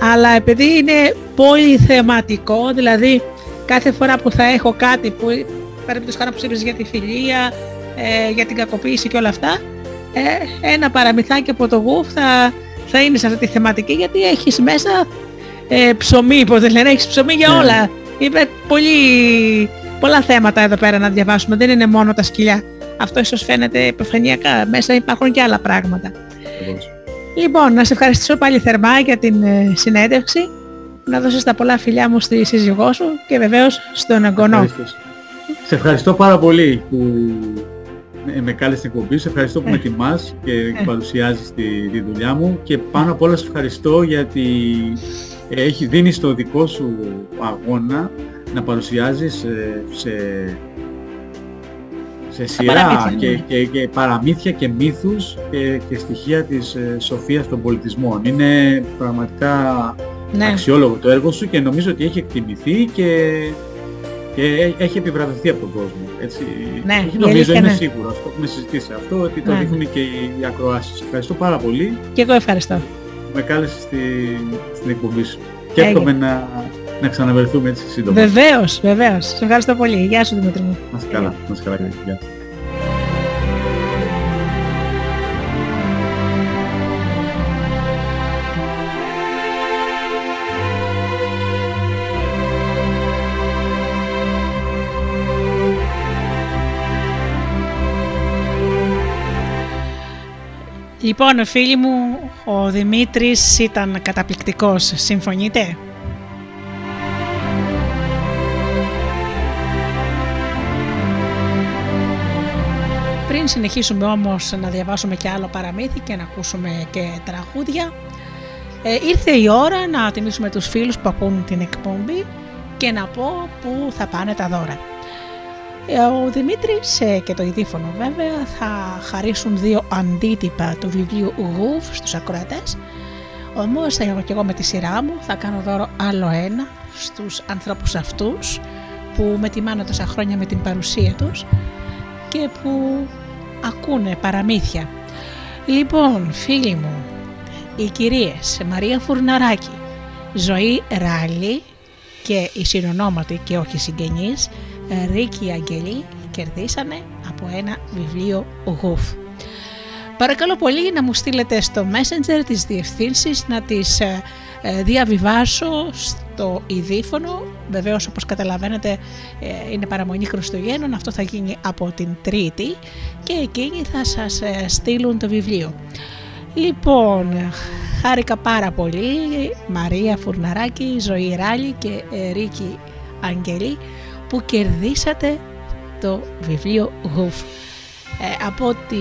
αλλά επειδή είναι πολύ θεματικό, δηλαδή κάθε φορά που θα έχω κάτι που πρέπει να που για τη φιλία, ε, για την κακοποίηση και όλα αυτά, ε, ένα παραμυθάκι από το GUF θα, θα είναι σε αυτή τη θεματική γιατί έχεις μέσα ε, ψωμί, πώς λένε, έχεις ψωμί για ναι. όλα. Είναι πολύ, πολλά θέματα εδώ πέρα να διαβάσουμε, δεν είναι μόνο τα σκυλιά. Αυτό ίσως φαίνεται επιφανειακά. Μέσα υπάρχουν και άλλα πράγματα. Λοιπόν, να σε ευχαριστήσω πάλι θερμά για την ε, συνέντευξη. Να δώσεις τα πολλά φιλιά μου στη σύζυγό σου και βεβαίως στον εγγονό. Σε ευχαριστώ πάρα πολύ που με κάλεσε στην εκπομπή. Σε ευχαριστώ που με ε. τιμάς και ε. παρουσιάζεις τη, τη δουλειά μου και πάνω απ' όλα σε ευχαριστώ γιατί έχει δίνει το δικό σου αγώνα να παρουσιάζεις σε σε σειρά και, ναι. και, και, παραμύθια και μύθους και, και στοιχεία της ε, σοφίας των πολιτισμών. Είναι πραγματικά ναι. αξιόλογο το έργο σου και νομίζω ότι έχει εκτιμηθεί και, και έχει επιβραβευτεί από τον κόσμο. Έτσι. Ναι, έχει, νομίζω, είμαι σίγουρος, το έχουμε συζητήσει αυτό, ότι το ναι. δείχνουν και οι ακροάσεις. Ευχαριστώ πάρα πολύ. Και εγώ ευχαριστώ. Με κάλεσες στη, στην εκπομπή σου. Και εύχομαι να, να ξαναβερθούμε έτσι σύντομα. Βεβαίως, βεβαίως. Σε ευχαριστώ πολύ. Γεια σου Δημήτρη μου. Να είσαι καλά. Να είσαι καλά. Γεια. Λοιπόν, φίλοι μου, ο Δημήτρης ήταν καταπληκτικός. Συμφωνείτε; Πριν συνεχίσουμε όμως να διαβάσουμε και άλλο παραμύθι και να ακούσουμε και τραγούδια, ε, ήρθε η ώρα να τιμήσουμε τους φίλους που ακούν την εκπομπή και να πω που θα πάνε τα δώρα. Ε, ο Δημήτρης ε, και το ειδήφωνο βέβαια θα χαρίσουν δύο αντίτυπα του βιβλίου Γουφ στους ακροατές. Όμως εγώ και εγώ με τη σειρά μου θα κάνω δώρο άλλο ένα στους ανθρώπους αυτούς που με τιμάνε τόσα χρόνια με την παρουσία τους και που ακούνε παραμύθια. Λοιπόν, φίλοι μου, οι κυρίες Μαρία Φουρναράκη, Ζωή Ράλη και η συνονόματη και όχι συγγενής Ρίκη Αγγελή κερδίσανε από ένα βιβλίο γουφ. Παρακαλώ πολύ να μου στείλετε στο messenger τις διευθύνσεις να τις ε, ε, διαβιβάσω στο ειδήφωνο. Βεβαίως όπως καταλαβαίνετε ε, είναι παραμονή Χριστουγέννων, αυτό θα γίνει από την Τρίτη και εκείνοι θα σας στείλουν το βιβλίο. Λοιπόν, χάρηκα πάρα πολύ Μαρία Φουρναράκη, Ζωή Ράλη και Ρίκη Αγγελή που κερδίσατε το βιβλίο Γουφ. από ό,τι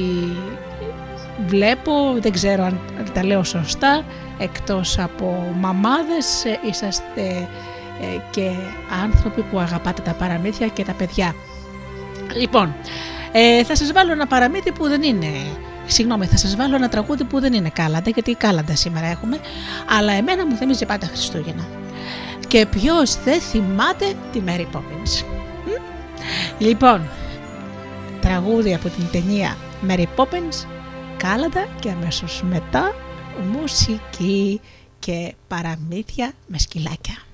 βλέπω, δεν ξέρω αν τα λέω σωστά, εκτός από μαμάδες ε, είσαστε ε, και άνθρωποι που αγαπάτε τα παραμύθια και τα παιδιά. Λοιπόν, ε, θα σας βάλω ένα παραμύθι που δεν είναι Συγγνώμη, θα σας βάλω ένα τραγούδι που δεν είναι κάλαντα, γιατί κάλαντα σήμερα έχουμε, αλλά εμένα μου θυμίζει πάντα Χριστούγεννα. Και ποιος δεν θυμάται τη Mary Poppins. Λοιπόν, τραγούδι από την ταινία Mary Poppins κάλαντα και αμέσως μετά μουσική και παραμύθια με σκυλάκια.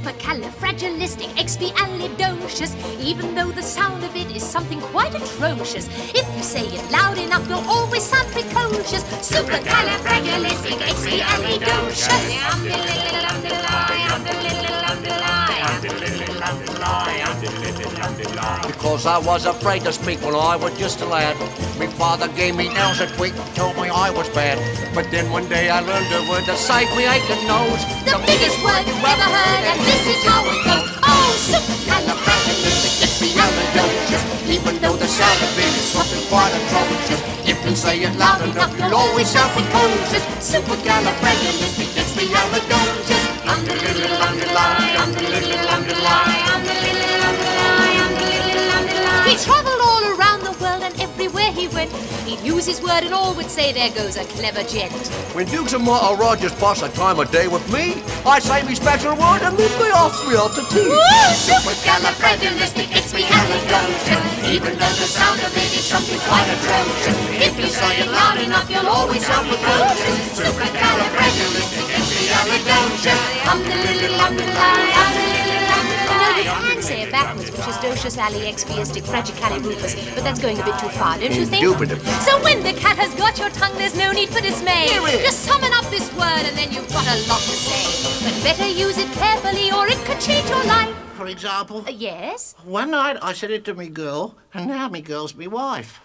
Supercalifragilisticexpialidocious, even though the sound of it is something quite atrocious. If you say it loud enough, you'll always sound precocious. Because I was afraid to speak when I was just a lad. My father gave me nails a tweak, told me I was bad. But then one day I learned a word to save me aching nose. The biggest word you've ever heard, and this is how it goes. Oh, supercalifragilisticexpialidocious. Even though the sound of it is something quite atrocious. If you say it loud enough, you'll always sound precocious. Supercalifragilisticexpialidocious. Underline, underline, underline, underline, underline. He traveled all around the world and everywhere he went, he'd use his word and all would say, there goes a clever gent. When Dukes and Martha Rogers pass a time of day with me, I say me special word and then they ask me out to tea. Woo! Supercalifragilisticexpialidocious. Even though the sound of it is something quite atrocious. If you say it loud enough, you'll always sound precocious. Supercalifragilisticexpialidocious. Um, the little, um, the lie, the little, the lie. You can say it backwards, which is docious ali expiastic fragicalirufus, but that's going a bit too far, don't you think? Indubitably. So when the cat has got your tongue, there's no need for dismay. Just summon up this word and then you've got a lot to say. But better use it carefully or it could change your life. For example, Uh, yes? one night I said it to me girl, and now me girl's me wife.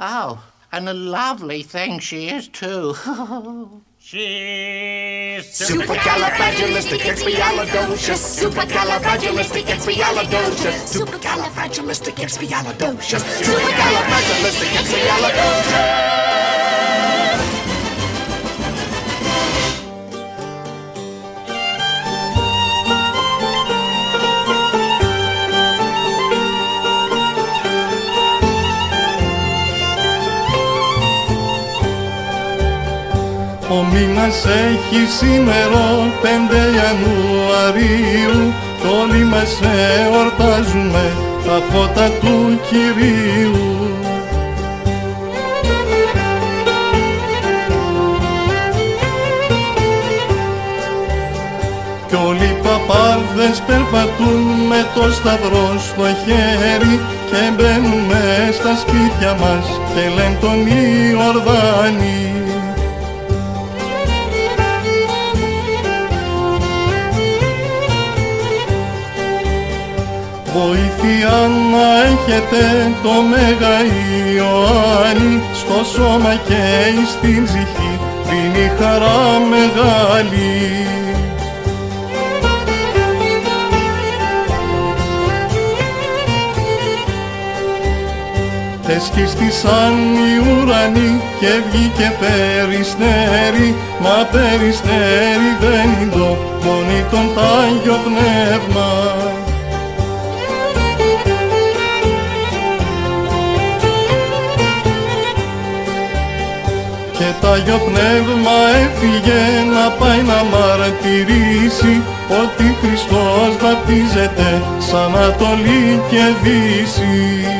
Oh, and a lovely thing she is too. She's Supercalifragilisticexpialidocious. Supercalifragilisticexpialidocious. Supercalifragilisticexpialidocious. Supercalifragilisticexpialidocious. Ο μήνας έχει σήμερα 5 Ιανουαρίου κι όλοι μας εορτάζουμε τα φώτα του Κυρίου. Κι όλοι οι παπάδες περπατούν με το σταυρό στο χέρι και μπαίνουμε στα σπίτια μας και λένε τον Ιορδάνη. Βοήθεια να έχετε το Μέγα Ιωάννη στο σώμα και στην ψυχή δίνει χαρά μεγάλη. Εσκίστησαν οι ουρανοί και βγήκε περιστέρι Μα περιστέρι δεν είναι το μόνοι τον Άγιο Πνεύμα Άγιο Πνεύμα έφυγε να πάει να μαρτυρήσει ότι Χριστός βαπτίζεται σαν Ανατολή και Δύση.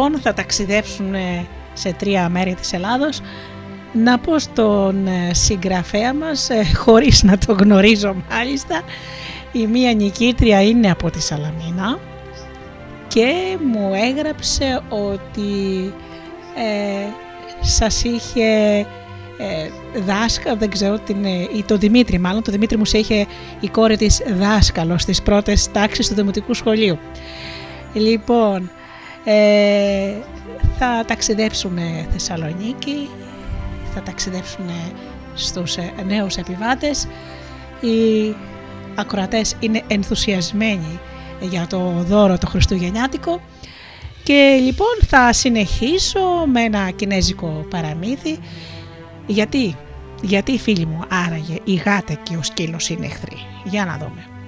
Λοιπόν θα ταξιδέψουν σε τρία μέρη της Ελλάδος να πω στον ε, συγγραφέα μας, ε, χωρίς να το γνωρίζω μάλιστα, η μία νικήτρια είναι από τη Σαλαμίνα και μου έγραψε ότι ε, σας είχε ε, δάσκαλο, δεν ξέρω την, ε, ή το Δημήτρη μάλλον, το Δημήτρη μου σε είχε η κόρη της δάσκαλος στις πρώτες τάξεις του Δημοτικού Σχολείου. Λοιπόν, ε, θα ταξιδέψουμε Θεσσαλονίκη, θα ταξιδέψουμε στους ε, νέους επιβάτες. Οι ακροατές είναι ενθουσιασμένοι για το δώρο το Χριστουγεννιάτικο και λοιπόν θα συνεχίσω με ένα κινέζικο παραμύθι γιατί, γιατί φίλοι μου άραγε η γάτα και ο σκύλος είναι εχθροί. Για να δούμε.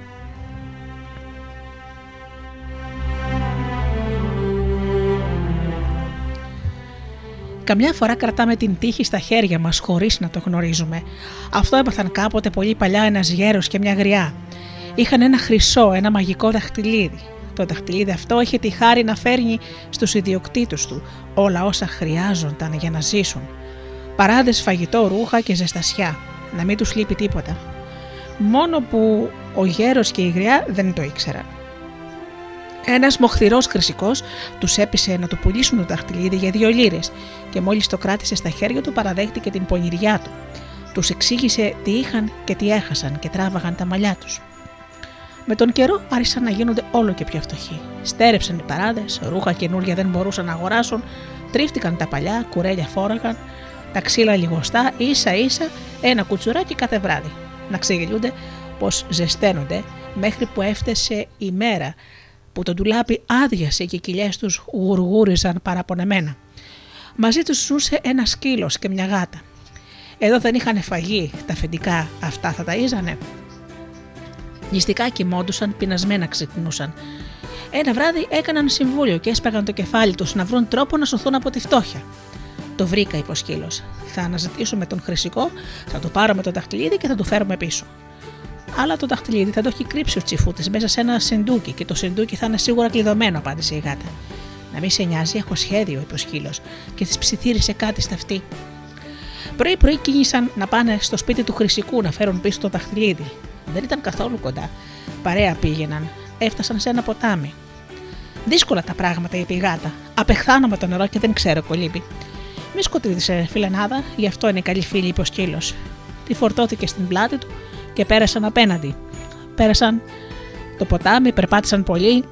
Καμιά φορά κρατάμε την τύχη στα χέρια μας χωρίς να το γνωρίζουμε. Αυτό έπαθαν κάποτε πολύ παλιά ένας γέρος και μια γριά. Είχαν ένα χρυσό, ένα μαγικό δαχτυλίδι. Το δαχτυλίδι αυτό είχε τη χάρη να φέρνει στους ιδιοκτήτους του όλα όσα χρειάζονταν για να ζήσουν. Παράδες φαγητό, ρούχα και ζεστασιά. Να μην τους λείπει τίποτα. Μόνο που ο γέρος και η γριά δεν το ήξεραν. Ένας μοχθηρός χρυσικός τους έπεισε να του πουλήσουν το δαχτυλίδι για δύο λίρες και μόλις το κράτησε στα χέρια του παραδέχτηκε την πονηριά του. Τους εξήγησε τι είχαν και τι έχασαν και τράβαγαν τα μαλλιά τους. Με τον καιρό άρχισαν να γίνονται όλο και πιο φτωχοί. Στέρεψαν οι παράδες, ρούχα καινούρια δεν μπορούσαν να αγοράσουν, τρίφτηκαν τα παλιά, κουρέλια φόραγαν, τα ξύλα λιγοστά, ίσα ίσα ένα κουτσουράκι κάθε βράδυ. Να ξεγελιούνται πως ζεσταίνονται μέχρι που έφτασε η μέρα που το ντουλάπι άδειασε και οι κοιλιές τους γουργούριζαν παραπονεμένα. Μαζί τους ζούσε ένας σκύλος και μια γάτα. Εδώ δεν είχαν φαγή, τα αφεντικά αυτά θα τα ίζανε. Νηστικά κοιμόντουσαν, πεινασμένα ξυπνούσαν. Ένα βράδυ έκαναν συμβούλιο και έσπαγαν το κεφάλι τους να βρουν τρόπο να σωθούν από τη φτώχεια. Το βρήκα, είπε ο σκύλος. Θα αναζητήσουμε τον χρυσικό, θα του πάρουμε το δαχτυλίδι και θα του φέρουμε πίσω αλλά το δαχτυλίδι θα το έχει κρύψει ο τσιφούτης μέσα σε ένα σεντούκι και το σεντούκι θα είναι σίγουρα κλειδωμένο, απάντησε η γάτα. Να μην σε νοιάζει, έχω σχέδιο, είπε ο σκύλος και της ψιθύρισε κάτι στα αυτή. Πρωί-πρωί κίνησαν να πάνε στο σπίτι του Χρυσικού να φέρουν πίσω το δαχτυλίδι. Δεν ήταν καθόλου κοντά. Παρέα πήγαιναν. Έφτασαν σε ένα ποτάμι. Δύσκολα τα πράγματα, είπε η γάτα. Απεχθάνω με το νερό και δεν ξέρω κολύμπη. Μη σκοτεινήσε, φιλενάδα, γι' αυτό είναι καλή φίλη, είπε ο σκύλος. Τη φορτώθηκε στην πλάτη του και πέρασαν απέναντι. Πέρασαν το ποτάμι, περπάτησαν πολύ,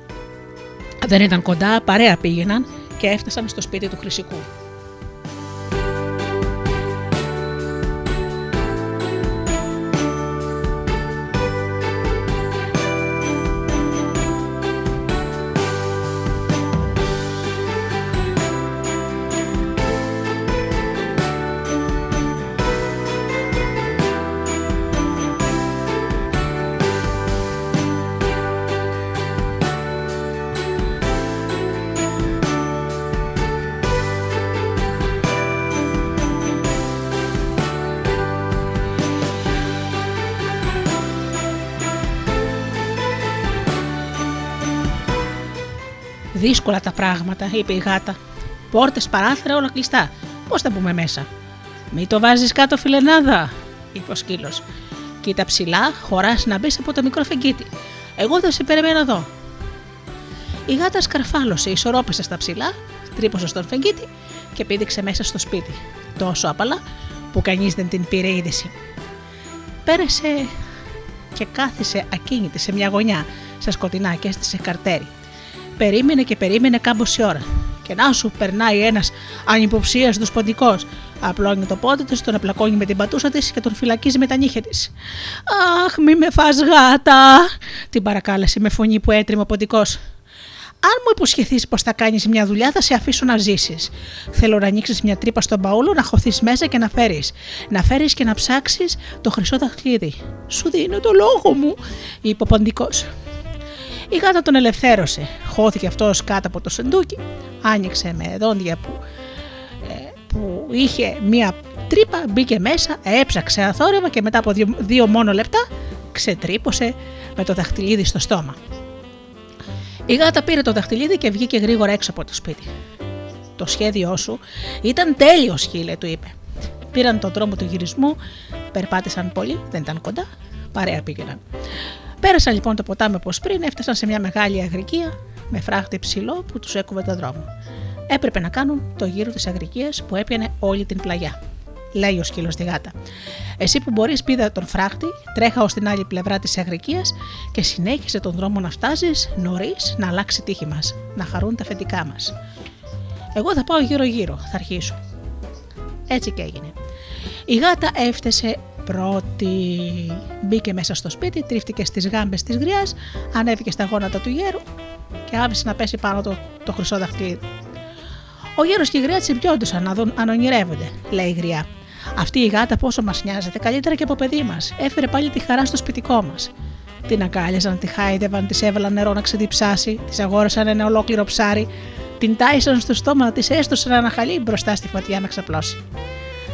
δεν ήταν κοντά, παρέα πήγαιναν και έφτασαν στο σπίτι του Χρυσικού. Δύσκολα τα πράγματα, είπε η γάτα. Πόρτες παράθυρα όλα κλειστά. Πώς θα μπούμε μέσα; Μη το βάζεις κάτω, φιλενάδα, είπε ο σκύλος. Κοίτα ψηλά, χωράς να μπεις από το μικρό φεγγίτι. Εγώ θα σε περιμένω εδώ. Η γάτα σκαρφάλωσε, ισορρόπησε στα ψηλά, τρύπωσε στον φεγγίτι και πήδηξε μέσα στο σπίτι. Τόσο απαλά που κανείς δεν την πήρε είδηση. Πέρασε και κάθισε ακίνητη σε μια γωνιά, στα σκοτεινά και έστησε καρτέρι. Περίμενε και περίμενε κάμποση ώρα. Και να σου περνάει ένας ανυποψίαστο ποντικό. Απλώνει το πόδι της, τον απλακώνει με την πατούσα της και τον φυλακίζει με τα νύχια της. Αχ, μη με φας γάτα, την παρακάλεσε με φωνή που έτριμε ο ποντικός. Αν μου υποσχεθείς πως θα κάνεις μια δουλειά, θα σε αφήσω να ζήσεις. Θέλω να ανοίξεις μια τρύπα στον παούλο, να χωθείς μέσα και να φέρεις. Να φέρεις και να ψάξεις το χρυσό δαχτυλίδι. Σου δίνω το λόγο μου, είπε ο ποντικός. Η γάτα τον ελευθέρωσε. Χώθηκε αυτός κάτω από το σεντούκι, άνοιξε με δόντια που, ε, που είχε μία τρύπα, μπήκε μέσα, έψαξε αθόρυβα και μετά από δύο, δύο μόνο λεπτά ξετρύπωσε με το δαχτυλίδι στο στόμα. Η γάτα πήρε το δαχτυλίδι και βγήκε γρήγορα έξω από το σπίτι. Το σχέδιό σου ήταν τέλειος, σκύλε, του είπε. Πήραν τον δρόμο του γυρισμού, περπάτησαν πολύ, δεν ήταν κοντά, παρέα πήγαιναν. Πέρασαν λοιπόν το ποτάμι όπως πριν, έφτασαν σε μια μεγάλη αγρικία με φράχτη ψηλό που τους έκοβε το δρόμο. Έπρεπε να κάνουν το γύρο της αγρικίας που έπιανε όλη την πλαγιά. Λέει ο σκύλος στη γάτα. Εσύ που μπορείς, πήδα τον φράχτη, τρέχα ως την άλλη πλευρά της αγρικίας και συνέχισε τον δρόμο να φτάσεις νωρίς να αλλάξει τύχη μας, να χαρούν τα φετικά μας. Εγώ θα πάω γύρω-γύρω, θα αρχίσω. Έτσι και έγινε. Η γάτα έφτασε πρώτη. Μπήκε μέσα στο σπίτι, τρίφτηκε στις γάμπες της γριάς, ανέβηκε στα γόνατα του γέρου και άφησε να πέσει πάνω το, το χρυσό δαχτυλίδι. Ο γέρος και η γριά τσιμπιόντουσαν να δουν αν ονειρεύονται, λέει η γριά. Αυτή η γάτα πόσο μας νοιάζεται, καλύτερα και από παιδί μας. Έφερε πάλι τη χαρά στο σπιτικό μας. Την αγκάλιαζαν, τη χάιδευαν, της έβαλαν νερό να ξεδιψάσει, της αγόρασαν ένα ολόκληρο ψάρι, την τάισαν στο στόμα, της έστωσαν ένα χαλί μπροστά στη φωτιά να ξαπλώσει.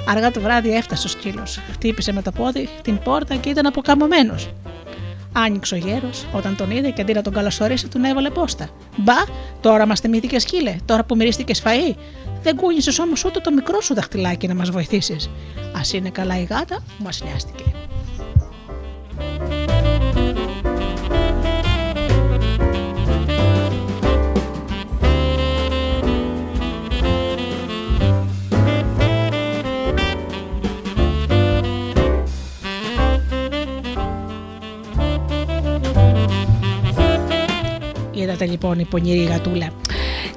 Αργά το βράδυ έφτασε ο σκύλος. Χτύπησε με το πόδι την πόρτα και ήταν αποκαμωμένος. Άνοιξε ο γέρος όταν τον είδε και αντί να τον καλωσορίσει, τον έβαλε πόστα. Μπα, τώρα μας θυμήθηκε σκύλε, τώρα που μυρίστηκε φαΐ. Δεν κούνησες όμως ούτε το μικρό σου δαχτυλάκι να μας βοηθήσεις. Α είναι καλά η γάτα που μας νοιάστηκε. Είδατε λοιπόν η πονηρή γατούλα.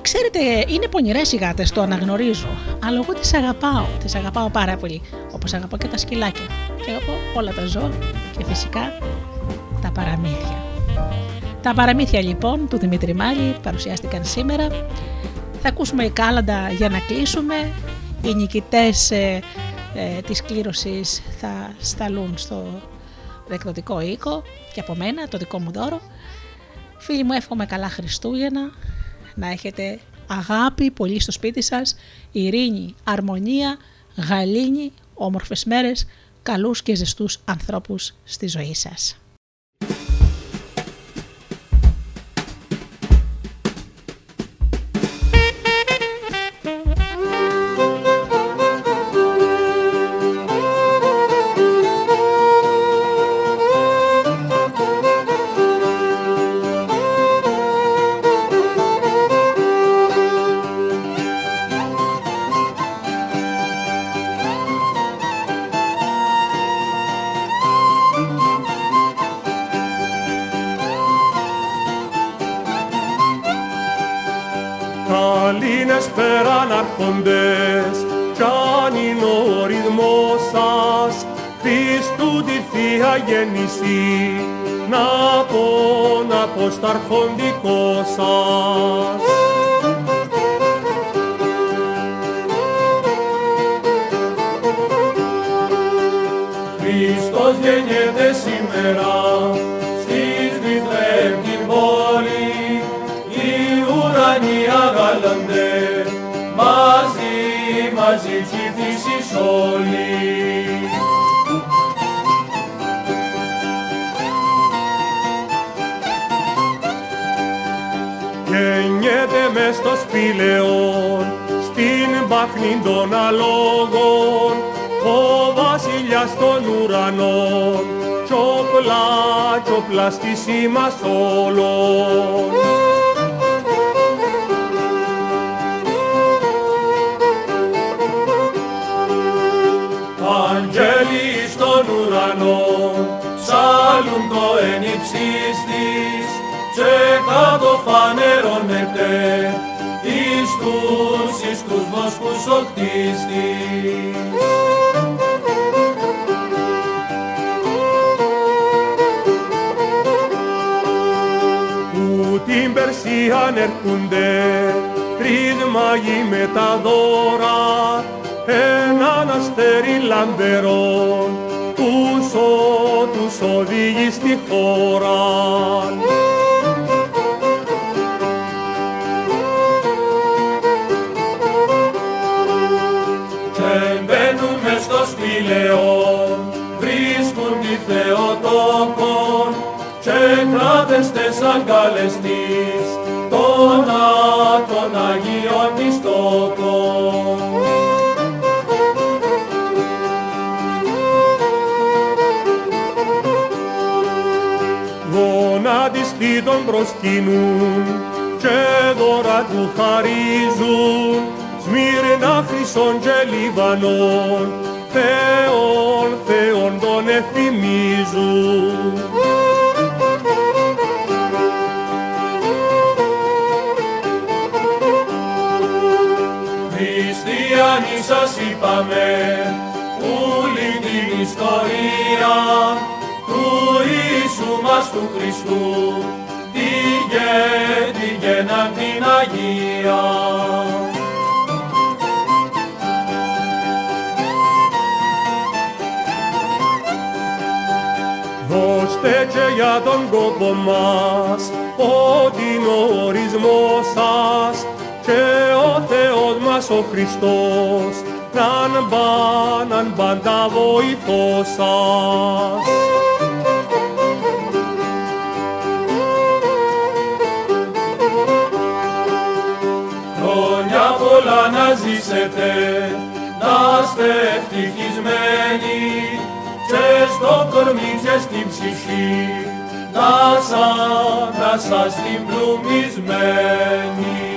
Ξέρετε, είναι πονηρές οι γάτες, το αναγνωρίζω. Αλλά εγώ τις αγαπάω. Τις αγαπάω πάρα πολύ. Όπως αγαπάω και τα σκυλάκια. Και αγαπάω όλα τα ζώα και φυσικά τα παραμύθια. Τα παραμύθια λοιπόν του Δημήτρη Μάλη παρουσιάστηκαν σήμερα. Θα ακούσουμε η κάλαντα για να κλείσουμε. Οι νικητές ε, ε, της κλήρωσης θα σταλούν στο δεκτοτικό οίκο και από μένα το δικό μου δώρο. Φίλοι μου εύχομαι καλά Χριστούγεννα, να έχετε αγάπη πολύ στο σπίτι σας, ειρήνη, αρμονία, γαλήνη, όμορφες μέρες, καλούς και ζεστούς ανθρώπους στη ζωή σας. Να πω γεννιέται μες στο σπήλαιον στην πάχνη των αλόγων ο βασιλιάς των ουρανών κι όπλα, κι όπλα στη σήμα όλων. Αγγέλοι στον ουρανό ψάλουν το ενυψής της και κάτω φανερώνεται εις τους, εις τους βοσκούς ο κτίστης. Που την Περσίαν έρχονται τρεις μάγοι με τα δώρα έναν αστέρι λαμπερό τους, ο, τους οδηγεί στη χώρα. Κράτεστε σαν καλεστής των, Α- των Αγίων της τόκων. γονάτιστοι τον προσκυνούν και δώρα του χαρίζουν Σμύρνα χρυσών και Λιβανών Θεόν, Θεόν τον εφημίζουν σας είπαμε όλη την ιστορία του Ιησού μας του Χριστού τη γε, τη γέναν την Αγία. Δώστε και για τον κόπο μας ότι είναι ο ορισμός σας και ο Θεός μας ο Χριστός να μπαν, να πάντα βοηθός σας. Χρόνια πολλά να ζήσετε, να είστε ευτυχισμένοι και στο κορμί και στην ψυχή να σας, να σας την πλουμισμένη.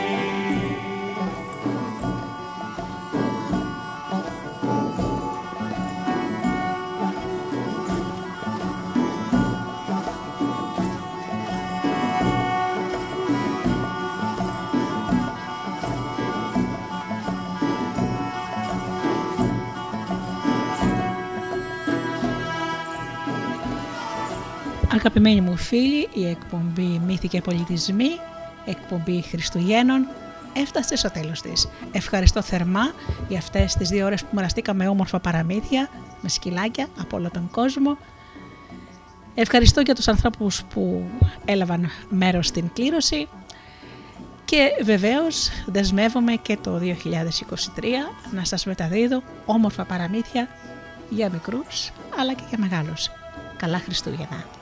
Αγαπημένοι μου φίλοι, η εκπομπή Μύθοι και Πολιτισμοί, εκπομπή Χριστουγέννων, έφτασε στο τέλος της. Ευχαριστώ θερμά για αυτές τις δύο ώρες που μοιραστήκαμε όμορφα παραμύθια με σκυλάκια από όλο τον κόσμο. Ευχαριστώ για τους ανθρώπους που έλαβαν μέρος στην κλήρωση και βεβαίως δεσμεύομαι και το 2023 να σας μεταδίδω όμορφα παραμύθια για μικρούς αλλά και για μεγάλους. Καλά Χριστούγεννα!